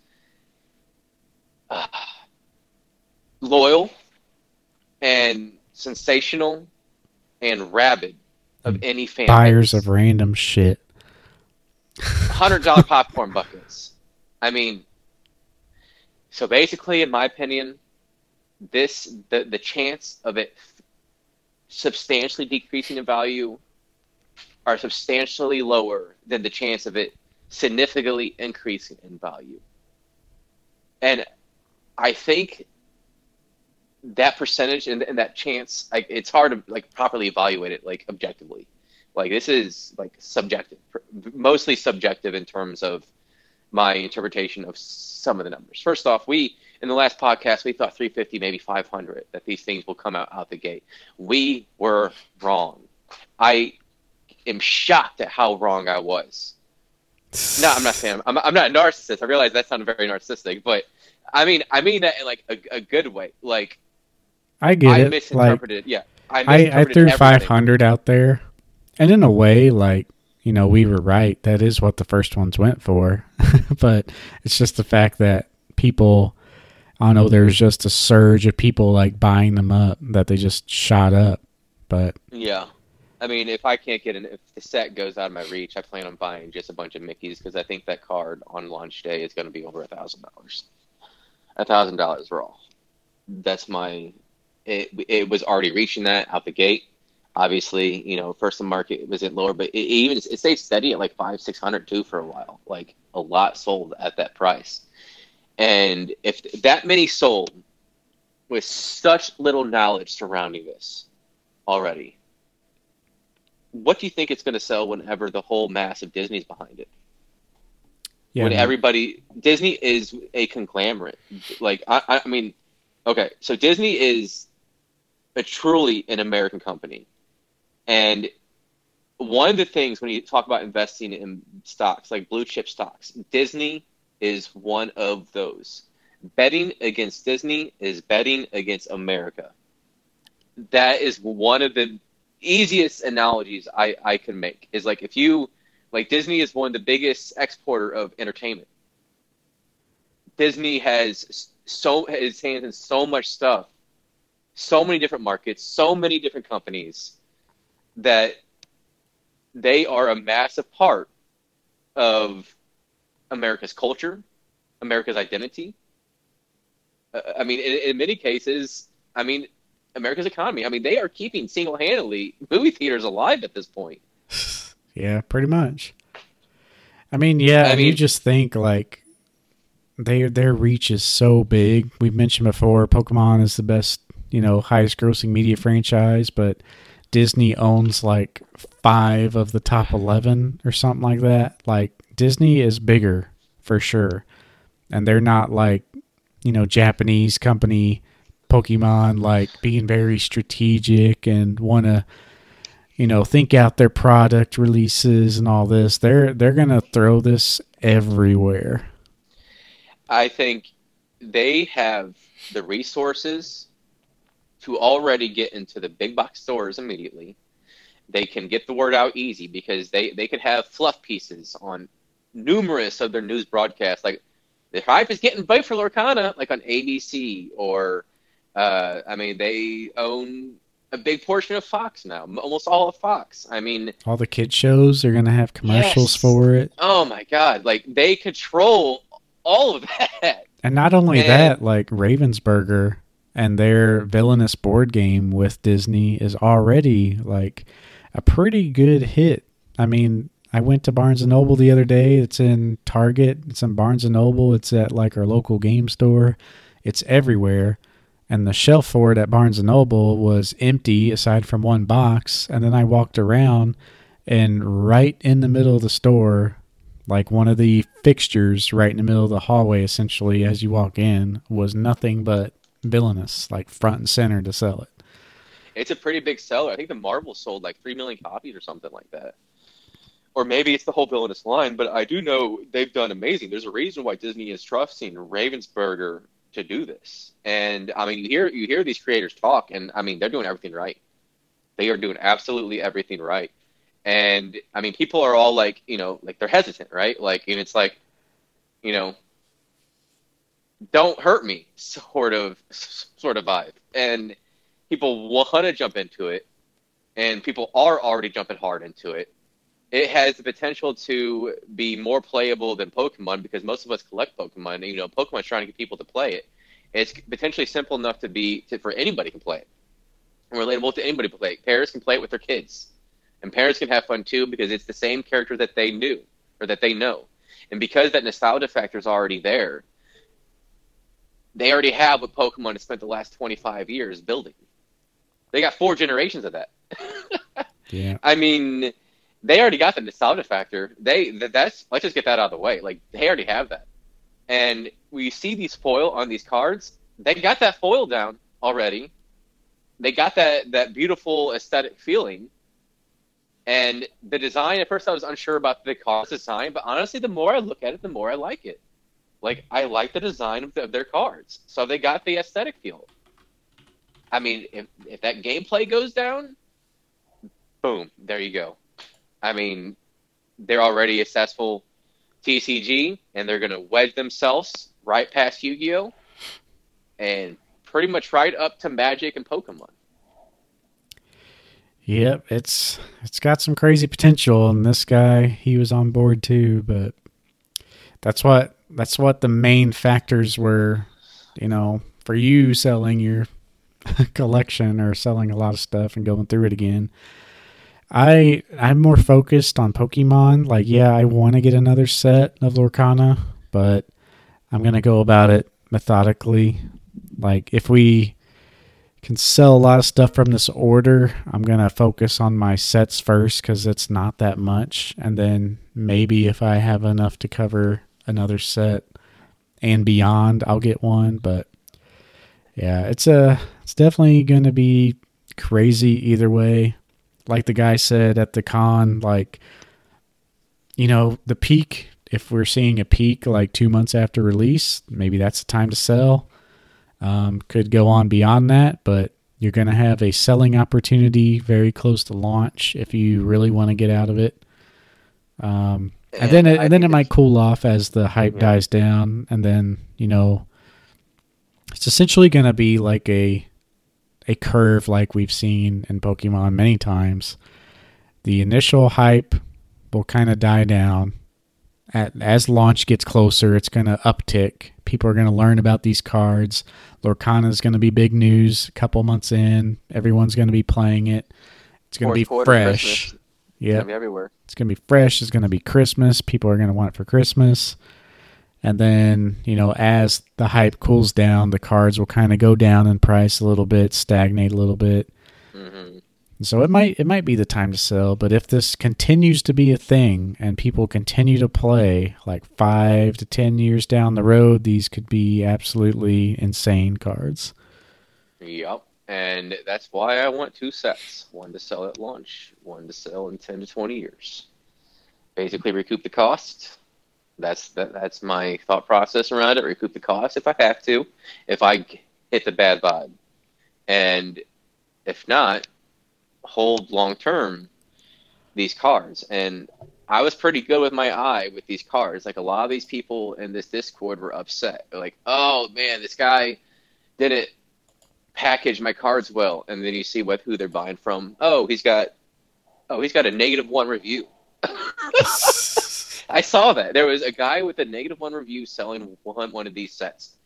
Speaker 2: uh, loyal and sensational and rabid of any fan.
Speaker 1: Buyers of random shit. (laughs)
Speaker 2: Hundred dollar popcorn buckets. I mean, so basically, in my opinion, this the the chance of it substantially decreasing in value are substantially lower than the chance of it significantly increasing in value. And I think that percentage and, and that chance, it's hard to like properly evaluate it like objectively. Like this is like subjective, mostly subjective in terms of my interpretation of some of the numbers. First off, we in the last podcast we thought 350, maybe 500 that these things will come out out the gate. We were wrong. I am shocked at how wrong I was. No, I'm not saying I'm, I'm not a narcissist. I realize that sounded very narcissistic, but I mean I mean that in like a, a good way. Like
Speaker 1: I get
Speaker 2: I
Speaker 1: it.
Speaker 2: misinterpreted.
Speaker 1: Like,
Speaker 2: yeah,
Speaker 1: I, I, I threw everything. 500 out there, and in a way, like you know, we were right. That is what the first ones went for, (laughs) but it's just the fact that people. I don't know. There's just a surge of people like buying them up that they just shot up, but
Speaker 2: yeah. I mean, if I can't get an, if the set goes out of my reach, I plan on buying just a bunch of Mickey's because I think that card on launch day is going to be over a thousand dollars. A thousand dollars raw. That's my it, it was already reaching that out the gate. Obviously, you know, first the market was at lower, but it, even it stayed steady at like five, six hundred too for a while. Like a lot sold at that price, and if that many sold with such little knowledge surrounding this already, what do you think it's going to sell whenever the whole mass of Disney's behind it? Yeah, when man. everybody Disney is a conglomerate. Like I, I mean, okay, so Disney is a truly an American company. And one of the things when you talk about investing in stocks, like blue chip stocks, Disney is one of those. Betting against Disney is betting against America. That is one of the easiest analogies I, I can make. Is like if you like Disney is one of the biggest exporter of entertainment. Disney has so his hands in so much stuff so many different markets, so many different companies that they are a massive part of America's culture, America's identity. Uh, I mean, in, in, many cases, I mean, America's economy. I mean, they are keeping single-handedly movie theaters alive at this point. (sighs)
Speaker 1: Yeah, pretty much. I mean, yeah, I mean, you just think like they their reach is so big. We've mentioned before, Pokemon is the best you know, highest grossing media franchise, but Disney owns like five of the top 11 or something like that. Like, Disney is bigger for sure. And they're not like, you know, Japanese company Pokemon, like being very strategic and want to, you know, think out their product releases and all this. They're they're gonna throw this everywhere.
Speaker 2: I think they have the resources to already get into the big box stores immediately. They can get the word out easy because they, they could have fluff pieces on numerous of their news broadcasts. Like the hype is getting big for Lorcana, like on ABC or uh, I mean they own a big portion of Fox now, almost all of Fox. I mean,
Speaker 1: all the kid shows are gonna have commercials
Speaker 2: Yes.
Speaker 1: for it,
Speaker 2: oh my god, like they control all of that.
Speaker 1: and not only
Speaker 2: And-
Speaker 1: that, like Ravensburger and their villainous board game with Disney is already like a pretty good hit. I mean, I went to Barnes and Noble the other day. It's in Target. It's in Barnes and Noble. It's at like our local game store. It's everywhere. And the shelf for it at Barnes and Noble was empty aside from one box. And then I walked around and right in the middle of the store, like one of the fixtures right in the middle of the hallway essentially as you walk in was nothing but villainous, like front and center to sell it.
Speaker 2: It's a pretty big seller. I think the Marvel sold like three million copies or something like that. Or maybe it's the whole villainous line, but I do know they've done amazing. There's a reason why Disney is trusting Ravensburger to do this. And I mean, you hear you hear these creators talk, and I mean, they're doing everything right. They are doing absolutely everything right. And I mean, people are all like, you know, like they're hesitant, right? Like, and it's like, you know, don't hurt me, (laughs) sort of, sort of vibe. And people want to jump into it, and people are already jumping hard into it. It has the potential to be more playable than Pokemon because most of us collect Pokemon. And, you know, Pokemon's trying to get people to play it. It's potentially simple enough to be to, for anybody can play it, and relatable to anybody to play it. Parents can play it with their kids, and parents can have fun too because it's the same character that they knew or that they know, and because that nostalgia factor is already there, they already have what Pokemon has spent the last 25 years building. They got four generations of that. (laughs)
Speaker 1: Yeah.
Speaker 2: I mean, they already got the nostalgia factor. They that, that's let's just get that out of the way. Like they already have that. And we see these foil on these cards. They got that foil down already. They got that that beautiful aesthetic feeling. And the design, at first I was unsure about the card's design, but honestly, the more I look at it, the more I like it. Like I like the design of, the, of their cards, so they got the aesthetic feel. I mean, if if that gameplay goes down, boom, there you go. I mean, they're already a successful TCG, and they're going to wedge themselves right past Yu-Gi-Oh, and pretty much right up to Magic and Pokemon.
Speaker 1: Yep, it's it's got some crazy potential, and this guy he was on board too. But that's what that's what the main factors were. You know, for you selling your (laughs) collection or selling a lot of stuff and going through it again. I I'm more focused on Pokemon. Like, yeah, I want to get another set of Lorcana, but I'm gonna go about it methodically. Like, if we can sell a lot of stuff from this order. I'm to focus on my sets first because it's not that much. And then maybe if I have enough to cover another set and beyond, I'll get one. But yeah, it's a, it's definitely going to be crazy either way. Like the guy said at the con, like, you know, the peak, if we're seeing a peak like two months after release, maybe that's the time to sell. Um, could go on beyond that, but you're going to have a selling opportunity very close to launch if you really want to get out of it. Um, and, then it, and then it might cool off as the hype
Speaker 2: Yeah.
Speaker 1: dies down, and then you know it's essentially going to be like a a curve like we've seen in Pokemon many times. The initial hype will kind of die down. At, as launch gets closer, it's going to uptick. People are going to learn about these cards. Lorcana is going to be big news. A couple months in, everyone's going to be playing it. It's going to be
Speaker 2: Fourth
Speaker 1: fresh.
Speaker 2: Christmas, it's
Speaker 1: Yeah,
Speaker 2: gonna be everywhere.
Speaker 1: it's going to be fresh. It's going to be Christmas. People are going to want it for Christmas. And then, you know, as the hype cools down, the cards will kind of go down in price a little bit, stagnate a little bit.
Speaker 2: hmm
Speaker 1: And So it might it might be the time to sell, but if this continues to be a thing and people continue to play like 5 to 10 years down the road, these could be absolutely insane cards.
Speaker 2: Yep. And that's why I want two sets one to sell at launch, one to sell in 10 to 20 years. Basically, recoup the cost. That's that, that's my thought process around it. Recoup the cost if I have to, if I hit the bad vibe. And if not, hold long term these cards. And I was pretty good with my eye with these cards. Like a lot of these people in this Discord were upset. They're like, oh man, this guy did it package my cards well, and then you see what who they're buying from. Oh, he's got, oh, he's got a negative one review. (laughs) I saw that there was a guy with a negative one review selling one one of these sets,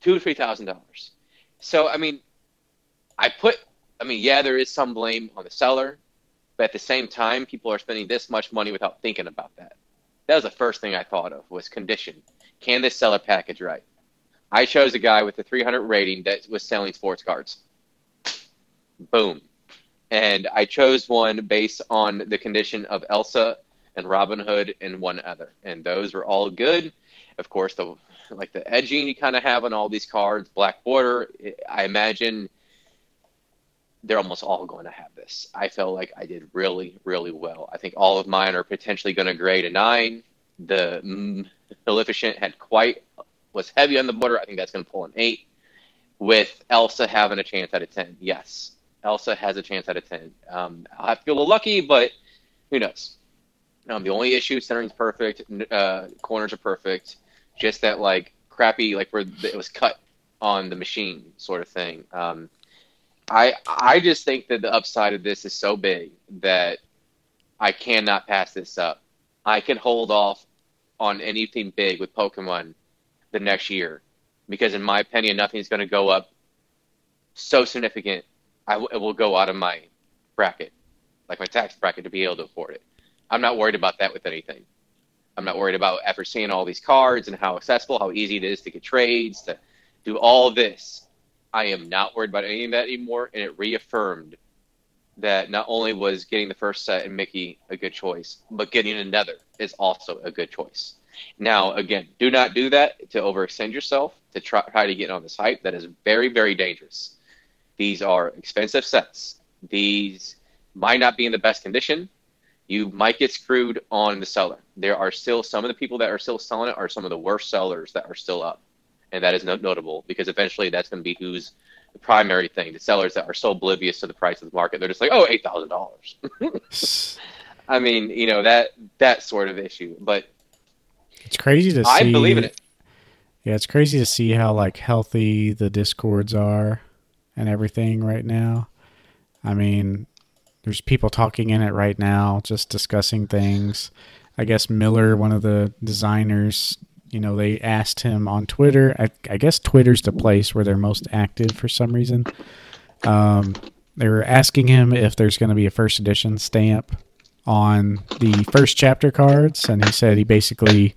Speaker 2: two to three thousand dollars. So I mean, I put, I mean, yeah, there is some blame on the seller, but at the same time, people are spending this much money without thinking about that. That was the first thing I thought of was condition. Can this seller package right? I chose a guy with a 300 rating that was selling sports cards. Boom. And I chose one based on the condition of Elsa and Robin Hood and one other. And those were all good. Of course, the like the edging you kind of have on all these cards, black border. Eh, I imagine they're almost all going to have this. I felt like I did really, really well. I think all of mine are potentially going to grade a nine. The mm, Maleficent had quite was heavy on the border. I think that's going to pull an eight. With Elsa having a chance out of ten, yes, Elsa has a chance out of ten. Um, I'll have to a little lucky, but who knows? Um, the only issue centering's perfect, uh, corners are perfect, just that like crappy like where it was cut on the machine sort of thing. Um, I I just think that the upside of this is so big that I cannot pass this up. I can hold off on anything big with Pokemon the next year because, in my opinion, nothing's going to go up so significant. I w- it will go out of my bracket, like my tax bracket, to be able to afford it. I'm not worried about that with anything. I'm not worried about after seeing all these cards and how accessible, how easy it is to get trades, to do all this. I am not worried about any of that anymore, and it reaffirmed that not only was getting the first set and Mickey a good choice, but getting another is also a good choice. Now, again, do not do that to overextend yourself to try, try to get on this hype. That is very, very dangerous. These are expensive sets. These might not be in the best condition. You might get screwed on the seller. There are still some of the people that are still selling it are some of the worst sellers that are still up. And that is notable because eventually that's going to be who's the primary thing. The sellers that are so oblivious to the price of the market, they're just like, oh, oh, eight thousand dollars. (laughs) (laughs) I mean, you know that that sort of issue. But
Speaker 1: it's crazy to see.
Speaker 2: I believe in it.
Speaker 1: Yeah, it's crazy to see how like healthy the discords are and everything right now. I mean, there's people talking in it right now, just discussing things. I guess Miller, one of the designers, you know, they asked him on Twitter. I, I guess Twitter's the place where they're most active for some reason. Um, they were asking him if there's going to be a first edition stamp on the first chapter cards, and he said he basically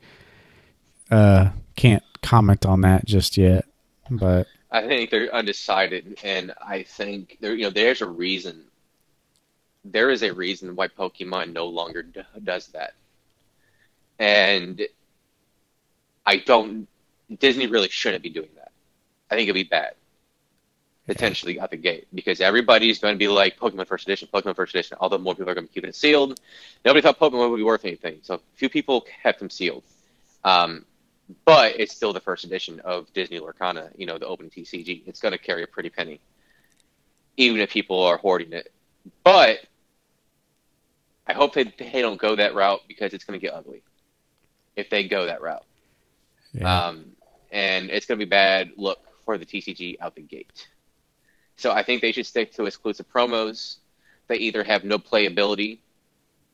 Speaker 1: uh, can't comment on that just yet. But
Speaker 2: I think they're undecided, and I think there, you know, there's a reason. There is a reason why Pokemon no longer d- does that, and I don't. Disney really shouldn't be doing that. I think it'd be bad potentially out the gate because everybody's going to be like Pokemon First Edition, Pokemon First Edition. Although more people are going to be keeping it sealed, nobody thought Pokemon would be worth anything, so a few people kept them sealed. Um, but it's still the first edition of Disney Lorcana, you know, the open TCG. It's going to carry a pretty penny, even if people are hoarding it. But I hope they, they don't go that route because it's going to get ugly if they go that route. Yeah. Um, and it's going to be bad look for the TCG out the gate. So I think they should stick to exclusive promos. They either have no playability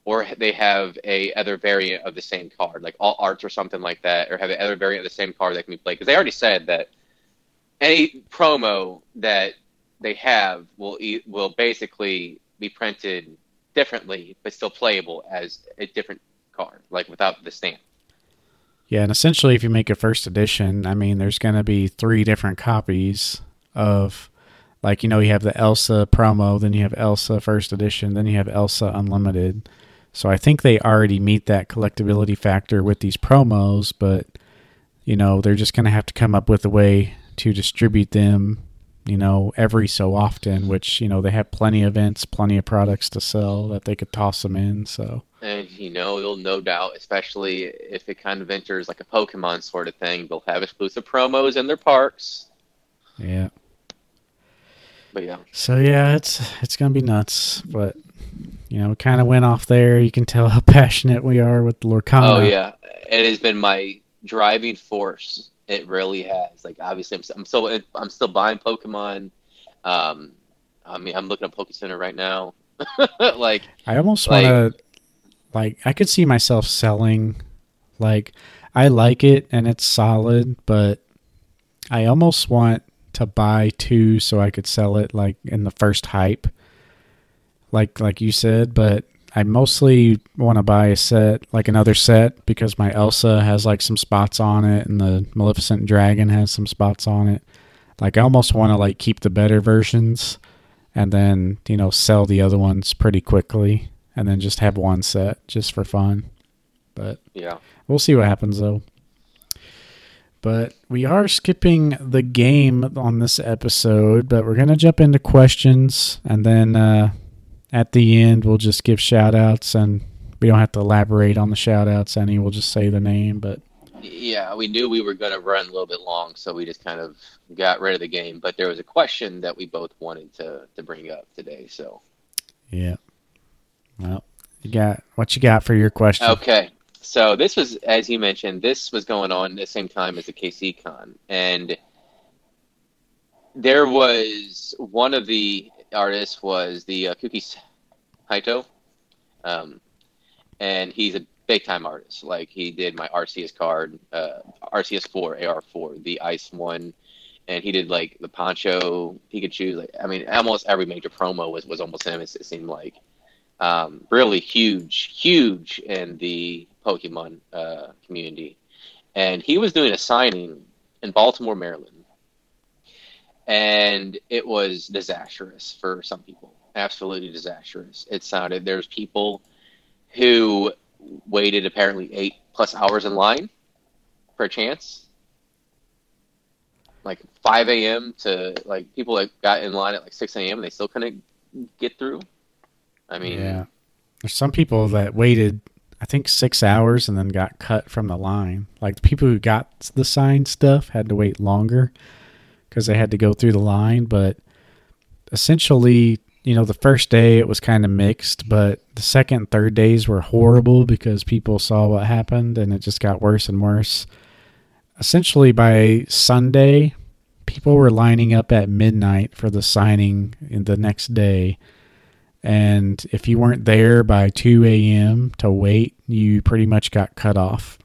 Speaker 2: or they have a other variant of the same card, like all arts or something like that, or have another variant of the same card that can be played. Because they already said that any promo that they have will will basically be printed differently, but still playable as a different card, like without the stamp.
Speaker 1: Yeah, and essentially, if you make a first edition, I mean, there's going to be three different copies of, like, you know, you have the Elsa promo, then you have Elsa first edition, then you have Elsa Unlimited. So I think they already meet that collectability factor with these promos, but you know, they're just going to have to come up with a way to distribute them, you know, every so often, which, you know, they have plenty of events, plenty of products to sell that they could toss them in, so
Speaker 2: and you know, you'll no doubt, especially if it kind of enters like a Pokemon sort of thing, they'll have exclusive promos in their parks.
Speaker 1: Yeah.
Speaker 2: But yeah.
Speaker 1: So yeah, it's it's gonna be nuts, but you know, we kind of went off there. You can tell how (laughs) passionate we are with Lorcana.
Speaker 2: Oh yeah, it has been my driving force. It really has. Like obviously, I'm, I'm still I'm still buying Pokemon. Um, I mean, I'm looking at Poke Center right now. (laughs) like,
Speaker 1: I almost
Speaker 2: Like-
Speaker 1: want to, like, I could see myself selling. Like, I like it and it's solid, but I almost want to buy two so I could sell it like in the first hype. Like, like you said, but I mostly want to buy a set, like another set, because my Elsa has like some spots on it, and the Maleficent Dragon has some spots on it. Like, I almost want to like keep the better versions and then you know sell the other ones pretty quickly and then just have one set just for fun but
Speaker 2: yeah.
Speaker 1: we'll see what happens though but we are skipping the game on this episode but we're going to jump into questions and then uh, at the end we'll just give shout outs and we don't have to elaborate on the shout outs any we'll just say the name but
Speaker 2: Yeah, we knew we were going to run a little bit long, so we just kind of got rid of the game. But there was a question that we both wanted to, to bring up today. So,
Speaker 1: yeah well you got what you got for your question
Speaker 2: okay. So, this was, as you mentioned, this was going on at the same time as the KC Con. And there was one of the artists was the uh, Kouki Saitou. Um, and he's a big time artist. Like he did my RCS card, uh, RCS four, AR four, the Ice one, and he did like the Poncho Pikachu. Like I mean, almost every major promo was was almost him. It, it seemed like um, really huge, huge in the Pokemon uh, community, and he was doing a signing in Baltimore, Maryland, and it was disastrous for some people. Absolutely disastrous. It sounded there's people who waited apparently eight plus hours in line for a chance. Like 5 a.m. to like people that got in line at like 6 a.m. and they still couldn't get through. I mean,
Speaker 1: Yeah. There's some people that waited, I think, six hours and then got cut from the line. Like the people who got the signed stuff had to wait longer because they had to go through the line. But essentially, you know, the first day it was kind of mixed, but the second and third days were horrible because people saw what happened and it just got worse and worse. Essentially, by Sunday, people were lining up at midnight for the signing in the next day. And if you weren't there by 2 a.m. to wait, you pretty much got cut off.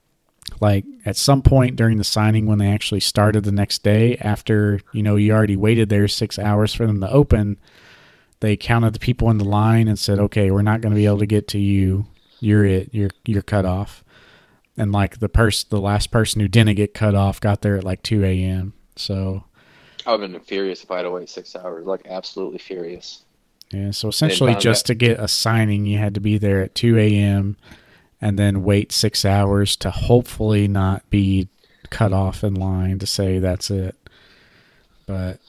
Speaker 1: Like at some point during the signing, when they actually started the next day, after you know you already waited there six hours for them to open, they counted the people in the line and said, "Okay, we're not going to be able to get to you. You're it. You're you're cut off." And like the person, the last person who didn't get cut off got there at like 2 a.m. So
Speaker 2: I would have been furious if I had to wait six hours. Like absolutely furious.
Speaker 1: Yeah, so essentially, just to get a signing, you had to be there at 2 a.m. and then wait six hours to hopefully not be cut off in line to say that's it. But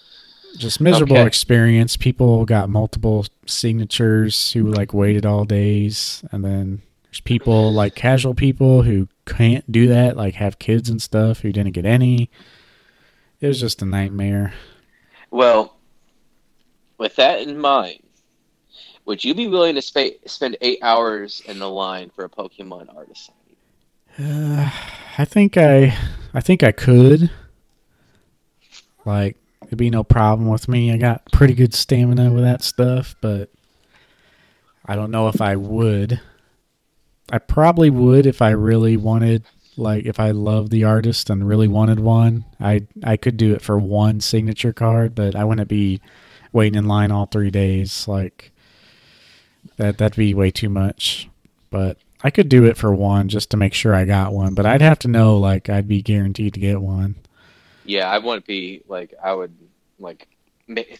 Speaker 1: just miserable
Speaker 2: Okay.
Speaker 1: experience. People got multiple signatures who like waited all days, and then there's people like casual people who can't do that, like have kids and stuff who didn't get any. It was just a nightmare.
Speaker 2: Well, with that in mind, would you be willing to spa- spend eight hours in the line for a Pokemon artist?
Speaker 1: Uh, I think I, I think I could. Like, it'd be no problem with me. I got pretty good stamina with that stuff, but I don't know if I would. I probably would if I really wanted, like, if I loved the artist and really wanted one. I I could do it for one signature card, but I wouldn't be waiting in line all three days. Like, that that'd be way too much. But I could do it for one just to make sure I got one, but I'd have to know like I'd be guaranteed to get one.
Speaker 2: Yeah, I wouldn't be like I would like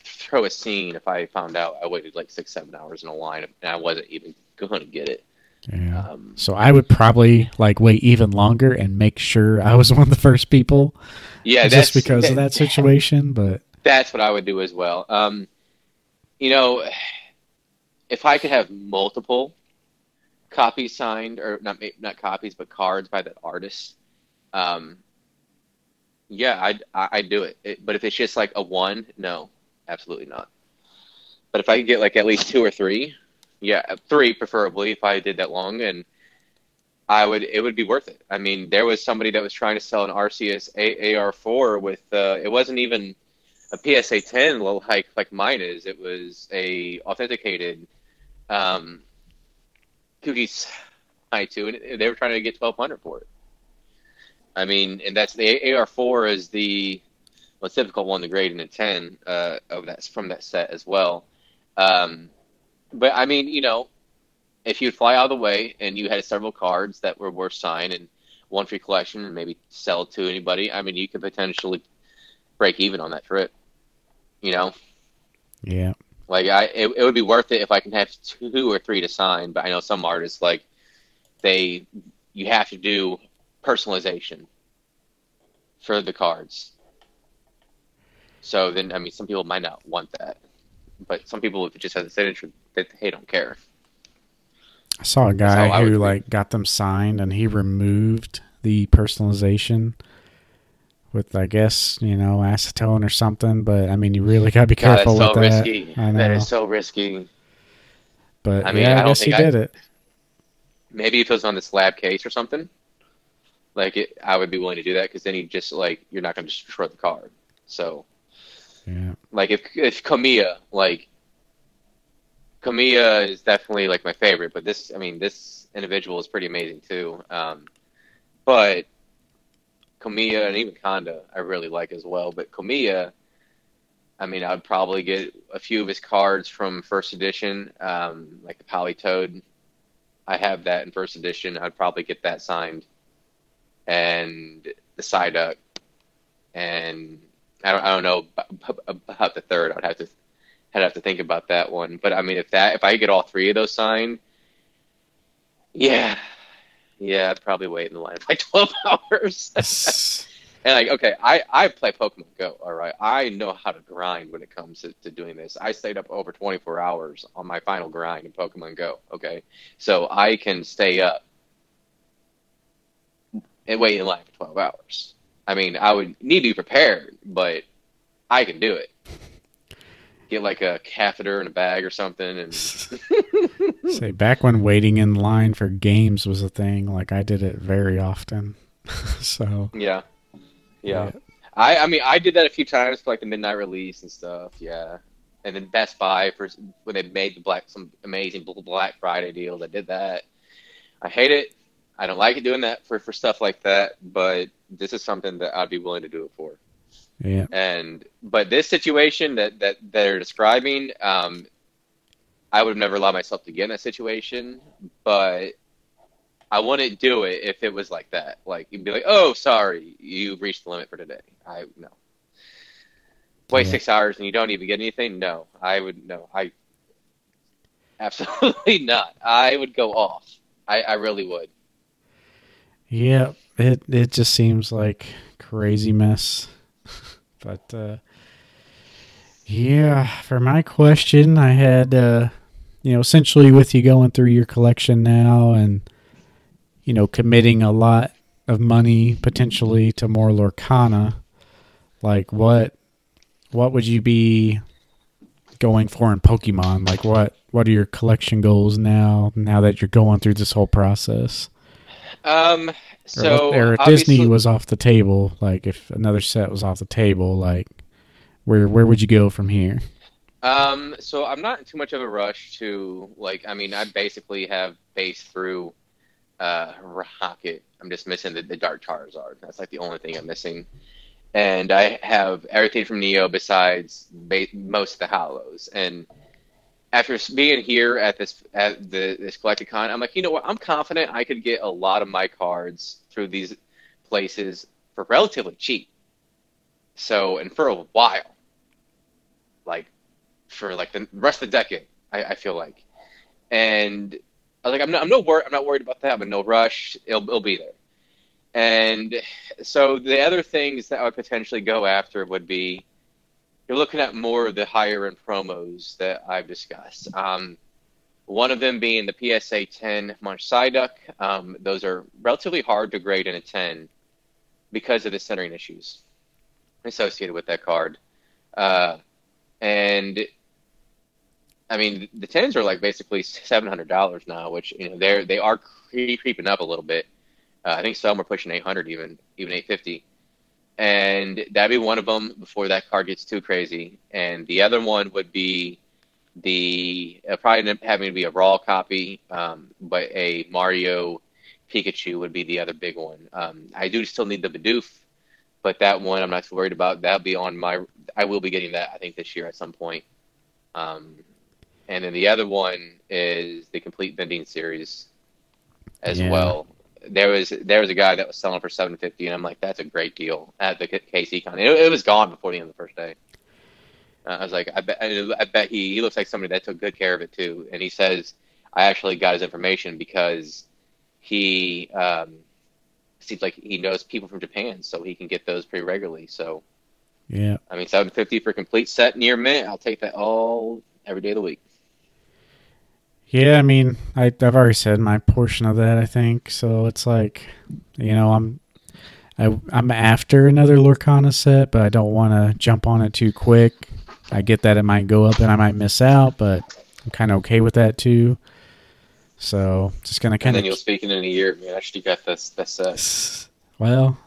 Speaker 2: throw a scene if I found out I waited like six seven hours in a line and I wasn't even going to get it.
Speaker 1: Yeah.
Speaker 2: Um,
Speaker 1: So I would probably like wait even longer and make sure I was (laughs) one of the first people
Speaker 2: yeah,
Speaker 1: just because of (laughs) that situation, but
Speaker 2: That's what I would do as well. Um, you know, if I could have multiple copies signed, or not not copies, but cards by that artist, um, yeah, I'd I'd do it. it. But if it's just like a one, no, absolutely not. But if I could get like at least two or three, yeah, three preferably. If I did that long, and I would, it would be worth it. I mean, there was somebody that was trying to sell an RCS A- AR4 with uh, it wasn't even a PSA 10 like like mine is. It was a authenticated um, cookies high too, and they were trying to get 1200 for it. I mean, and that's the AR4 is the most difficult one to grade in a 10 uh, of that from that set as well. Um, but I mean, you know, if you'd fly out of the way and you had several cards that were worth sign and one free collection and maybe sell to anybody, I mean, you could potentially break even on that trip. You know?
Speaker 1: Yeah.
Speaker 2: Like I, it, it would be worth it if I can have two or three to sign. But I know some artists like they, you have to do personalization for the cards. So then, I mean, some people might not want that, but some people, if it just has a signature, they, they don't care.
Speaker 1: I saw a guy who like got them signed, and he removed the personalization with, I guess, you know, acetone or something. But I mean, you really got to be careful God, with so that.
Speaker 2: Risky. That is so risky.
Speaker 1: But I mean, yeah, I, I guess he I, did it.
Speaker 2: Maybe if it was on the slab case or something, like it, I would be willing to do that because then you just like you're not going to destroy the card. So,
Speaker 1: yeah,
Speaker 2: like if if Kamiya like Kamiya is definitely like my favorite, but this, I mean, this individual is pretty amazing too. Um, but Kamiya and even Kanda, I really like as well. But Kamiya, I mean, I'd probably get a few of his cards from first edition, um, like the Politoed. I have that in first edition. I'd probably get that signed, and the Psyduck, and I don't, I don't know about the third. I'd have to I'd have to think about that one. But I mean, if that if I get all three of those signed, yeah, yeah, I'd probably wait in the line (laughs) for like twelve hours. and like, okay, I I play Pokemon Go. All right, I know how to grind when it comes to, to doing this. I stayed up over twenty four hours on my final grind in Pokemon Go. Okay, so I can stay up and wait in line for twelve hours. I mean, I would need to be prepared, but I can do it get like a catheter in a bag or something and (laughs) (laughs) (laughs)
Speaker 1: say back when waiting in line for games was a thing like i did it very often (laughs) so
Speaker 2: yeah. yeah. yeah i i mean i did that a few times for like the midnight release and stuff yeah and then best buy for when they made the black some amazing black friday deals i did that i hate it i don't like it doing that for for stuff like that but this is something that i'd be willing to do it for
Speaker 1: yeah.
Speaker 2: And but this situation that that they're describing, um, I would have never allowed myself to get in that situation, but I wouldn't do it if it was like that. Like you'd be like, "Oh, sorry, you've reached the limit for today." I no. Wait yeah. six hours and you don't even get anything? No, I would no. I absolutely (laughs) not. I would go off. I, I really would.
Speaker 1: Yeah, it it just seems like crazy mess. (laughs) But uh, yeah, for my question, I had uh, you know essentially with you going through your collection now and you know committing a lot of money potentially to more Lorcana, like what what would you be going for in Pokemon? Like what what are your collection goals now? Now that you're going through this whole process.
Speaker 2: Um, so
Speaker 1: or, or Disney was off the table, like if another set was off the table, like where where would you go from here?
Speaker 2: Um, so I'm not in too much of a rush to like. I mean, I basically have base through uh, Rocket. I'm just missing the, the Dark Charizard. That's like the only thing I'm missing. And I have everything from Neo besides ba- most of the Holos. And after being here at this at the this Collect-a-Con, I'm like, you know what? I'm confident I could get a lot of my cards through these places for relatively cheap. So, and for a while, like for like the rest of the decade, I, I feel like, and I was like, I'm not, I'm no wor- I'm not worried about that. I'm in no rush. It'll, it'll be there. And so the other things that I would potentially go after would be you're looking at more of the higher end promos that I've discussed. Um, one of them being the PSA 10 Munch Psyduck. Um, those are relatively hard to grade in a 10 because of the centering issues associated with that card. Uh, and I mean, the 10s are like basically $700 now, which, you know, they're, they are creeping up a little bit. Uh, I think some are pushing 800 even, even 850. and that'd be one of them before that card gets too crazy. And the other one would be the uh, probably having to be a raw copy, um, but a Mario Pikachu would be the other big one. Um, I do still need the Bidoof, but that one I'm not too worried about. That'll be on my. I will be getting that I think this year at some point. Um, and then the other one is the complete vending series as
Speaker 1: Yeah.
Speaker 2: well. There was there was a guy that was selling for seven fifty, and I'm like, that's a great deal at the KC Con. It, it was gone before the end of the first day. Uh, I was like, I bet I bet he he looks like somebody that took good care of it too. And he says, I actually got his information because he um, seems like he knows people from Japan, so he can get those pretty regularly. So
Speaker 1: Yeah.
Speaker 2: I mean, seven fifty for complete set near mint. I'll take that all every day of the week.
Speaker 1: Yeah, I mean, I, I've already said my portion of that. I think so. It's like, you know, I'm, I, I'm after another Lorcana set, but I don't want to jump on it too quick. I get that it might go up and I might miss out, but I'm kind of okay with that too. So just gonna kind
Speaker 2: then you'll
Speaker 1: of,
Speaker 2: speak in a year. Man, I actually got this this set.
Speaker 1: well,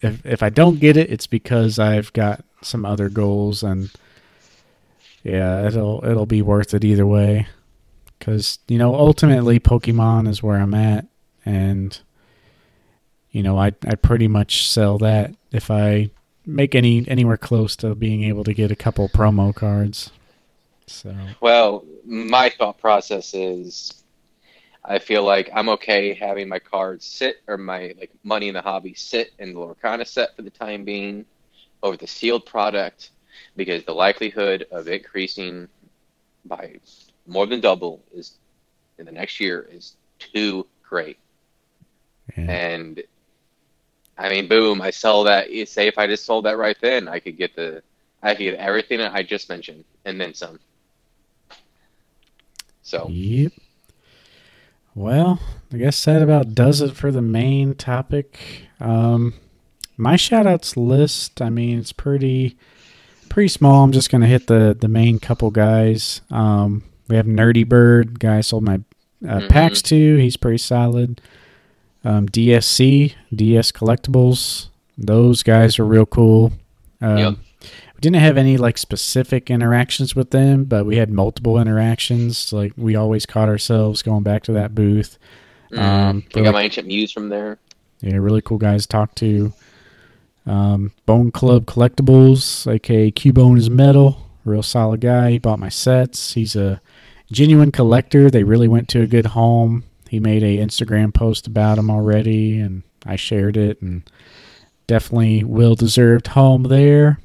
Speaker 1: if if I don't get it, it's because I've got some other goals, and yeah, it'll it'll be worth it either way. Because you know, ultimately, Pokemon is where I'm at, and you know, I I pretty much sell that if I make any anywhere close to being able to get a couple promo cards. So
Speaker 2: Well, my thought process is, I feel like I'm okay having my cards sit or my like money in the hobby sit in the Lorcana set for the time being, over the sealed product, because the likelihood of increasing by more than double is in the next year is too great.
Speaker 1: yeah,
Speaker 2: And I mean, boom! I sell that. Say if I just sold that right then, I could get the, I could get everything that I just mentioned and then some. So
Speaker 1: Yep. Well, I guess that about does it for the main topic. Um, my shoutouts list, I mean, it's pretty pretty small. I'm just gonna hit the the main couple guys. Um, we have Nerdy Bird, guy I sold my uh,
Speaker 2: Mhm.
Speaker 1: packs to. He's pretty solid. Um, DSC, DS Collectibles, those guys are real cool. Um,
Speaker 2: Yep.
Speaker 1: We didn't have any like specific interactions with them, but we had multiple interactions. Like we always caught ourselves going back to that booth.
Speaker 2: mm,
Speaker 1: Um,
Speaker 2: I got my Ancient Mews from there.
Speaker 1: Yeah, really cool guys to talk to. Um, Bone Club Collectibles, aka Cubone is metal, real solid guy. He bought my sets. He's a genuine collector. They really went to a good home. He made a Instagram post about him already, and I shared it, and definitely well deserved home there.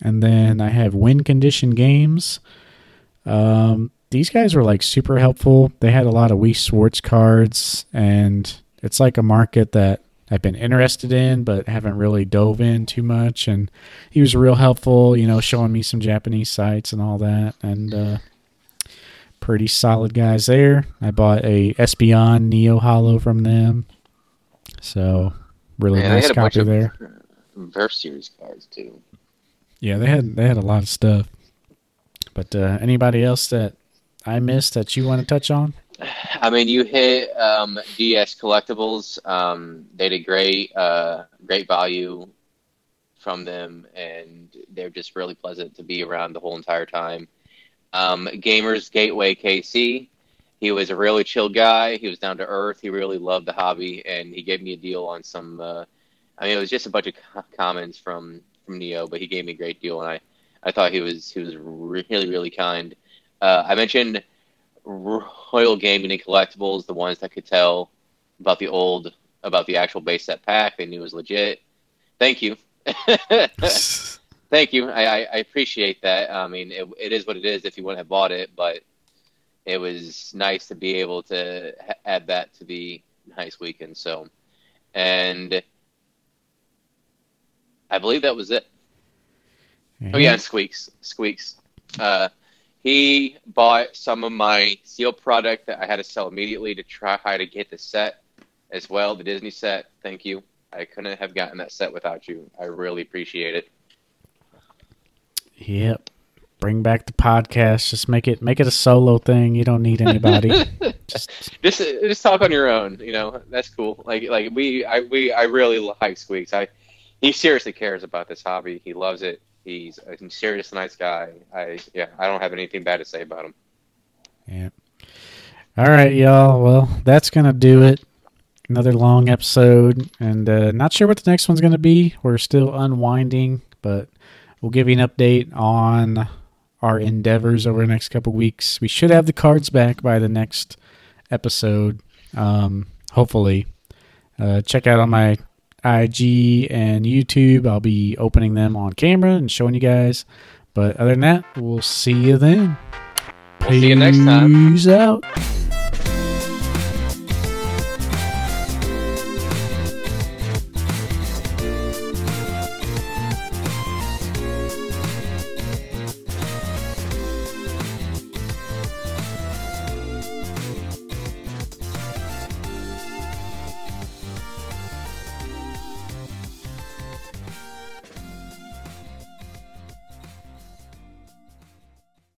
Speaker 1: And then I have Win Condition Games. Um, these guys were like super helpful. They had a lot of Weiss Schwarz cards, and it's like a market that I've been interested in, but haven't really dove in too much. And he was real helpful, you know, showing me some Japanese sites and all that. And uh, pretty solid guys there. I bought a Espeon Neo Holo from them, so really
Speaker 2: Man, they
Speaker 1: nice
Speaker 2: had a bunch
Speaker 1: copy
Speaker 2: of
Speaker 1: there.
Speaker 2: Verse series cards too.
Speaker 1: Yeah, they had they had a lot of stuff. But uh, anybody else that I missed that you want to touch on? (sighs)
Speaker 2: I mean, you hit um, DS Collectibles. Um, they did great, uh, great value from them, and they're just really pleasant to be around the whole entire time. Um, Gamers Gateway KC, he was a really chill guy. He was down to earth. He really loved the hobby, and he gave me a deal on some. Uh, I mean, it was just a bunch of co- comments from from Neo, but he gave me a great deal, and I, I thought he was he was really really kind. Uh, I mentioned Royal Gaming and Collectibles, the ones that could tell about the old, about the actual base set pack. They knew was legit. Thank you. (laughs) (laughs) Thank you. I, I, I appreciate that. I mean, it, it is what it is if you wouldn't have bought it, but it was nice to be able to ha- add that to the nice weekend. So, and I believe that was it. Oh yeah, Squeaks. Squeaks. Uh, he bought some of my seal product that I had to sell immediately to try to get the set as well, the Disney set. Thank you. I couldn't have gotten that set without you. I really appreciate it.
Speaker 1: Yep. Bring back the podcast. Just make it make it a solo thing. You don't need anybody. (laughs) just
Speaker 2: Just just talk on your own. You know that's cool. Like like we I we I really like Squeaks. I he seriously cares about this hobby. He loves it. He's a serious, nice guy. I yeah, I don't have anything bad to say about him.
Speaker 1: Yeah. All right, y'all. Well, that's gonna do it. Another long episode, and uh, not sure what the next one's gonna be. We're still unwinding, but we'll give you an update on our endeavors over the next couple weeks. We should have the cards back by the next episode, um, hopefully. Uh, check out on my IG and YouTube. I'll be opening them on camera and showing you guys. But other than that, we'll see you then.
Speaker 2: We'll see you next time.
Speaker 1: Peace out.